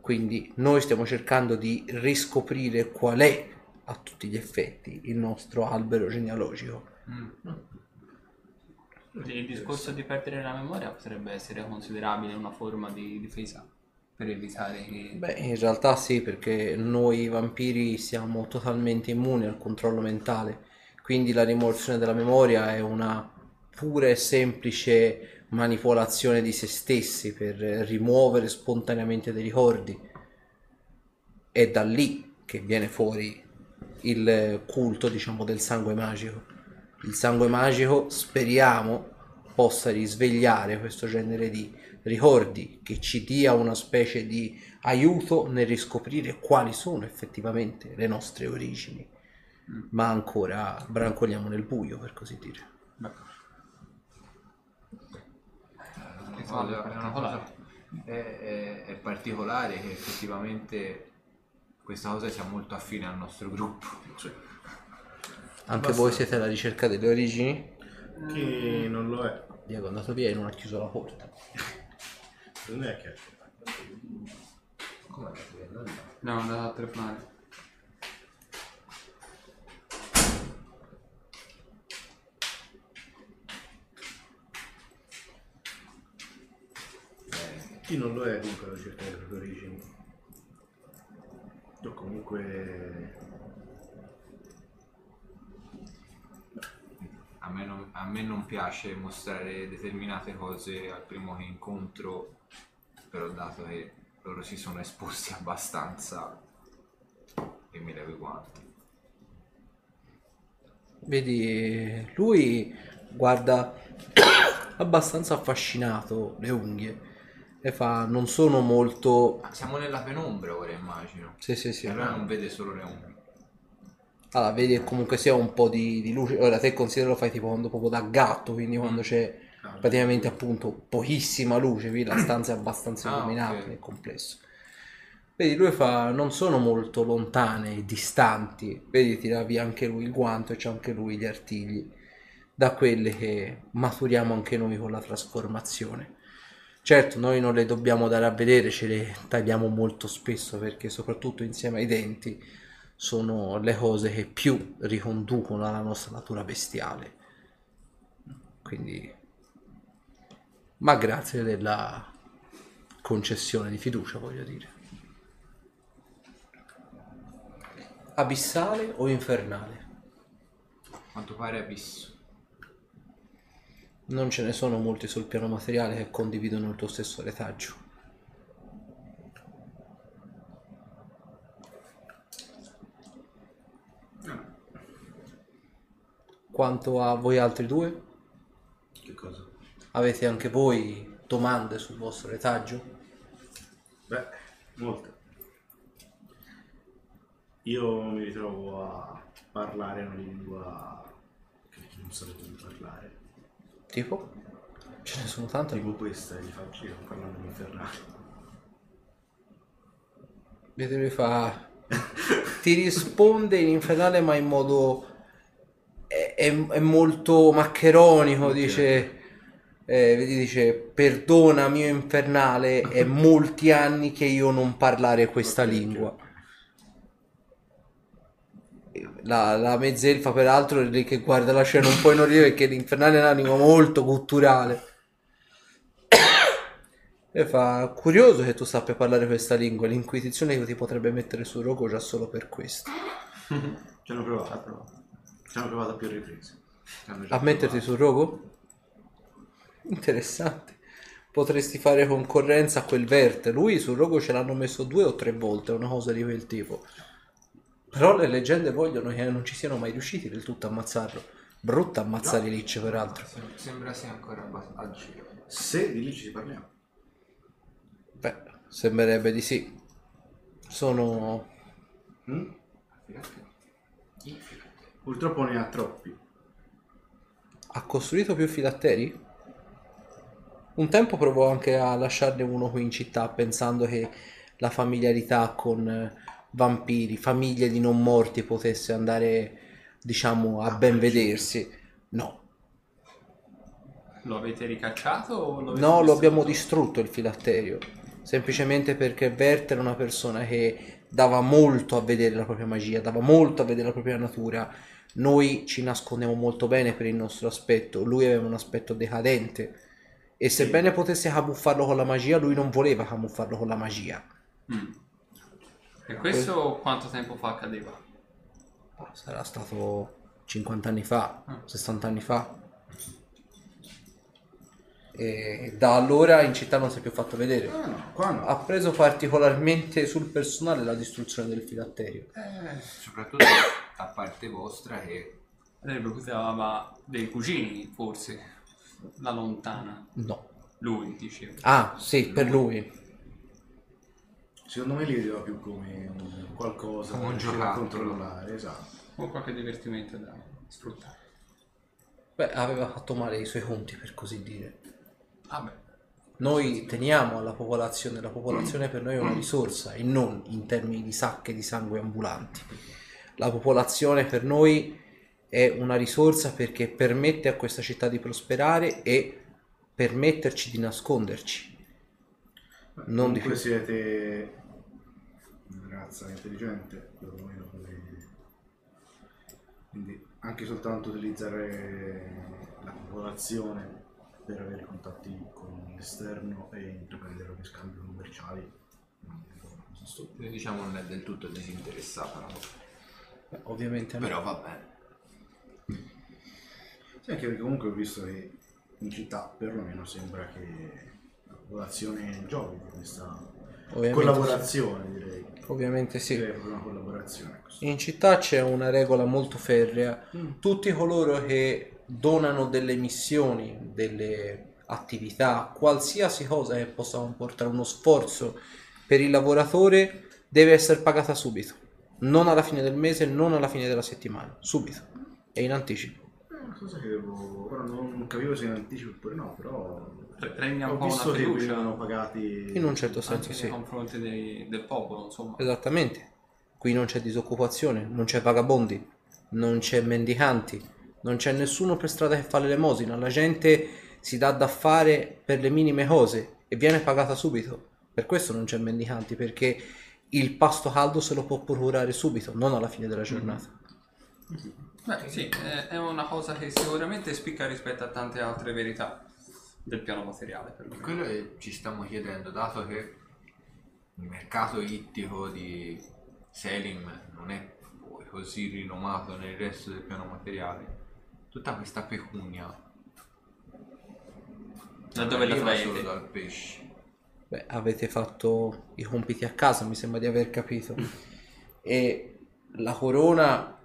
Quindi noi stiamo cercando di riscoprire qual è a tutti gli effetti il nostro albero genealogico. Il discorso di perdere la memoria potrebbe essere considerabile una forma di difesa per evitare che... Beh, in realtà sì, perché noi vampiri siamo totalmente immuni al controllo mentale, quindi la rimozione della memoria è una pura e semplice manipolazione di se stessi per rimuovere spontaneamente dei ricordi. È da lì che viene fuori il culto, diciamo, del sangue magico. Il sangue magico speriamo possa risvegliare questo genere di ricordi, che ci dia una specie di aiuto nel riscoprire quali sono effettivamente le nostre origini. Ma ancora brancoliamo nel buio, per così dire. È una cosa- è una cosa- è, è- è particolare che effettivamente questa cosa sia molto affine al nostro gruppo. Anche voi siete alla ricerca delle origini? Che non lo è. Diego è andato via e non ha chiuso la porta. Non è che No, è andato a telefonare. Chi non lo è comunque alla ricerca delle proprie origini. O comunque A me, non, a me non piace mostrare determinate cose al primo che incontro, però dato che loro si sono esposti abbastanza e mi levo i guanti. Vedi, lui guarda abbastanza affascinato le unghie e fa non sono molto... Ma siamo nella penombra ora immagino. Sì, sì, sì. E allora non vede solo le unghie. Allora, vedi che comunque sia un po' di, di luce. Ora, te considera lo fai tipo quando proprio da gatto, quindi quando c'è praticamente appunto pochissima luce, qui la stanza è abbastanza Ah, illuminata ok. nel complesso. Vedi, lui fa, non sono molto lontane, distanti, vedi, tira via anche lui il guanto e c'ha anche lui gli artigli, da quelle che maturiamo anche noi con la trasformazione. Certo, noi non le dobbiamo dare a vedere, ce le tagliamo molto spesso perché soprattutto insieme ai denti sono le cose che più riconducono alla nostra natura bestiale. Quindi, ma grazie della concessione di fiducia, voglio dire. Abissale o infernale? A quanto pare abisso. Non ce ne sono molti sul piano materiale che condividono il tuo stesso retaggio. Quanto a voi altri due, che cosa? avete anche voi domande sul vostro retaggio? Beh, molte. Io mi ritrovo a parlare una lingua che non di parlare. Tipo? Ce ne sono tante. Tipo questa, gli faccio io parlando in infernale. Vedete lui fa... Ti risponde in infernale ma in modo... È, è- è molto maccheronico, dice... eh, vedi, dice, perdona mio infernale, è molti anni che io non parlare questa Ok, ok. lingua. La, la mezzelfa peraltro è lì che guarda la scena un po' inorridire perché l'infernale è una lingua molto culturale. E fa curioso che tu sappia parlare questa lingua, l'inquisizione ti potrebbe mettere sul rogo già solo per questo. Ci hanno provato. Ci hanno provato a più riprese. A metterti provato. sul rogo? Interessante. Potresti fare concorrenza a quel verte. Lui sul rogo ce l'hanno messo due o tre volte, una cosa di quel tipo. Però le leggende vogliono che non ci siano mai riusciti del tutto a ammazzarlo. Brutta ammazzare Lich, peraltro. Sem- Sembra sia ancora abbastanza. Se di lì ci parliamo. Beh, sembrerebbe di sì. Sono Mm? Purtroppo ne ha troppi. Ha costruito più filatteri? Un tempo provò anche a lasciarne uno qui in città pensando che la familiarità con eh, vampiri, famiglie di non morti potesse andare, diciamo, a ben vedersi. No, Lo avete ricacciato o lo avete no, lo abbiamo distrutto il filatterio. Semplicemente perché Werther era una persona che dava molto a vedere la propria magia, dava molto a vedere la propria natura. Noi ci nascondiamo molto bene per il nostro aspetto, lui aveva un aspetto decadente E sebbene potesse camuffarlo con la magia, lui non voleva camuffarlo con la magia. Mm. E questo quanto tempo fa accadeva? Ah, Sarà stato 50 anni fa, 60 anni fa. E da allora in città non si è più fatto vedere. Ah no. Ha preso particolarmente sul personale la distruzione del filatterio. Eh, soprattutto da parte vostra che Lei preoccupava dei cugini, forse. La lontana. No. Lui, diceva. Ah, sì, per lui. Secondo me li vedeva più come un qualcosa Come un da controllare, esatto. O qualche divertimento da sfruttare. Beh, aveva fatto male i suoi conti, per così dire. Vabbè. Noi teniamo alla popolazione, la popolazione per noi è una risorsa e non in termini di sacche di sangue ambulanti. La popolazione per noi è una risorsa perché permette a questa città di prosperare e permetterci di nasconderci. Non di più. siete una razza intelligente, perlomeno come... Quindi anche soltanto utilizzare la popolazione per avere contatti con l'esterno e intraprendere gli scambi commerciali stupida. diciamo non è del tutto disinteressata la cosa. Beh, Ovviamente no. Però va bene. Sì, anche perché comunque ho visto che in città perlomeno sembra che la popolazione giochi di questa Ovviamente collaborazione direi. Ovviamente sì. Direi una collaborazione. In città c'è una regola molto ferrea. Tutti coloro che donano delle missioni, delle attività, qualsiasi cosa che possa comportare uno sforzo per il lavoratore, deve essere pagata subito. Non alla fine del mese, non alla fine della settimana, subito. E in anticipo. È una cosa che devo... Ora non capivo se in anticipo oppure no, però... Pre- Regna un Ho po' una visto che fiducia venivano pagati... In un certo senso anche sì. nei confronti dei- del popolo, insomma. Esattamente. Qui non c'è disoccupazione, non c'è vagabondi, non c'è mendicanti, non c'è nessuno per strada che fa l'elemosina. La gente si dà da fare per le minime cose e viene pagata subito. Per questo non c'è mendicanti, perché il pasto caldo se lo può procurare subito, non alla fine della giornata. Beh, sì, è è una cosa che sicuramente spicca rispetto a tante altre verità del piano materiale. Per Quello che ci stiamo chiedendo, dato che il mercato ittico di Selim non è poi così rinomato nel resto del piano materiale, tutta questa pecunia Da dove la traete? solo dal pesce. Beh, avete fatto i compiti a casa, mi sembra di aver capito. E la corona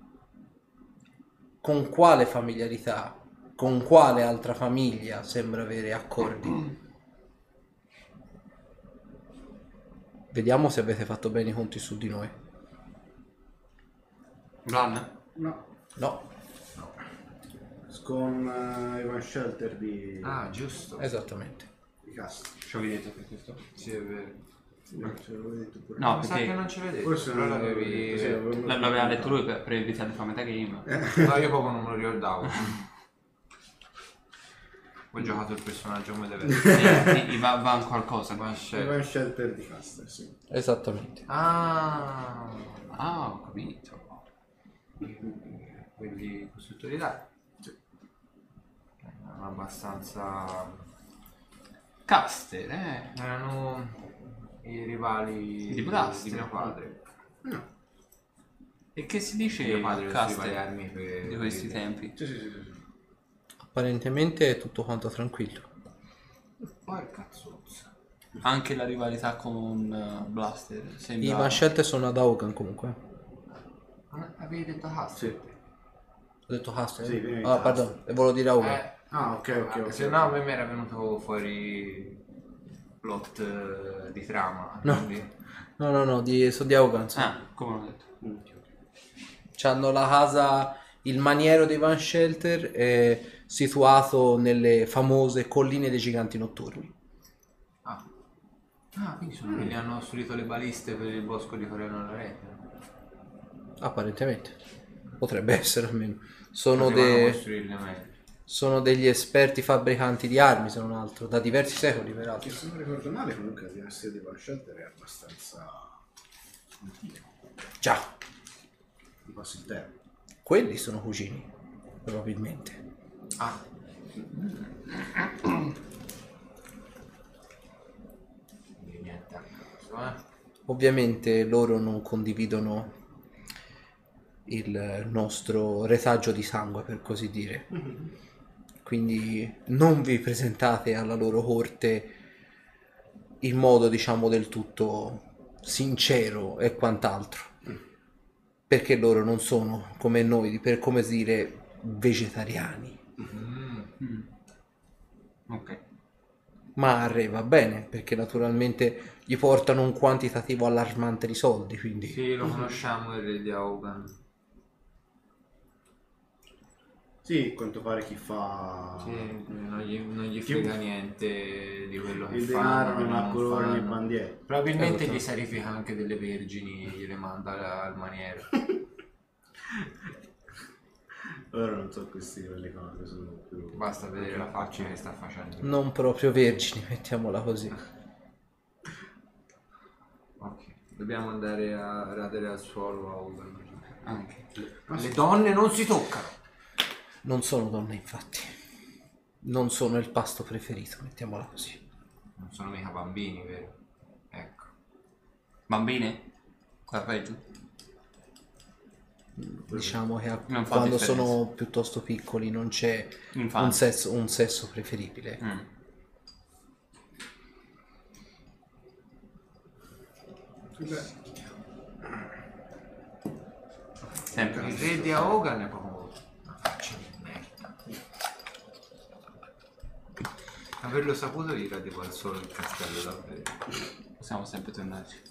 con quale familiarità, con quale altra famiglia sembra avere accordi? Vediamo se avete fatto bene i conti su di noi. Blan? No, No, con eh, Ivan Shelter di, Ah, giusto. esattamente. di Cast. Ci avevi detto per questo? Sì, è vero. No, ce l'avevo detto pure. No, Mi sa perché che non ce l'avevi detto, Forse non l'avevi... sì, l'aveva letto lui per, per evitare di fare metagame. No, io proprio non me lo ricordavo. Ho giocato il personaggio come deve essere. Eh, i- i va, va qualcosa. Ma c'è- Ivan Shelter di Caster, sì. Esattamente. Ah, Ah, ho capito. quelli costruttori là. Erano abbastanza... Caster, eh. Erano i rivali Di Blaster. di mio padre. E che si dice Mio padre Caster di questi tempi? Sì, sì, sì, sì, sì. Apparentemente è tutto quanto tranquillo. Porca zozza. Anche la rivalità con uh, Blaster I sembra... Vanscelte sono ad Augan comunque. Ah, Avevi detto cazzo? Sì. Ho detto Caster? Sì, ah, Caster. pardon, volevo dire Augan. Eh, Ah, ok, ok, ok. se no a me mi era venuto fuori plot eh, di trama. No. quindi- No, no, no, di, sono di Augan. sì. Ah, come ho detto. C'hanno la casa, il maniero dei Van Shelter è situato nelle famose colline dei giganti notturni. Ah. Ah, quindi sono quelli che hanno costruito le baliste per il bosco di Coreano alla rete. Apparentemente. Potrebbe essere almeno. Sono, de- costruirle meglio. sono degli esperti fabbricanti di armi, se non altro, da diversi secoli peraltro. Che se non ricordo male, comunque la dinastia di Ivan Shelter è abbastanza antica. Già, Di passo il termine. quelli sono cugini, probabilmente. Ah. Ovviamente loro non condividono il nostro retaggio di sangue, per così dire. Quindi non vi presentate alla loro corte in modo, diciamo, del tutto sincero e quant'altro. Perché loro non sono come noi, per come dire, vegetariani. Ok. Ma a Re va bene, perché naturalmente gli portano un quantitativo allarmante di soldi, quindi... Sì, lo conosciamo il re di Augan. Sì, a quanto pare chi fa Sì, non gli, non gli Chi- frega niente di quello che il fanno. denaro non ha colore né fanno. bandiera. Probabilmente Esatto. gli sarifica anche delle vergini, gliele manda al maniero. Ora non so queste le cose, sono più... Basta vedere la faccia che sta facendo. Non proprio vergini, mettiamola così. Ok, dobbiamo andare a radere al suolo Augan. Anche. Le donne non si toccano. Non sono donne, infatti. Non sono il pasto preferito, mettiamola così. Non sono mica bambini, vero? Ecco. Bambine? Qua peggio? Diciamo che quando sono piuttosto piccoli non c'è un sesso, un sesso preferibile. Mm. Sempre. Il re di Augan è proprio una faccia di merda. Averlo saputo gli radevo al suolo il castello davvero. Possiamo sempre tornarci.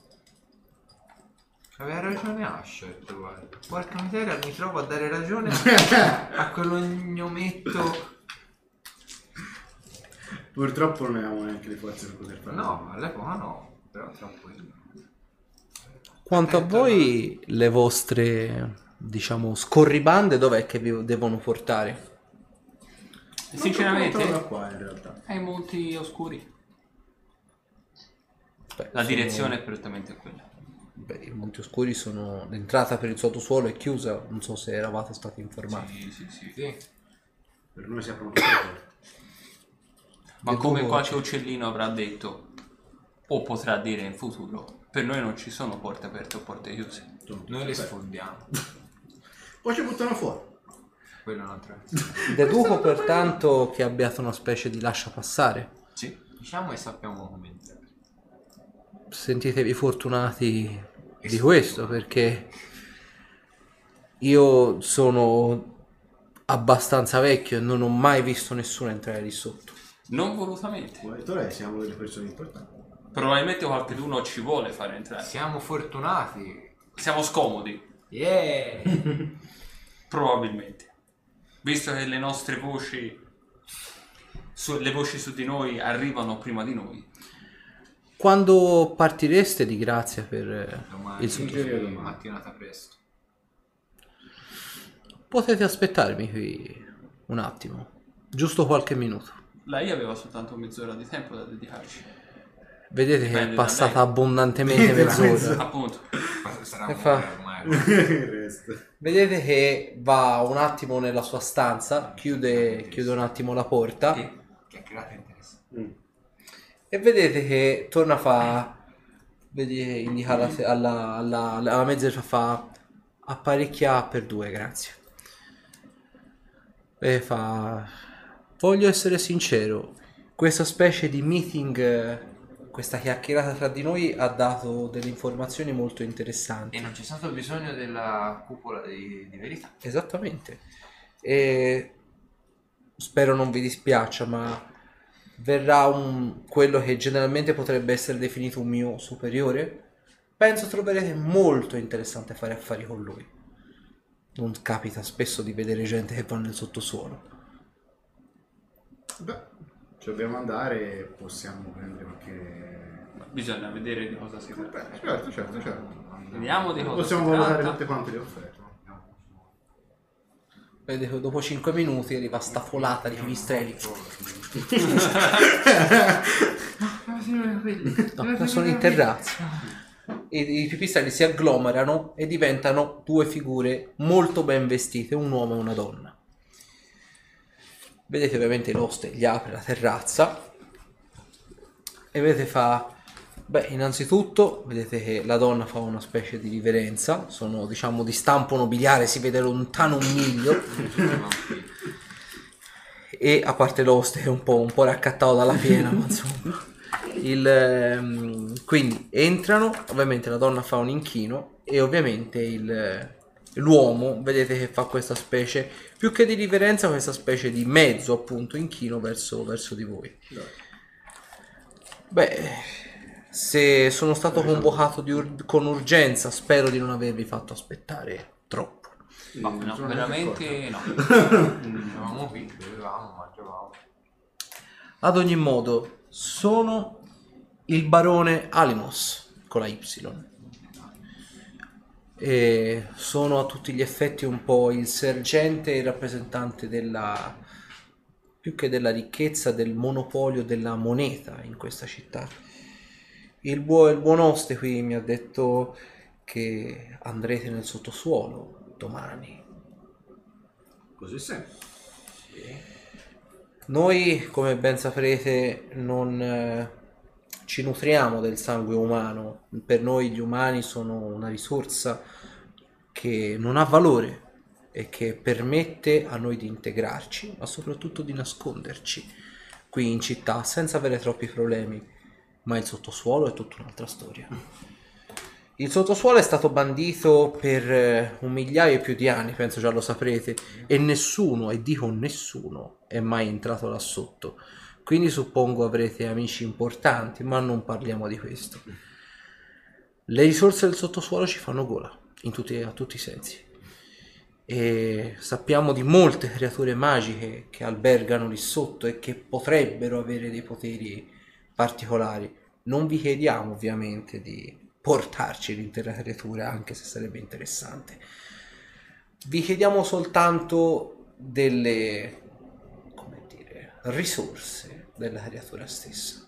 Aveva ragione Asher, guarda. Porca miseria, mi trovo a dare ragione a, quello gnometto. Purtroppo non avevamo neanche le forze per poter farlo. No, all'epoca no, però troppo Quanto a voi, le vostre, diciamo, scorribande dov'è che vi devono portare? da Sinceramente, qua in realtà. ai monti oscuri. Beh, La sono- direzione è prettamente quella. Beh, i Monti Oscuri sono... L'entrata per il sottosuolo è chiusa, non so se eravate stati informati. Sì, sì, sì. Sì. Per noi si aprono tutte le porte. Ma come qualche uccellino avrà detto, o potrà dire in futuro, per noi non ci sono porte aperte o porte chiuse. Noi le sfondiamo. Poi ci buttano fuori. Quello è un altro. Deduco pertanto che abbiate una specie di lascia passare. Sì. Diciamo e sappiamo come entrare. Sentitevi fortunati di questo perché io sono abbastanza vecchio e non ho mai visto nessuno entrare lì sotto. Non volutamente. Lei, siamo delle persone importanti. Probabilmente qualcuno ci vuole fare entrare. Siamo fortunati. Siamo scomodi, Yeah! probabilmente. Visto che le nostre voci, su- le voci su di noi arrivano prima di noi. Quando partireste di grazia per eh, Domani, il sottosuolo? mattinata presto. Potete aspettarmi qui un attimo, giusto qualche minuto. Lei aveva soltanto mezz'ora di tempo da dedicarci. Vedete che Dipende è da passata abbondantemente mezz'ora. Appunto. Sarà E fa- ormai. Vedete che va un attimo nella sua stanza, chiude, chiude un attimo la porta Che chiacchierata interessante. E vedete che torna a fa vedi che indica alla, alla, alla, alla mezz'ora fa apparecchia per due, grazie. E fa voglio essere sincero, questa specie di meeting, eh, questa chiacchierata tra di noi ha dato delle informazioni molto interessanti. E non c'è stato bisogno della cupola di, di verità. Esattamente. E spero non vi dispiaccia, ma verrà un, quello che generalmente potrebbe essere definito un mio superiore. Penso troverete molto interessante fare affari con lui. Non capita spesso di vedere gente che va nel sottosuolo. Beh, ci dobbiamo andare e possiamo prendere qualche... Bisogna vedere di cosa si tratta. Beh, certo, certo, certo. Vediamo di cosa Possiamo si valutare tutte quante le offerte. Vedete che dopo 5 minuti arriva sta folata di pipistrelli. No, sono in terrazza. E i pipistrelli si agglomerano e diventano due figure molto ben vestite, un uomo e una donna. Vedete ovviamente l'oste gli apre la terrazza e vedete fa Beh, innanzitutto vedete che la donna fa una specie di riverenza, sono diciamo di stampo nobiliare, si vede lontano un miglio e a parte l'oste che è un po', un po' raccattato dalla piena, ma insomma. Il, ehm, quindi entrano, ovviamente la donna fa un inchino e ovviamente il, l'uomo, vedete che fa questa specie, più che di riverenza, questa specie di mezzo appunto inchino verso, verso di voi. Beh, se sono stato convocato di ur- con urgenza, spero di non avervi fatto aspettare troppo. Ma no, sono veramente no. Eravamo qui, bevevamo, mangiavamo. Ad ogni modo, sono il barone Alimos con la Y. E sono a tutti gli effetti un po' il sergente e il rappresentante della più che della ricchezza del monopolio della moneta in questa città. Il, buo- il buon oste qui mi ha detto che andrete nel sottosuolo domani. Così sempre. Noi, come ben saprete, non eh, ci nutriamo del sangue umano. Per noi gli umani sono una risorsa che non ha valore e che permette a noi di integrarci, ma soprattutto di nasconderci qui in città senza avere troppi problemi. Ma il sottosuolo è tutta un'altra storia. Il sottosuolo è stato bandito per eh, un migliaio e più di anni, penso già lo saprete, e nessuno, e dico nessuno, è mai entrato là sotto. Quindi suppongo avrete amici importanti, ma non parliamo di questo. Le risorse del sottosuolo ci fanno gola, tutti, a tutti i sensi. E sappiamo di molte creature magiche che albergano lì sotto e che potrebbero avere dei poteri particolari. Non vi chiediamo ovviamente di portarci l'intera creatura, anche se sarebbe interessante. Vi chiediamo soltanto delle, come dire, risorse della creatura stessa.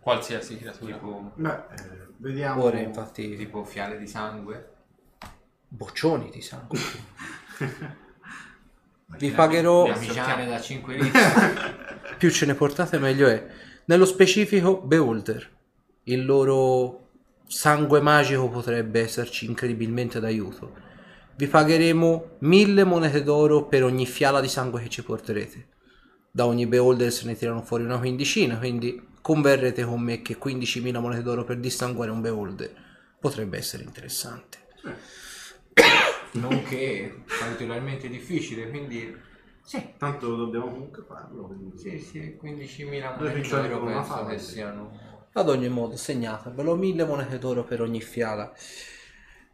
Qualsiasi creatura. Tipo, Beh, eh, vediamo. Ora infatti tipo fiale di sangue. boccioni di sangue. Vi pagherò Da misciare da 5 litri. più ce ne portate meglio è. Nello specifico Beholder. Il loro sangue magico potrebbe esserci incredibilmente d'aiuto. Vi pagheremo mille monete d'oro per ogni fiala di sangue che ci porterete. Da ogni Beholder se ne tirano fuori una quindicina, quindi converrete con me che 15.000 monete d'oro per dissanguare un Beholder potrebbe essere interessante. Nonché particolarmente difficile, quindi Sì, tanto dobbiamo comunque farlo. Quindi... sì, sì, 15.000 Dove monete d'oro penso fame, che siano... Ad ogni modo, segnatevelo, 1000 monete d'oro per ogni fiala.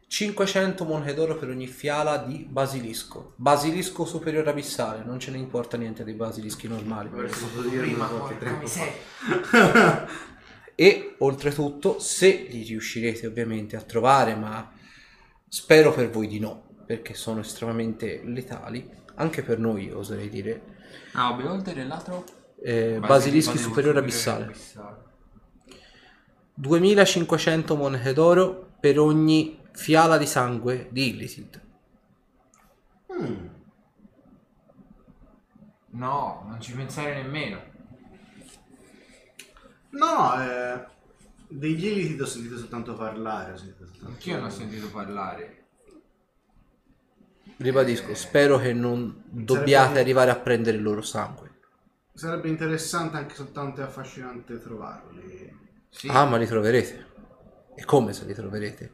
500 monete d'oro per ogni fiala di basilisco. Basilisco superiore abissale, non ce ne importa niente dei basilischi normali. Fa. E oltretutto, se li riuscirete ovviamente a trovare, ma spero per voi di no, perché sono estremamente letali, anche per noi oserei dire, Ah, Beholder e l'altro? eh, basilischi superiore abissale. 2500 monete d'oro per ogni fiala di sangue di Illithid. Mm. No, non ci pensare nemmeno. No, no, eh, degli eliti ho sentito soltanto parlare. Ho sentito soltanto... Anch'io ne ho sentito parlare. Ribadisco, spero che non dobbiate arrivare a prendere il loro sangue. Sarebbe interessante anche soltanto e affascinante trovarli. Sì, Ah, ma li troverete. E come se li troverete?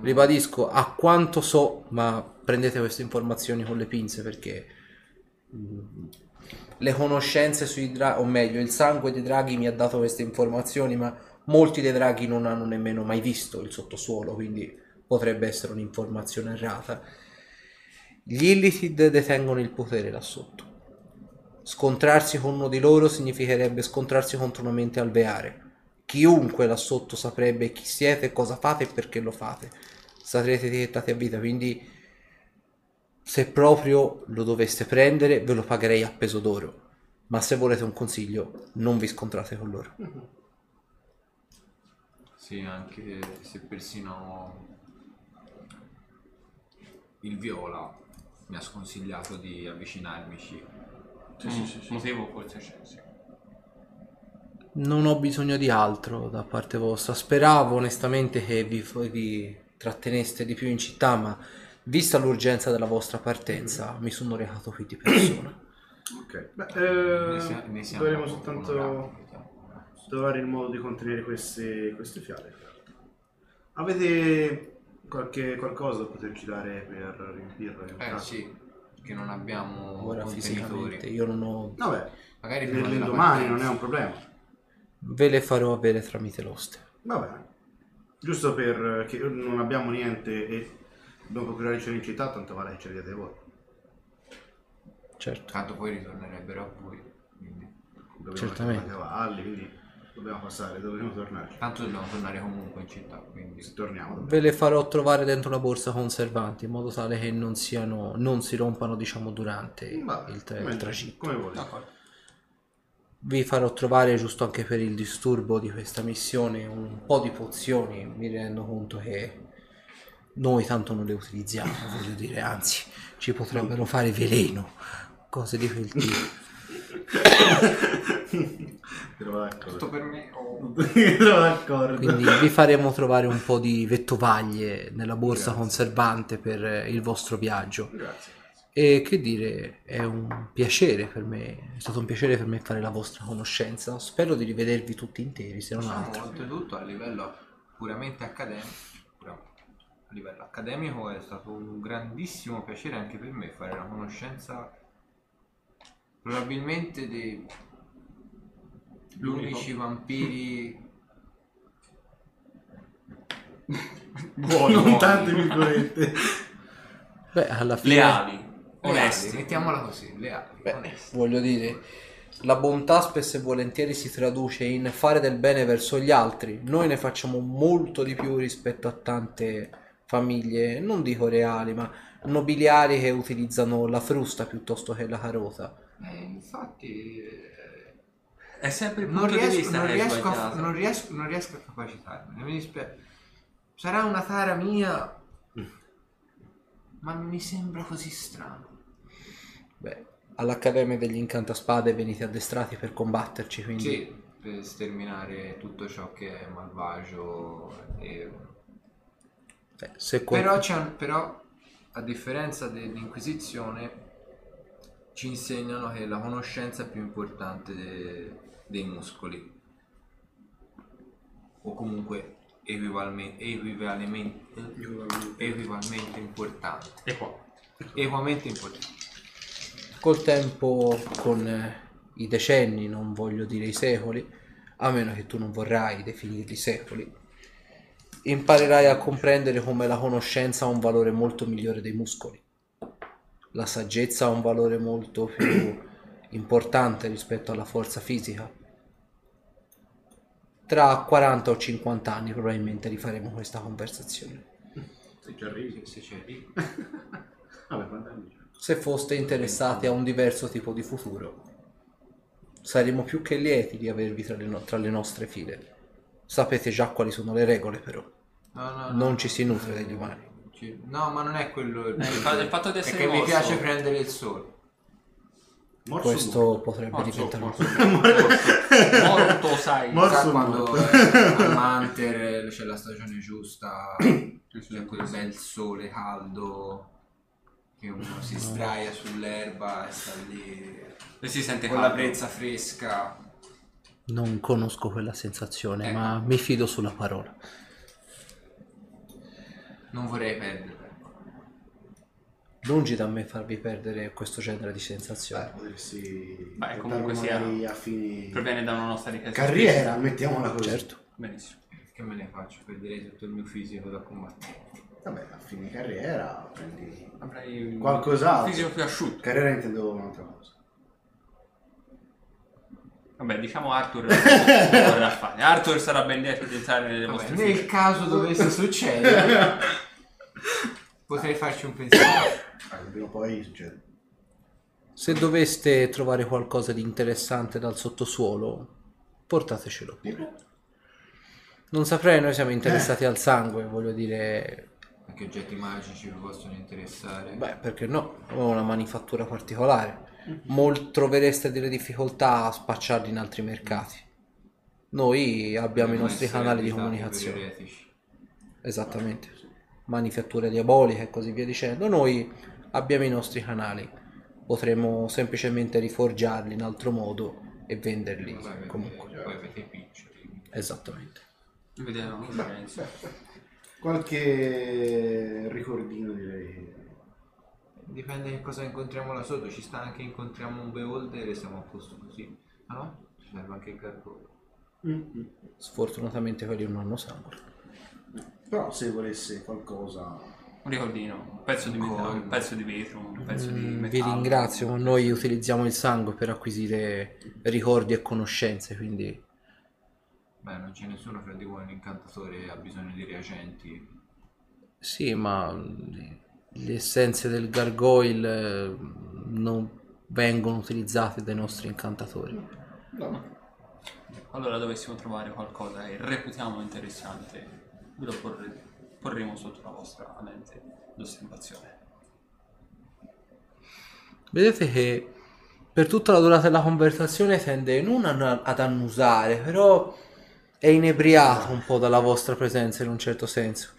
Ribadisco, a quanto so, ma prendete queste informazioni con le pinze perché mm, le conoscenze sui draghi, o meglio, il sangue dei draghi mi ha dato queste informazioni, ma molti dei draghi non hanno nemmeno mai visto il sottosuolo, quindi potrebbe essere un'informazione errata. Gli Illithid detengono il potere là sotto. Scontrarsi con uno di loro significherebbe scontrarsi contro una mente alveare. Chiunque là sotto saprebbe chi siete, cosa fate e perché lo fate. Sarete etichettati a vita, quindi se proprio lo doveste prendere ve lo pagherei a peso d'oro. Ma se volete un consiglio, non vi scontrate con loro. Sì, anche se persino il Viola mi ha sconsigliato di avvicinarmici. Sì, sì, sì, sì. Motivo forse c'è, sì. Non ho bisogno di altro da parte vostra. Speravo onestamente che vi, vi tratteneste di più in città, ma vista l'urgenza della vostra partenza, mi sono recato qui di persona. Ok. Beh, Ne eh, sia- ne siamo dovremo soltanto onorati. trovare il modo di contenere queste, queste fiale. Avete qualche, qualcosa da poterci dare per riempirlo? in Eh caso? sì, che non abbiamo Ora fisicamente contenitori. io non ho... Vabbè, Magari prima della non partenza. è un problema. Ve le farò avere tramite l'oste. Va bene. Giusto per che non abbiamo niente e dobbiamo procurarci in città, tanto vale che ce diate voi. Certo. Tanto poi ritornerebbero a voi. quindi. Dobbiamo Certamente. fare i cavalli, quindi dobbiamo passare, dovremo tornarci. Tanto dobbiamo tornare comunque in città, quindi. Se torniamo, dobbiamo. Ve le farò trovare dentro una borsa conservanti in modo tale che non siano non si rompano diciamo durante Va, il, tra- come- il tragitto. Come vuoi. D'accordo. Vi farò trovare giusto anche per il disturbo di questa missione un po' di pozioni. Mi rendo conto che noi tanto non le utilizziamo, voglio dire, anzi, ci potrebbero fare veleno, cose di quel tipo. Tutto per me o... Trovo d'accordo. Quindi vi faremo trovare un po' di vettovaglie nella borsa conservante per il vostro viaggio. Grazie. E che dire, è un piacere per me, è stato un piacere per me fare la vostra conoscenza. Spero di rivedervi tutti interi, se non Diciamo, altro. oltretutto a livello puramente accademico, a livello accademico è stato un grandissimo piacere anche per me fare la conoscenza probabilmente degli unici vampiri non tante virgolette. Beh, alla fine, Leali, leali, onesti. mettiamola così, leali, beh, onesti. voglio dire, la bontà spesso e volentieri si traduce in fare del bene verso gli altri. Noi ne facciamo molto di più rispetto a tante famiglie, non dico reali, ma nobiliari che utilizzano la frusta piuttosto che la carota. Eh, infatti eh, È sempre il non punto di riesco, vista non, riesco a, non, riesco, non riesco a capacitarmi, mi dispiace. Sarà una tara mia, ma mi sembra così strano. Beh, all'Accademia degli Incantaspade venite addestrati per combatterci, quindi Sì, per sterminare tutto ciò che è malvagio. E... beh, se qual- Però, c'è un- però, a differenza dell'Inquisizione, ci insegnano che la conoscenza è più importante de- dei muscoli. O comunque equivalmente, equivalmente, equivalmente importante. E qua. Equamente importante. col tempo, con eh, i decenni, non voglio dire i secoli, a meno che tu non vorrai definirli secoli, imparerai a comprendere come la conoscenza ha un valore molto migliore dei muscoli. La saggezza ha un valore molto più importante rispetto alla forza fisica. Tra 40 o 50 anni probabilmente rifaremo questa conversazione. Se ci arrivi. Se ci arrivi. Se foste interessati a un diverso tipo di futuro, saremo più che lieti di avervi tra le, no- tra le nostre file. Sapete già quali sono le regole, però. No, no, Non no. ci si nutre degli umani. Ci- No, ma non è quello il Eh, il fa- il fatto di È essere che mi morso. piace prendere il sole. Morso Questo potrebbe Morso, diventare un morso. Morto, sai. Morso. Sa quando molto. eh, al Manter c'è la stagione giusta, c'è quel bel sole caldo che uno si sdraia sull'erba e sta lì E si sente con la caldo. brezza fresca. Non conosco quella sensazione, Eh. ma mi fido sulla parola. Non vorrei perderla. Lungi da me farvi perdere questo genere di sensazioni. Beh, potresti Beh, comunque sia- magari a fini Proviene da una nostra richiesta. carriera, mettiamola così. Certo. Benissimo. Che me ne faccio? Perderei tutto il mio fisico da combattere. Vabbè, a fine carriera prendi Avrai un qualcos'altro. fisico più asciutto. Carriera intendo un'altra cosa. Vabbè, diciamo Arthur vorrà fare. Arthur sarà ben lieto di entrare nelle Vabbè, vostre nel file. caso dovesse succedere, potrei farci un pensiero. Ah, prima o poi succede. Se doveste trovare qualcosa di interessante dal sottosuolo, portatecelo pure. Non saprei, noi siamo interessati al sangue, voglio dire, Anche oggetti magici vi possono interessare. beh, perché no? Ho una manifattura particolare. Mol- trovereste delle difficoltà a spacciarli in altri mercati. Noi abbiamo i nostri canali di comunicazione. Esattamente. Manifattura diabolica e così via dicendo. Noi abbiamo i nostri canali. Potremmo semplicemente riforgiarli in altro modo e venderli avete- comunque. Poi avete i piccioli. Esattamente. Vediamo una differenza. Qualche ricordino direi. Dipende che cosa incontriamo là sotto. Ci sta anche incontriamo un beholder e siamo a posto così. Ah no? Ci serve anche il gargone. Sfortunatamente quelli non hanno sangue. Però se volesse qualcosa... Un ricordino, un pezzo di metallo, un pezzo di vetro, un pezzo di Mm, metallo. Vi ringrazio, ma noi utilizziamo il sangue per acquisire ricordi e conoscenze, quindi Beh, non c'è nessuno fra di voi, un incantatore e ha bisogno di reagenti. sì, ma le essenze del gargoyle eh, non vengono utilizzate dai nostri incantatori. No. Allora dovessimo trovare qualcosa che reputiamo interessante, ve lo porre- porremo sotto la vostra lente d'osservazione. Vedete che per tutta la durata della conversazione tende non a- ad annusare, però è inebriato un po' dalla vostra presenza in un certo senso.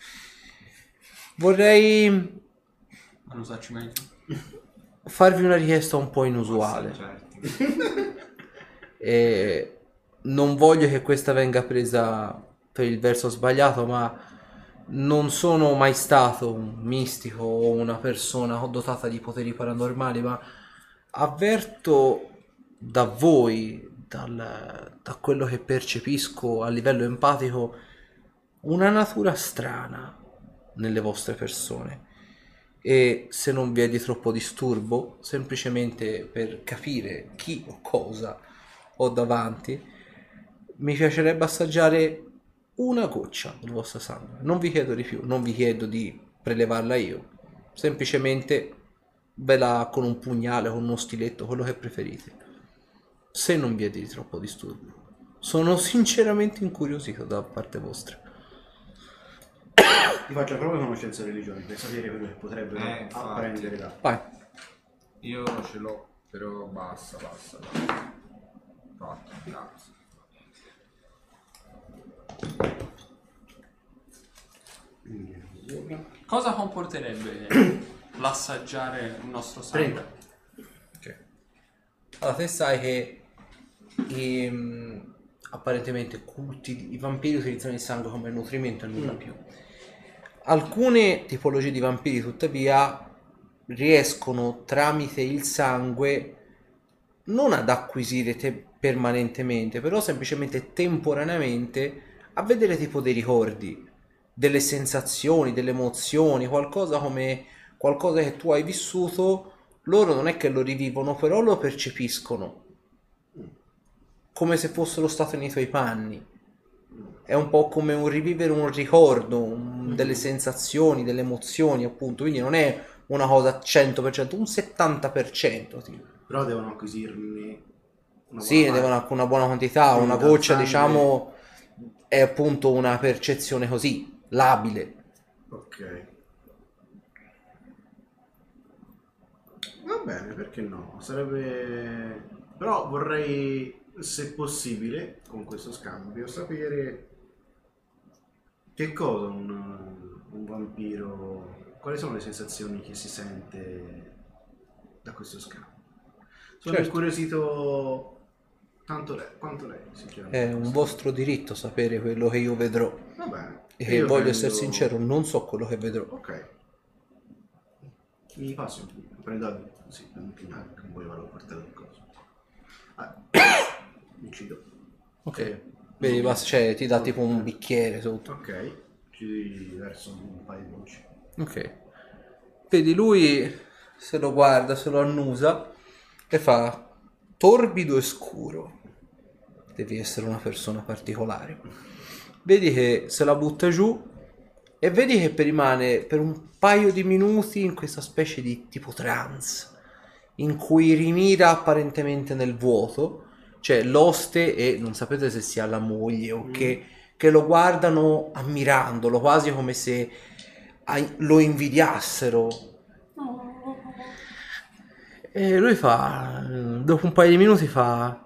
Vorrei A non usarci meglio. farvi una richiesta un po' inusuale. Certo. E non voglio che questa venga presa per il verso sbagliato, ma non sono mai stato un mistico o una persona dotata di poteri paranormali, ma avverto da voi, dal- da quello che percepisco a livello empatico, una natura strana nelle vostre persone. E se non vi è di troppo disturbo, semplicemente per capire chi o cosa ho davanti, mi piacerebbe assaggiare una goccia del vostro sangue. Non vi chiedo di più, non vi chiedo di prelevarla io, semplicemente ve la con un pugnale, con uno stiletto, quello che preferite. Se non vi è di troppo disturbo. Sono sinceramente incuriosito da parte vostra. Ti faccio proprio conoscenza religione per sapere quello che potrebbero Eh, infatti. apprendere da... Vai. Io ce l'ho, però basta, basta, basta. Fatto, grazie. Cosa comporterebbe l'assaggiare il nostro sangue? 30. Allora, te sai che i, mm, apparentemente culti, i vampiri utilizzano il sangue come nutrimento e nulla più. Alcune tipologie di vampiri, tuttavia, riescono tramite il sangue non ad acquisire te- permanentemente, però semplicemente temporaneamente a vedere tipo dei ricordi, delle sensazioni, delle emozioni, qualcosa come qualcosa che tu hai vissuto, loro non è che lo rivivono, però lo percepiscono come se fossero stato nei tuoi panni. È un po' come un rivivere un ricordo, un- delle sensazioni, delle emozioni, appunto. Quindi non è una cosa 100%, un 70%. Tipo. Però devono acquisirne una Sì, buona devono una buona quantità, una goccia, sangue- diciamo, è appunto una percezione così, labile. Ok. Va bene, perché no? Sarebbe... Però vorrei, se possibile, con questo scambio, sapere che cosa un, un vampiro... Quali sono le sensazioni che si sente da questo scambio? Sono Certo. incuriosito tanto lei, quanto lei, sinceramente. È un vostro diritto sapere quello che io vedrò. Va bene. E Io voglio prendo- essere sincero, non so quello che vedrò. Ok. Mi passi un po'. Prendo sì, un che non voleva portare il coso. Ah. Uccido. Ok. Vedi, basta- cioè, ti dà tipo un bicchiere sotto. Ok. Ci verso un paio di voci. Ok. Vedi, lui se lo guarda, se lo annusa e fa torbido e scuro. Devi essere una persona particolare. Vedi che se la butta giù e vedi che rimane per un paio di minuti in questa specie di tipo trance in cui rimira apparentemente nel vuoto. Cioè l'oste e non sapete se sia la moglie o che, che lo guardano ammirandolo, quasi come se lo invidiassero. E lui fa, dopo un paio di minuti fa,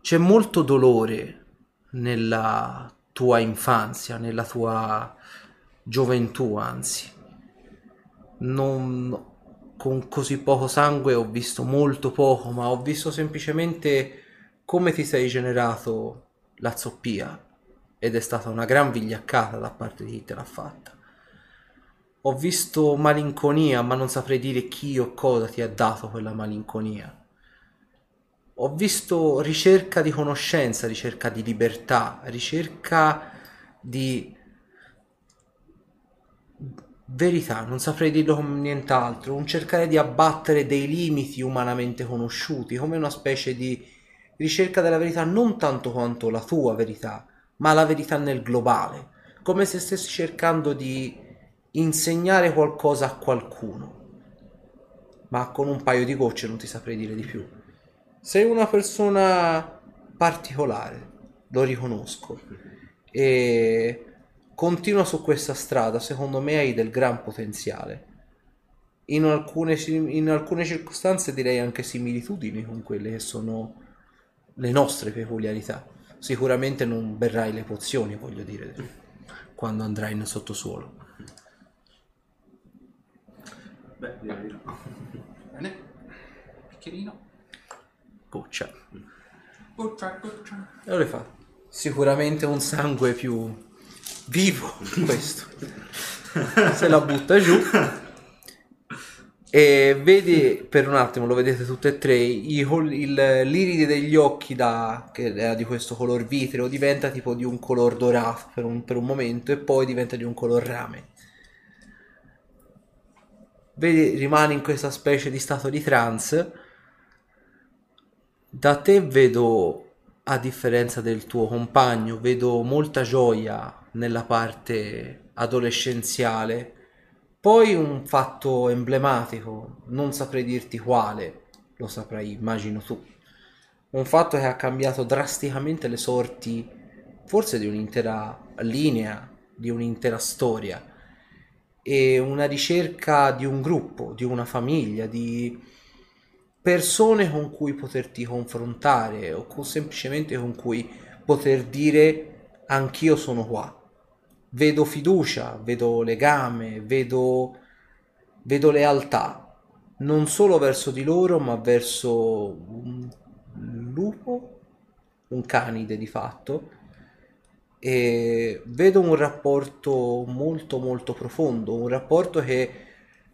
c'è molto dolore nella tua infanzia, nella tua gioventù, anzi. Non, con così poco sangue ho visto molto poco, ma ho visto semplicemente come ti sei generato la zoppia ed è stata una gran vigliaccata da parte di chi te l'ha fatta. Ho visto malinconia, ma non saprei dire chi o cosa ti ha dato quella malinconia. Ho visto ricerca di conoscenza, ricerca di libertà, ricerca di verità, non saprei dirlo come nient'altro, un cercare di abbattere dei limiti umanamente conosciuti, come una specie di ricerca della verità non tanto quanto la tua verità, ma la verità nel globale, come se stessi cercando di insegnare qualcosa a qualcuno. Ma con un paio di gocce non ti saprei dire di più. Sei una persona particolare, lo riconosco. E continua su questa strada, secondo me hai del gran potenziale. In alcune, in alcune circostanze direi anche similitudini con quelle che sono le nostre peculiarità. Sicuramente non berrai le pozioni, voglio dire, quando andrai nel sottosuolo. Beh, direi di no. Bene. Bicchierino. Goccia. Goccia, goccia. E lo fa. Sicuramente un sangue più vivo questo. Se la butta giù. E vedi per un attimo, lo vedete tutte e tre, i il- l'iride degli occhi da, che era di questo color vitreo diventa tipo di un color dorato per un, per un momento e poi diventa di un color rame. Vedi, rimane in questa specie di stato di trance. Da te vedo, a differenza del tuo compagno, vedo molta gioia nella parte adolescenziale. Poi un fatto emblematico, non saprei dirti quale, lo saprai, immagino tu. Un fatto che ha cambiato drasticamente le sorti, forse di un'intera linea, di un'intera storia. E una ricerca di un gruppo, di una famiglia, di persone con cui poterti confrontare o con- semplicemente con cui poter dire anch'io sono qua. Vedo fiducia, vedo legame, vedo, vedo lealtà, non solo verso di loro, ma verso un lupo, un canide di fatto, e vedo un rapporto molto molto profondo, un rapporto che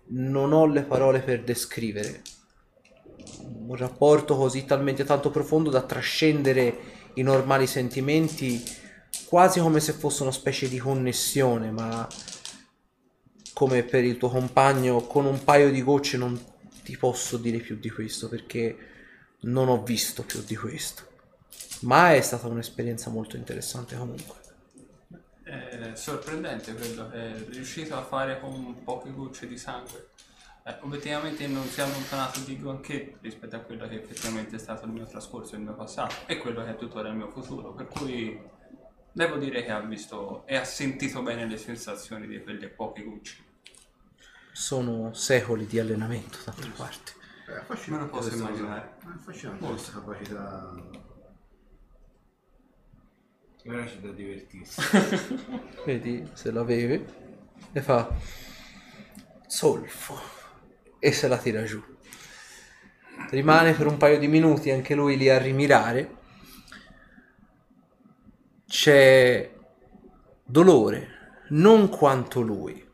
non ho le parole per descrivere. Un rapporto così talmente tanto profondo da trascendere i normali sentimenti quasi come se fosse una specie di connessione, ma come per il tuo compagno con un paio di gocce non ti posso dire più di questo perché non ho visto più di questo. Ma è stata un'esperienza molto interessante comunque. È sorprendente quello che è riuscito a fare con poche gocce di sangue. Eh, obiettivamente non si è allontanato di granché rispetto a quello che effettivamente è stato il mio trascorso il mio passato e quello che è tuttora il mio futuro. Per cui devo dire che ha visto e ha sentito bene le sensazioni di quelle poche gocce. Sono secoli di allenamento d'altra parte. È Me affascinante. lo posso questa cosa. immaginare. È affascinante questa capacità. Ora c'è da divertirsi. Vedi se la beve e fa solfo e se la tira giù. Rimane per un paio di minuti anche lui lì a rimirare. C'è dolore, non quanto lui,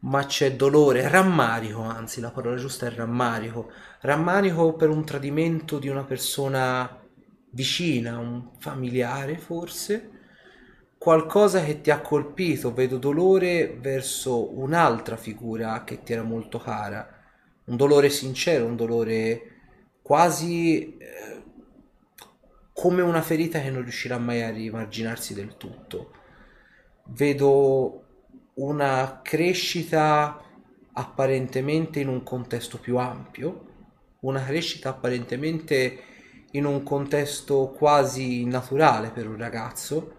ma c'è dolore, rammarico, anzi la parola giusta è rammarico. Rammarico per un tradimento di una persona vicina, un familiare forse, qualcosa che ti ha colpito, vedo dolore verso un'altra figura che ti era molto cara, un dolore sincero, un dolore quasi eh, come una ferita che non riuscirà mai a rimarginarsi del tutto. Vedo una crescita apparentemente in un contesto più ampio, una crescita apparentemente in un contesto quasi naturale per un ragazzo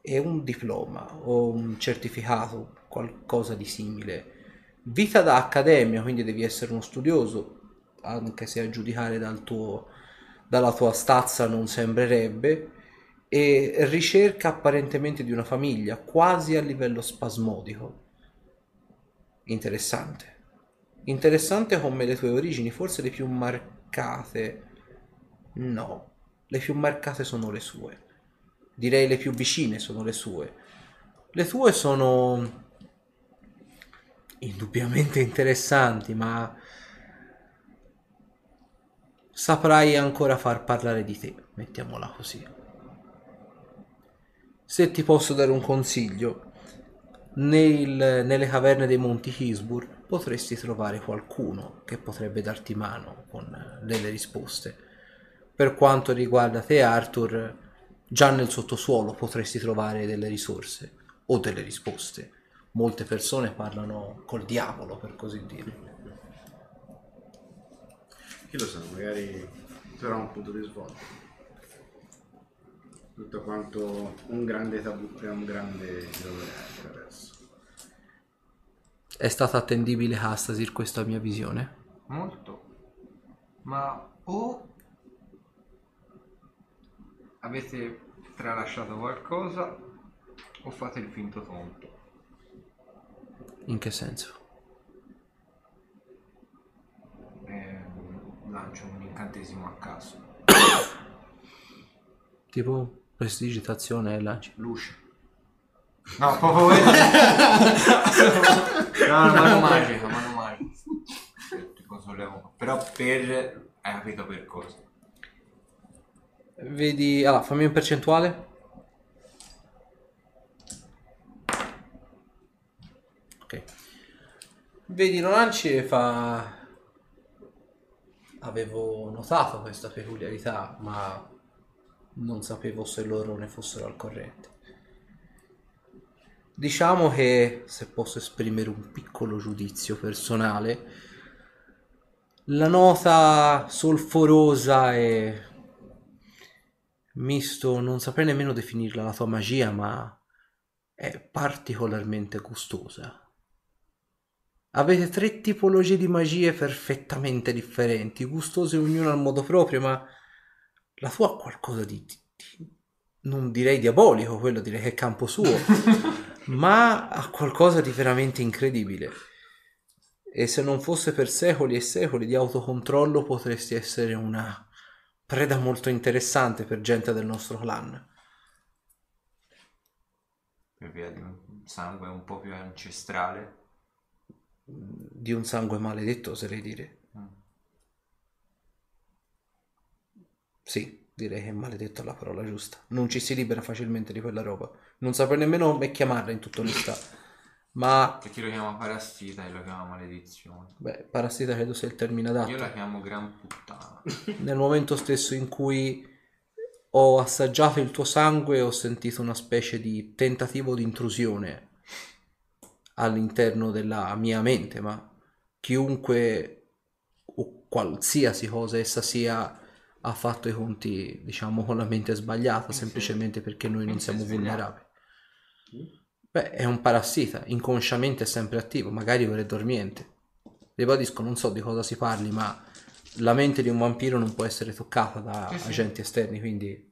e un diploma o un certificato, qualcosa di simile. Vita da accademia, quindi devi essere uno studioso, anche se a giudicare dal tuo, dalla tua stazza non sembrerebbe, e ricerca apparentemente di una famiglia quasi a livello spasmodico. Interessante. Interessante come le tue origini, forse le più marcate. No, le più marcate sono le sue. Direi le più vicine sono le sue. Le tue sono indubbiamente interessanti, ma saprai ancora far parlare di te, mettiamola così. Se ti posso dare un consiglio, nel- nelle caverne dei Monti Hisbur potresti trovare qualcuno che potrebbe darti mano con delle risposte. Per quanto riguarda te, Arthur, già nel sottosuolo potresti trovare delle risorse o delle risposte. Molte persone parlano col diavolo, per così dire. Chi lo sa, magari sarà un punto di svolta. Tutto quanto un grande tabù e un grande dolore adesso. È stata attendibile Astasir questa mia visione? Molto. Ma o avete tralasciato qualcosa o fate il finto tonto. In che senso? Ehm, lancio un incantesimo a caso. Tipo prestigitazione e lanci. Luce. No, proprio quello. no, mano magica, mano magica. Sollevo. Però per... Hai capito per cosa? Vedi, allora fammi un percentuale. Ok. Vedi, lo lanci e fa... Avevo notato questa peculiarità, ma non sapevo se loro ne fossero al corrente. Diciamo che, se posso esprimere un piccolo giudizio personale, la nota solforosa e misto, non saprei nemmeno definirla la tua magia, ma è particolarmente gustosa. Avete tre tipologie di magie perfettamente differenti, gustose ognuna al modo proprio, ma la tua ha qualcosa di, di- di- non direi diabolico, quello direi che è campo suo, ma ha qualcosa di veramente incredibile. E se non fosse per secoli e secoli di autocontrollo potresti essere una preda molto interessante per gente del nostro clan. Per via di un sangue un po' più ancestrale. Di un sangue maledetto, oserei dire. Mm. Sì, direi che maledetto è la parola giusta. Non ci si libera facilmente di quella roba. Non saprei nemmeno come chiamarla in tutta onestà. Ma, chi lo chiama parassita e lo chiama maledizione. beh, parassita credo sia il termine adatto. Io la chiamo gran puttana. Nel momento stesso in cui ho assaggiato il tuo sangue ho sentito una specie di tentativo di intrusione all'interno della mia mente, ma chiunque o qualsiasi cosa essa sia ha fatto i conti, diciamo, con la mente sbagliata, semplicemente perché noi non siamo vulnerabili. Beh, è un parassita, inconsciamente è sempre attivo, magari ora è dormiente. Ribadisco, non so di cosa si parli, ma la mente di un vampiro non può essere toccata da Sì, sì. agenti esterni, quindi...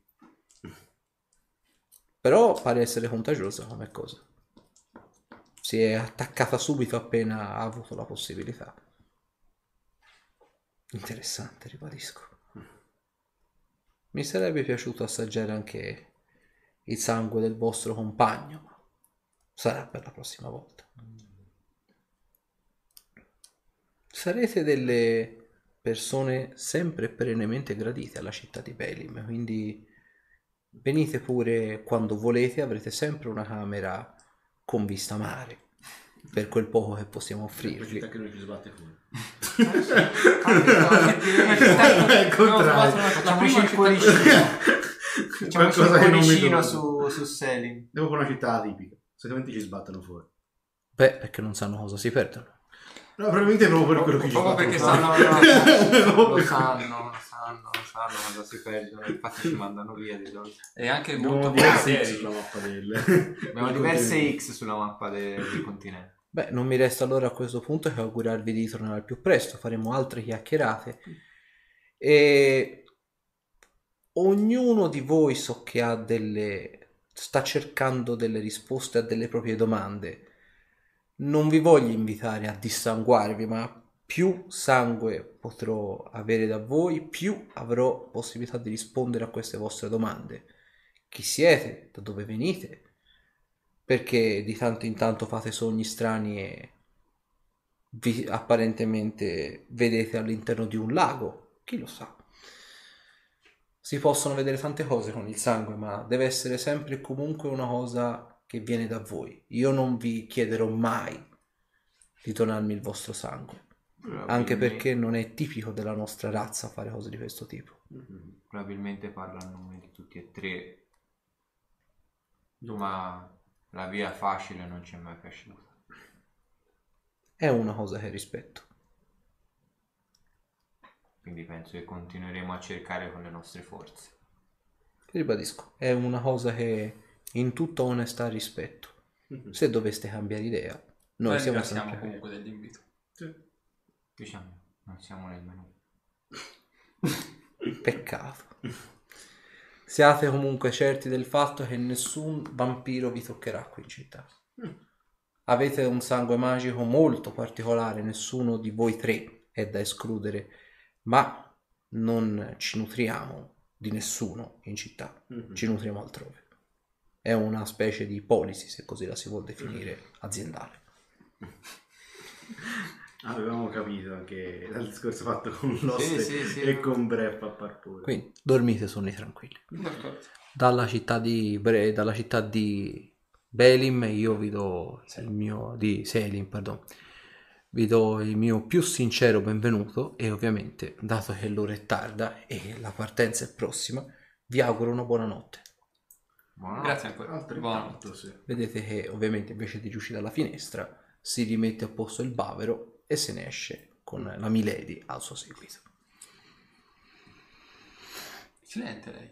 Però pare essere contagiosa come cosa. Si è attaccata subito appena ha avuto la possibilità. Interessante, ribadisco. Mi sarebbe piaciuto assaggiare anche il sangue del vostro compagno, ma sarà per la prossima volta. Sarete delle persone sempre perennemente gradite alla città di Belim, quindi venite pure quando volete, avrete sempre una camera con vista mare, per quel poco che possiamo La offrirvi. città che non ci sbatte fuori. È contrario. Facciamoci il cuoricino. Facciamoci il cuoricino su, su Selin. Devo con una città tipica. Solitamente ci sbattono fuori. Beh, perché non sanno cosa si perdono. No, probabilmente proprio per quello che ci Proprio sbattono perché sanno, lo sanno, lo sanno, lo sanno cosa si perdono, infatti ci mandano via di solito. E anche Abbiamo molto diverse X sulla mappa del... Abbiamo del diverse continente. X sulla mappa de- del continente. Beh, non mi resta allora a questo punto che augurarvi di tornare al più presto, faremo altre chiacchierate e ognuno di voi so che ha delle sta cercando delle risposte a delle proprie domande. Non vi voglio invitare a dissanguarvi, ma più sangue potrò avere da voi, più avrò possibilità di rispondere a queste vostre domande. Chi siete? Da dove venite? Perché di tanto in tanto fate sogni strani e vi apparentemente vedete all'interno di un lago? Chi lo sa? Si possono vedere tante cose con il sangue, ma deve essere sempre e comunque una cosa che viene da voi. Io non vi chiederò mai di donarmi il vostro sangue, anche perché non è tipico della nostra razza fare cose di questo tipo. Probabilmente parla a nome di tutti e tre. Ma la via facile non ci è mai piaciuta. È una cosa che rispetto. Quindi penso che continueremo a cercare con le nostre forze. Ribadisco, è una cosa che in tutta onestà rispetto. Se doveste cambiare idea, noi Noi siamo sempre comunque dell'invito. Diciamo, non siamo nel menù. Peccato. Siate comunque certi del fatto che nessun vampiro vi toccherà qui in città. Avete un sangue magico molto particolare, nessuno di voi tre è da escludere, ma non ci nutriamo di nessuno in città, ci nutriamo altrove. È una specie di polisi, se così la si vuol definire, aziendale. Avevamo capito anche dal discorso fatto con l'oste sì, sì, e con Bref a Parpure. Quindi dormite sonni tranquilli. D'accordo. dalla città di Bre- dalla città di Belim io vi do il mio di Selim, pardon. Vi do il mio più sincero benvenuto e ovviamente, dato che l'ora è tarda e la partenza è prossima, vi auguro una buona notte. Buonanotte. Grazie ancora. Buonanotte. Altrettanto, sì. Vedete che ovviamente invece di uscire dalla finestra si rimette a posto il bavero e se ne esce con la Milady al suo seguito. Silente lei.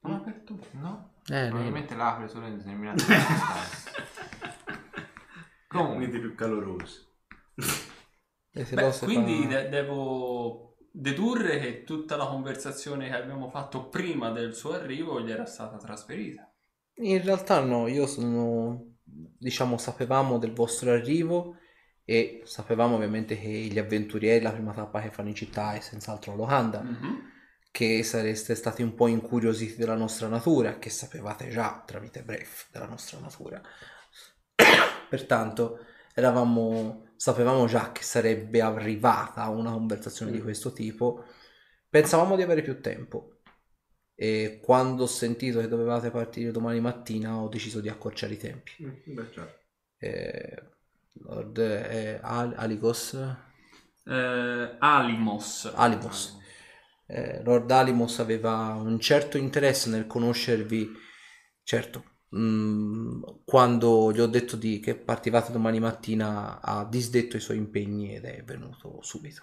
Non ha aperto. No? Eh, Probabilmente l'apre solo in determinate circostanze. Comunque, Quindi più calorosi. e se Beh, se quindi fa- de- devo dedurre che tutta la conversazione che abbiamo fatto prima del suo arrivo gli era stata trasferita. In realtà no, io sono, diciamo, sapevamo del vostro arrivo e sapevamo ovviamente che gli avventurieri, la prima tappa che fanno in città è senz'altro la locanda, Mhm. che sareste stati un po' incuriositi della nostra natura, che sapevate già tramite Bref della nostra natura. Pertanto eravamo, sapevamo già che sarebbe arrivata una conversazione di questo tipo. Pensavamo di avere più tempo e quando ho sentito che dovevate partire domani mattina ho deciso di accorciare i tempi. Mm, Beh, certo. Eh, Lord eh, Al- Aligos, Eh, Alimos. Alimos. Eh, Lord Alimos aveva un certo interesse nel conoscervi, certo, mm, quando gli ho detto di, che partivate domani mattina ha disdetto i suoi impegni ed è venuto subito.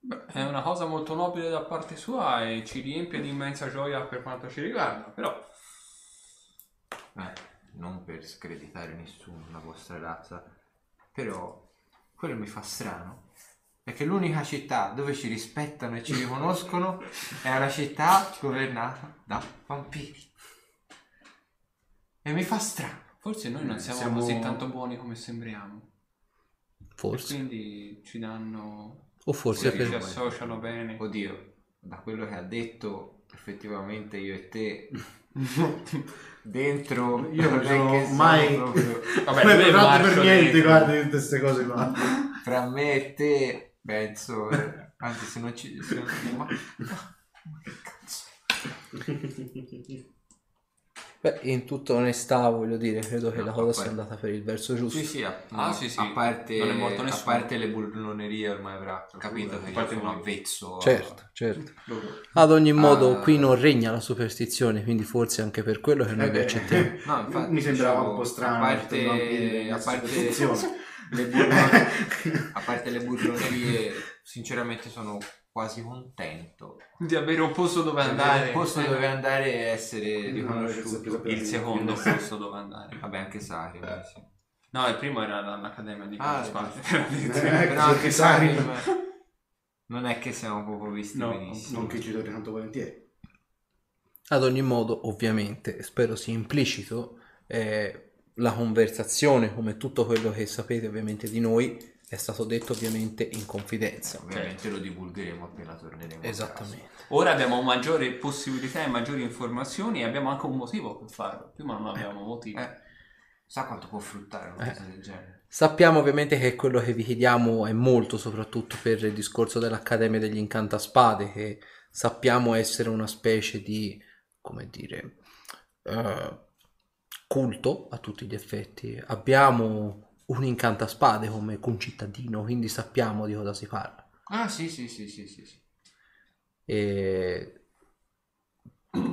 Beh, è una cosa molto nobile da parte sua e ci riempie di immensa gioia per quanto ci riguarda, però eh, non per screditare nessuno, la vostra razza, però quello mi fa strano. Perché l'unica città dove ci rispettano e ci riconoscono è una città governata da vampiri. E mi fa strano. forse noi non Eh, siamo, siamo- così tanto buoni come sembriamo. E Forse. quindi ci danno... O forse per... ci associano bene. Oddio, da quello che ha detto, effettivamente io e te dentro Io non sono siamo mai- proprio- Vabbè, Non è per niente, dentro. guarda, tutte queste cose qua. fra me e te penso anzi se non ci se non, ma, ma che cazzo Beh, in tutta onestà voglio dire, credo che No, la cosa sia andata per il verso giusto. sì sì a, Ah, sì, sì. a parte Non è morto a nessuno. parte le burlonerie ormai avrà capito che A parte noi. avvezzo a- Certo, certo. Ad ogni Ah. modo, qui non regna la superstizione, quindi forse anche per quello che noi Eh vi beh, accettiamo. no infatti Mi sembrava dicevo, un po' strano. a parte, a nella parte superstizione. le burlonerie a parte le burlonerie sinceramente sono quasi contento Di avere un posto dove Andare il posto dove andare e essere No, riconosciuto. no, Il secondo posto dove andare. Vabbè, anche Sarim. Eh. sì. No, il primo era l'Accademia di Ah. Eh, Però anche che Sarim Sarim- non è che siamo proprio visti No, benissimo. Non che ci torni tanto volentieri. Ad ogni modo, ovviamente, spero sia implicito, eh, la conversazione, come tutto quello che sapete ovviamente di noi, è stato detto ovviamente in confidenza. Ovviamente lo divulgheremo appena torneremo. Esattamente. Ora abbiamo maggiori possibilità e maggiori informazioni e abbiamo anche un motivo per farlo. Prima non avevamo motivo. casa. Eh, sa quanto può fruttare una cosa del genere? Sappiamo ovviamente che quello che vi chiediamo è molto, soprattutto per il discorso dell'Accademia degli Incantaspade, che sappiamo essere una specie di, come dire, eh, culto a tutti gli effetti. Abbiamo un incantaspade come concittadino, quindi sappiamo di cosa si parla. Ah, sì, sì, sì, sì, sì. sì. E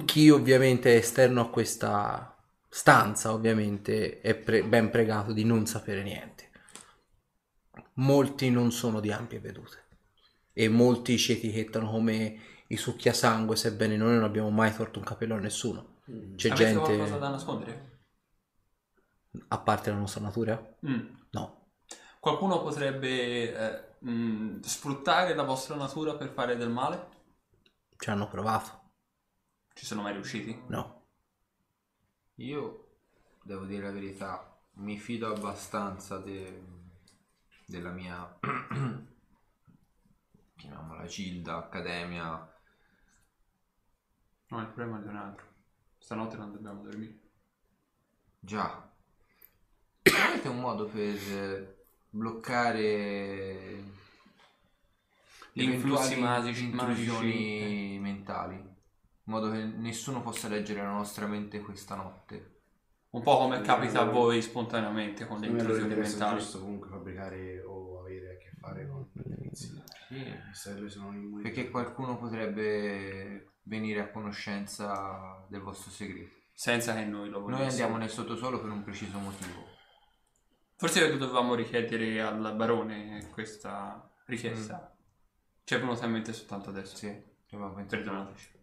chi ovviamente è esterno a questa stanza ovviamente è pre- ben pregato di non sapere niente. Molti non sono di ampie vedute e molti ci etichettano come i succhiasangue, sebbene noi non abbiamo mai torto un capello a nessuno. C'è Avete gente, qualcosa da nascondere? A parte la nostra natura? Mm. No. Qualcuno potrebbe eh, mm, sfruttare la vostra natura per fare del male? Ci hanno provato? Ci sono mai riusciti? No. Io devo dire la verità, mi fido abbastanza de- della mia chiamiamola Gilda, Accademia. No, il problema è un altro. Stanotte non dobbiamo dormire. Già. Avete un modo per eh, bloccare Gli influssi eventuali magici- intrusioni mentali? In modo che nessuno possa leggere la nostra mente questa notte. Un po' come capita a voi spontaneamente con le Non è intrusioni mentali. giusto comunque fabbricare o avere a che fare con sono immuni. Perché qualcuno potrebbe venire a conoscenza del vostro segreto. Senza che noi lo volessimo. Noi andiamo nel sottosuolo per un preciso motivo. Forse dovevamo richiedere al barone questa richiesta. Ci è venuta in mente soltanto adesso. Sì. Perdonateci.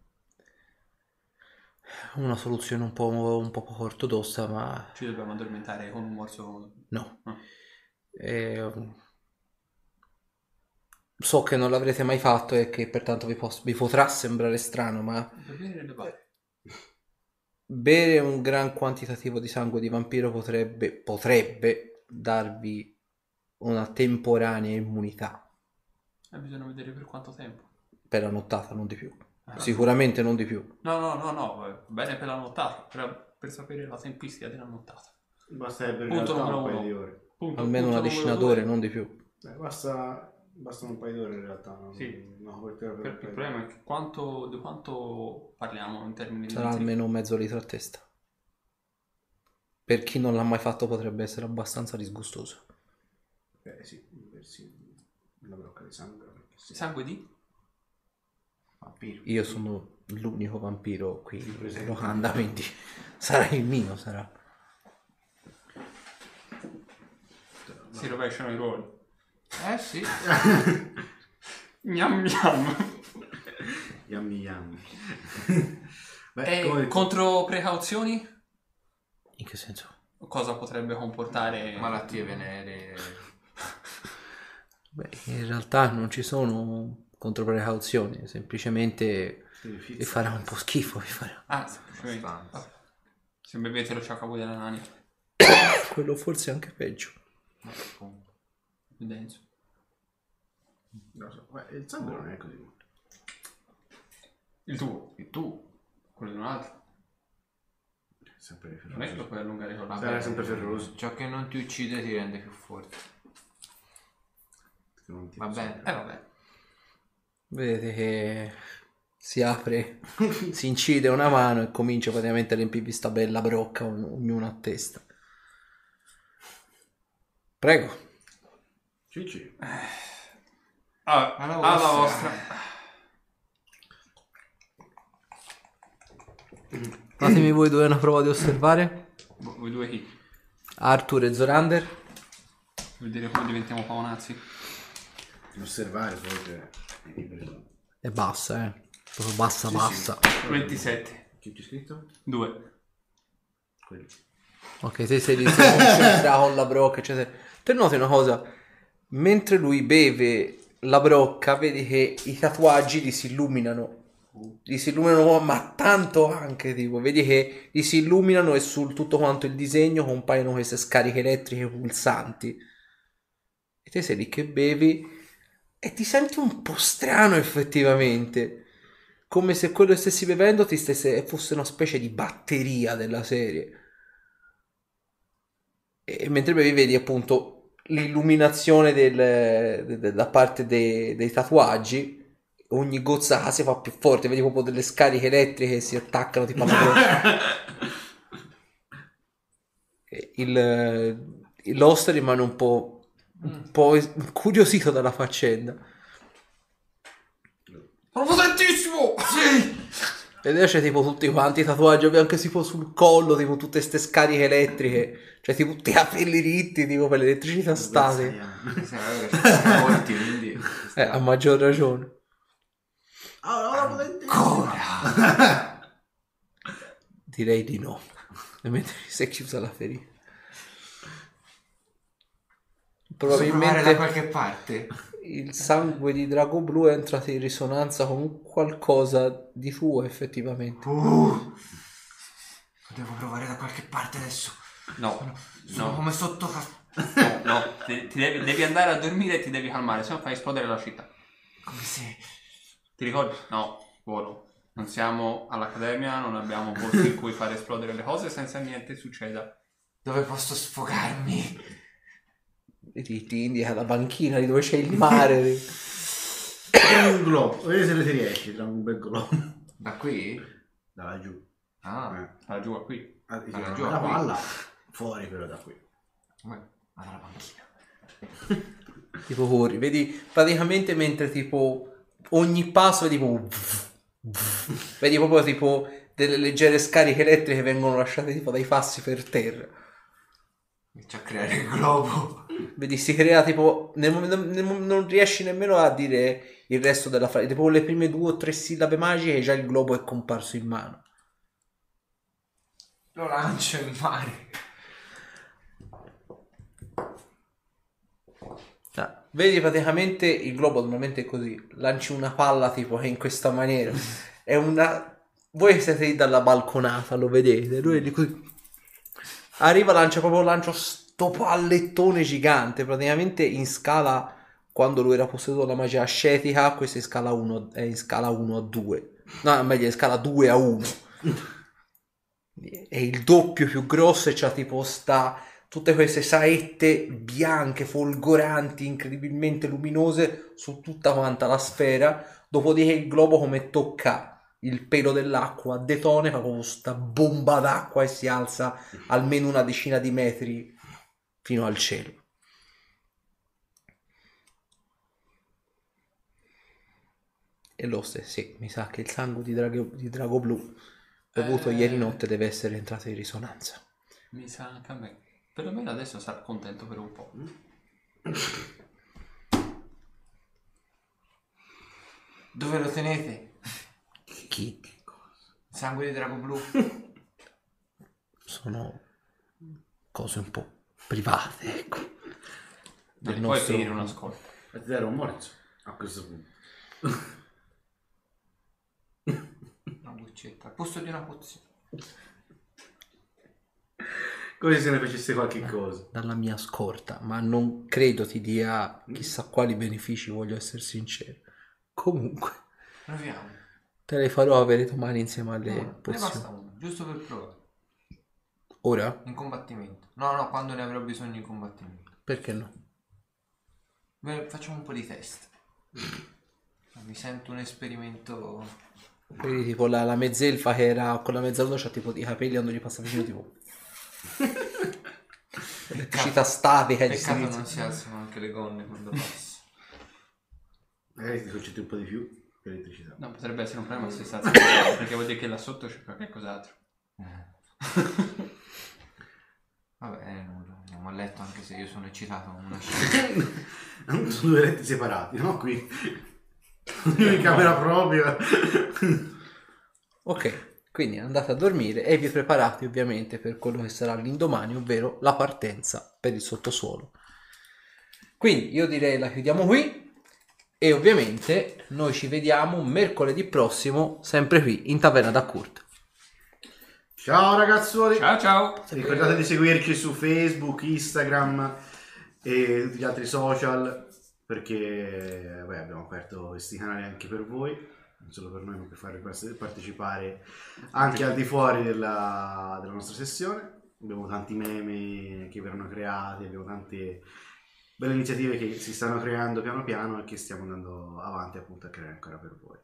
Una soluzione un po', un po' poco ortodossa, ma Ci dobbiamo addormentare con un morso. no. Ah. Eh, so che non l'avrete mai fatto e che pertanto vi, pos- vi potrà sembrare strano, ma bere un gran quantitativo di sangue di vampiro potrebbe, potrebbe darvi una temporanea immunità Eh, bisogna vedere per quanto tempo. per la nottata, non di più. Ah. Sicuramente non di più. No, no, no, no, eh, bene per la nottata, per, per sapere la tempistica della nottata. Basterebbe Punto un paio di ore. Punto, Almeno punto una decina d'ore, non di più. Eh, basta, bastano un paio d'ore in realtà. non- Sì. Copertura per il problema è che quanto, di quanto parliamo in termini di Sarà almeno un mezzo litro a testa. Per chi non l'ha mai fatto potrebbe essere abbastanza disgustoso. Eh sì, versi una brocca di sangue. perché sì. Sangue di? Vampiro. Io sono l'unico vampiro qui in presente. locanda, quindi sarà il mio, sarà. Si rovesciano i ruoli. Eh sì. Gnam gnam. Yummy yummy. Beh, E come contro precauzioni? In che senso? Cosa potrebbe comportare? Malattie venere. Beh, in realtà non ci sono controprecauzioni, semplicemente vi farà un po' schifo. Vi farà. Ah, semplicemente. Vabbè. Se bevete lo sciacquavo della nani. Quello forse è anche peggio. appunto. Più denso. Non lo so, beh, il sangue non è così. Il tuo. E tu? Quello di un altro. Sempre Non è che lo ferroso. puoi allungare con la Sarà sempre ferroso. Ciò che non ti uccide ti rende più forte. che non ti Va bene. Eh vabbè. Vedete che si apre, si incide una mano e comincia praticamente a riempirvi sta bella brocca, ogn- ognuno a testa. Prego. Cicci. Ah, Alla alla vostra. vostra. Fatemi voi due una prova di osservare. Vo- Voi due chi? Arthur e Zorander. Vedere come diventiamo paonazzi. Osservare che è libero. È bassa, eh. Proprio bassa, bassa. 27. Chi c'è scritto? 2. Quello. Ok, te sei lì, sei concentrato con la brocca, eccetera. Te noti una cosa, mentre lui beve la brocca, vedi che i tatuaggi gli si illuminano Gli si illuminano, ma tanto anche, tipo, vedi che gli si illuminano e sul tutto quanto il disegno compaiono queste scariche elettriche pulsanti. E te sei lì che bevi e ti senti un po' strano effettivamente. Come se quello che stessi bevendo ti stesse, fosse una specie di batteria della serie. E mentre bevi vedi appunto l'illuminazione del, de- de- da parte dei, dei tatuaggi. Ogni gozza si fa più forte, vedi proprio delle scariche elettriche che si attaccano tipo alla croce. E il, l'host rimane un po', un po' incuriosito dalla faccenda. Sono potentissimo! E adesso c'è tipo tutti quanti i tatuaggi, anche tipo sul collo, tipo tutte queste scariche elettriche, cioè tipo tutti i capelli ritti, tipo per l'elettricità statica. Sì. Eh, a maggior ragione. Ah, ora potentissimo. Direi di no. E mentre si è chiusa la ferita. Provare da Probabilmente qualche parte? il sangue di Drago Blu è entrato in risonanza con qualcosa di tuo effettivamente. Uh, devo provare da qualche parte adesso. No, Sono no, come sotto... no, no. Ti- ti devi, devi andare a dormire e ti devi calmare, se no fai esplodere la città. Come se... Ti ricordi? No, volo. Non siamo all'accademia, non abbiamo posti in cui fare esplodere le cose senza niente succeda. Dove posso sfogarmi? Ti, ti indica la banchina di dove c'è il mare. Un globo, vedi se ne ti riesci, tra un bel globo. Da qui? Da laggiù. Ah, Eh. Sta giù qui. Ah, sì, laggiù, la qui. palla, fuori però da qui. come? Vado alla panchina. tipo corri. Vedi praticamente mentre tipo ogni passo vedi tipo... Vedi proprio tipo delle leggere scariche elettriche vengono lasciate tipo dai passi per terra. Inizio a creare il globo. Vedi, si crea tipo. nel nel non riesci nemmeno a dire il resto della frase. Tipo le prime due o tre sillabe magiche, già il globo è comparso in mano. Lo lancio in mare. Vedi praticamente il globo normalmente è così. Lanci una palla tipo in questa maniera. È una. Voi siete lì dalla balconata, lo vedete. Lui è lì così. Arriva, lancia proprio lancia sto pallettone gigante. Praticamente in scala. Quando lui era posseduto dalla magia ascetica, questo è in scala 1, è in scala 1 a 2. No, meglio, è in scala 2 a 1. È il doppio più grosso e c'ha tipo sta tutte queste saette bianche, folgoranti, incredibilmente luminose su tutta quanta la sfera. Dopodiché il globo come tocca il pelo dell'acqua, detone, fa proprio sta bomba d'acqua e si alza almeno una decina di metri fino al cielo. E lo stesso, sì, mi sa che il sangue di, Drago- di Drago Blu bevuto Eh. ieri notte deve essere entrato in risonanza. Mi sa anche a me. Perlomeno adesso sarà contento per un po'. Dove lo tenete? Chi? Il sangue di drago blu? Sono cose un po' private, ecco. Non puoi nostro- finire una scorta. Un morso a questo punto. Una buccetta. Al posto di una pozione. Come se ne facesse qualche cosa. Dalla mia scorta, ma non credo ti dia chissà quali benefici, voglio essere sincero. Comunque, Proviamo. te le farò avere domani insieme alle No, ne basta pozioni. uno, giusto per provare. Ora? In combattimento. No, no, quando ne avrò bisogno in combattimento. Perché no? Beh, facciamo un po' di test. Mi sento un esperimento. Vedi tipo la, la mezzelfa che era con la mezzaluna c'ha tipo i capelli quando gli passa vicino tipo... Elettricità statica si Peccato inizia- non si alzano anche le gonne quando passo. Magari ti concentri un po' di più per elettricità. No, potrebbe essere un problema se sta perché vuol dire che là sotto c'è qualcos'altro. Vabbè, eh, nulla. Andiamo a letto anche se io sono eccitato. Una. Sono due letti separati, no? Qui. In camera propria. Ok, quindi andate a dormire e vi preparate ovviamente per quello che sarà l'indomani, ovvero la partenza per il sottosuolo. Quindi io direi la chiudiamo qui. E ovviamente noi ci vediamo mercoledì prossimo, sempre qui in Taverna da Kurt. Ciao ragazzuoli! Ciao ciao. Ricordate di seguirci su Facebook, Instagram e tutti gli altri social perché beh, abbiamo aperto questi canali anche per voi, solo per noi ma per farvi par- partecipare anche al di fuori della, della nostra sessione. Abbiamo tanti meme che verranno creati, abbiamo tante belle iniziative che si stanno creando piano piano e che stiamo andando avanti appunto a creare ancora per voi.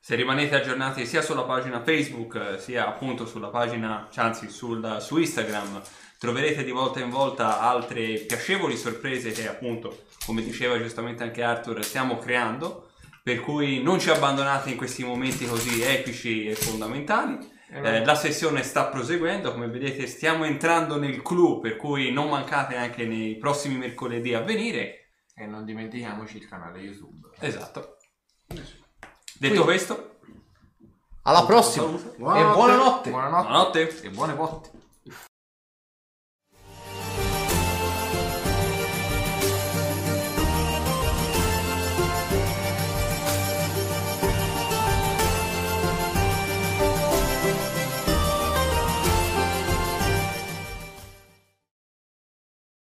Se rimanete aggiornati sia sulla pagina Facebook sia appunto sulla pagina, anzi sul- su Instagram, troverete di volta in volta altre piacevoli sorprese che appunto, come diceva giustamente anche Arthur, stiamo creando. Per cui non ci abbandonate in questi momenti così epici e fondamentali. Eh, la sessione sta proseguendo, come vedete stiamo entrando nel clou, per cui non mancate anche nei prossimi mercoledì a venire. E non dimentichiamoci il canale YouTube. Esatto. Detto questo, Alla prossima e buonanotte. Buonanotte buonanotte. e buone botte.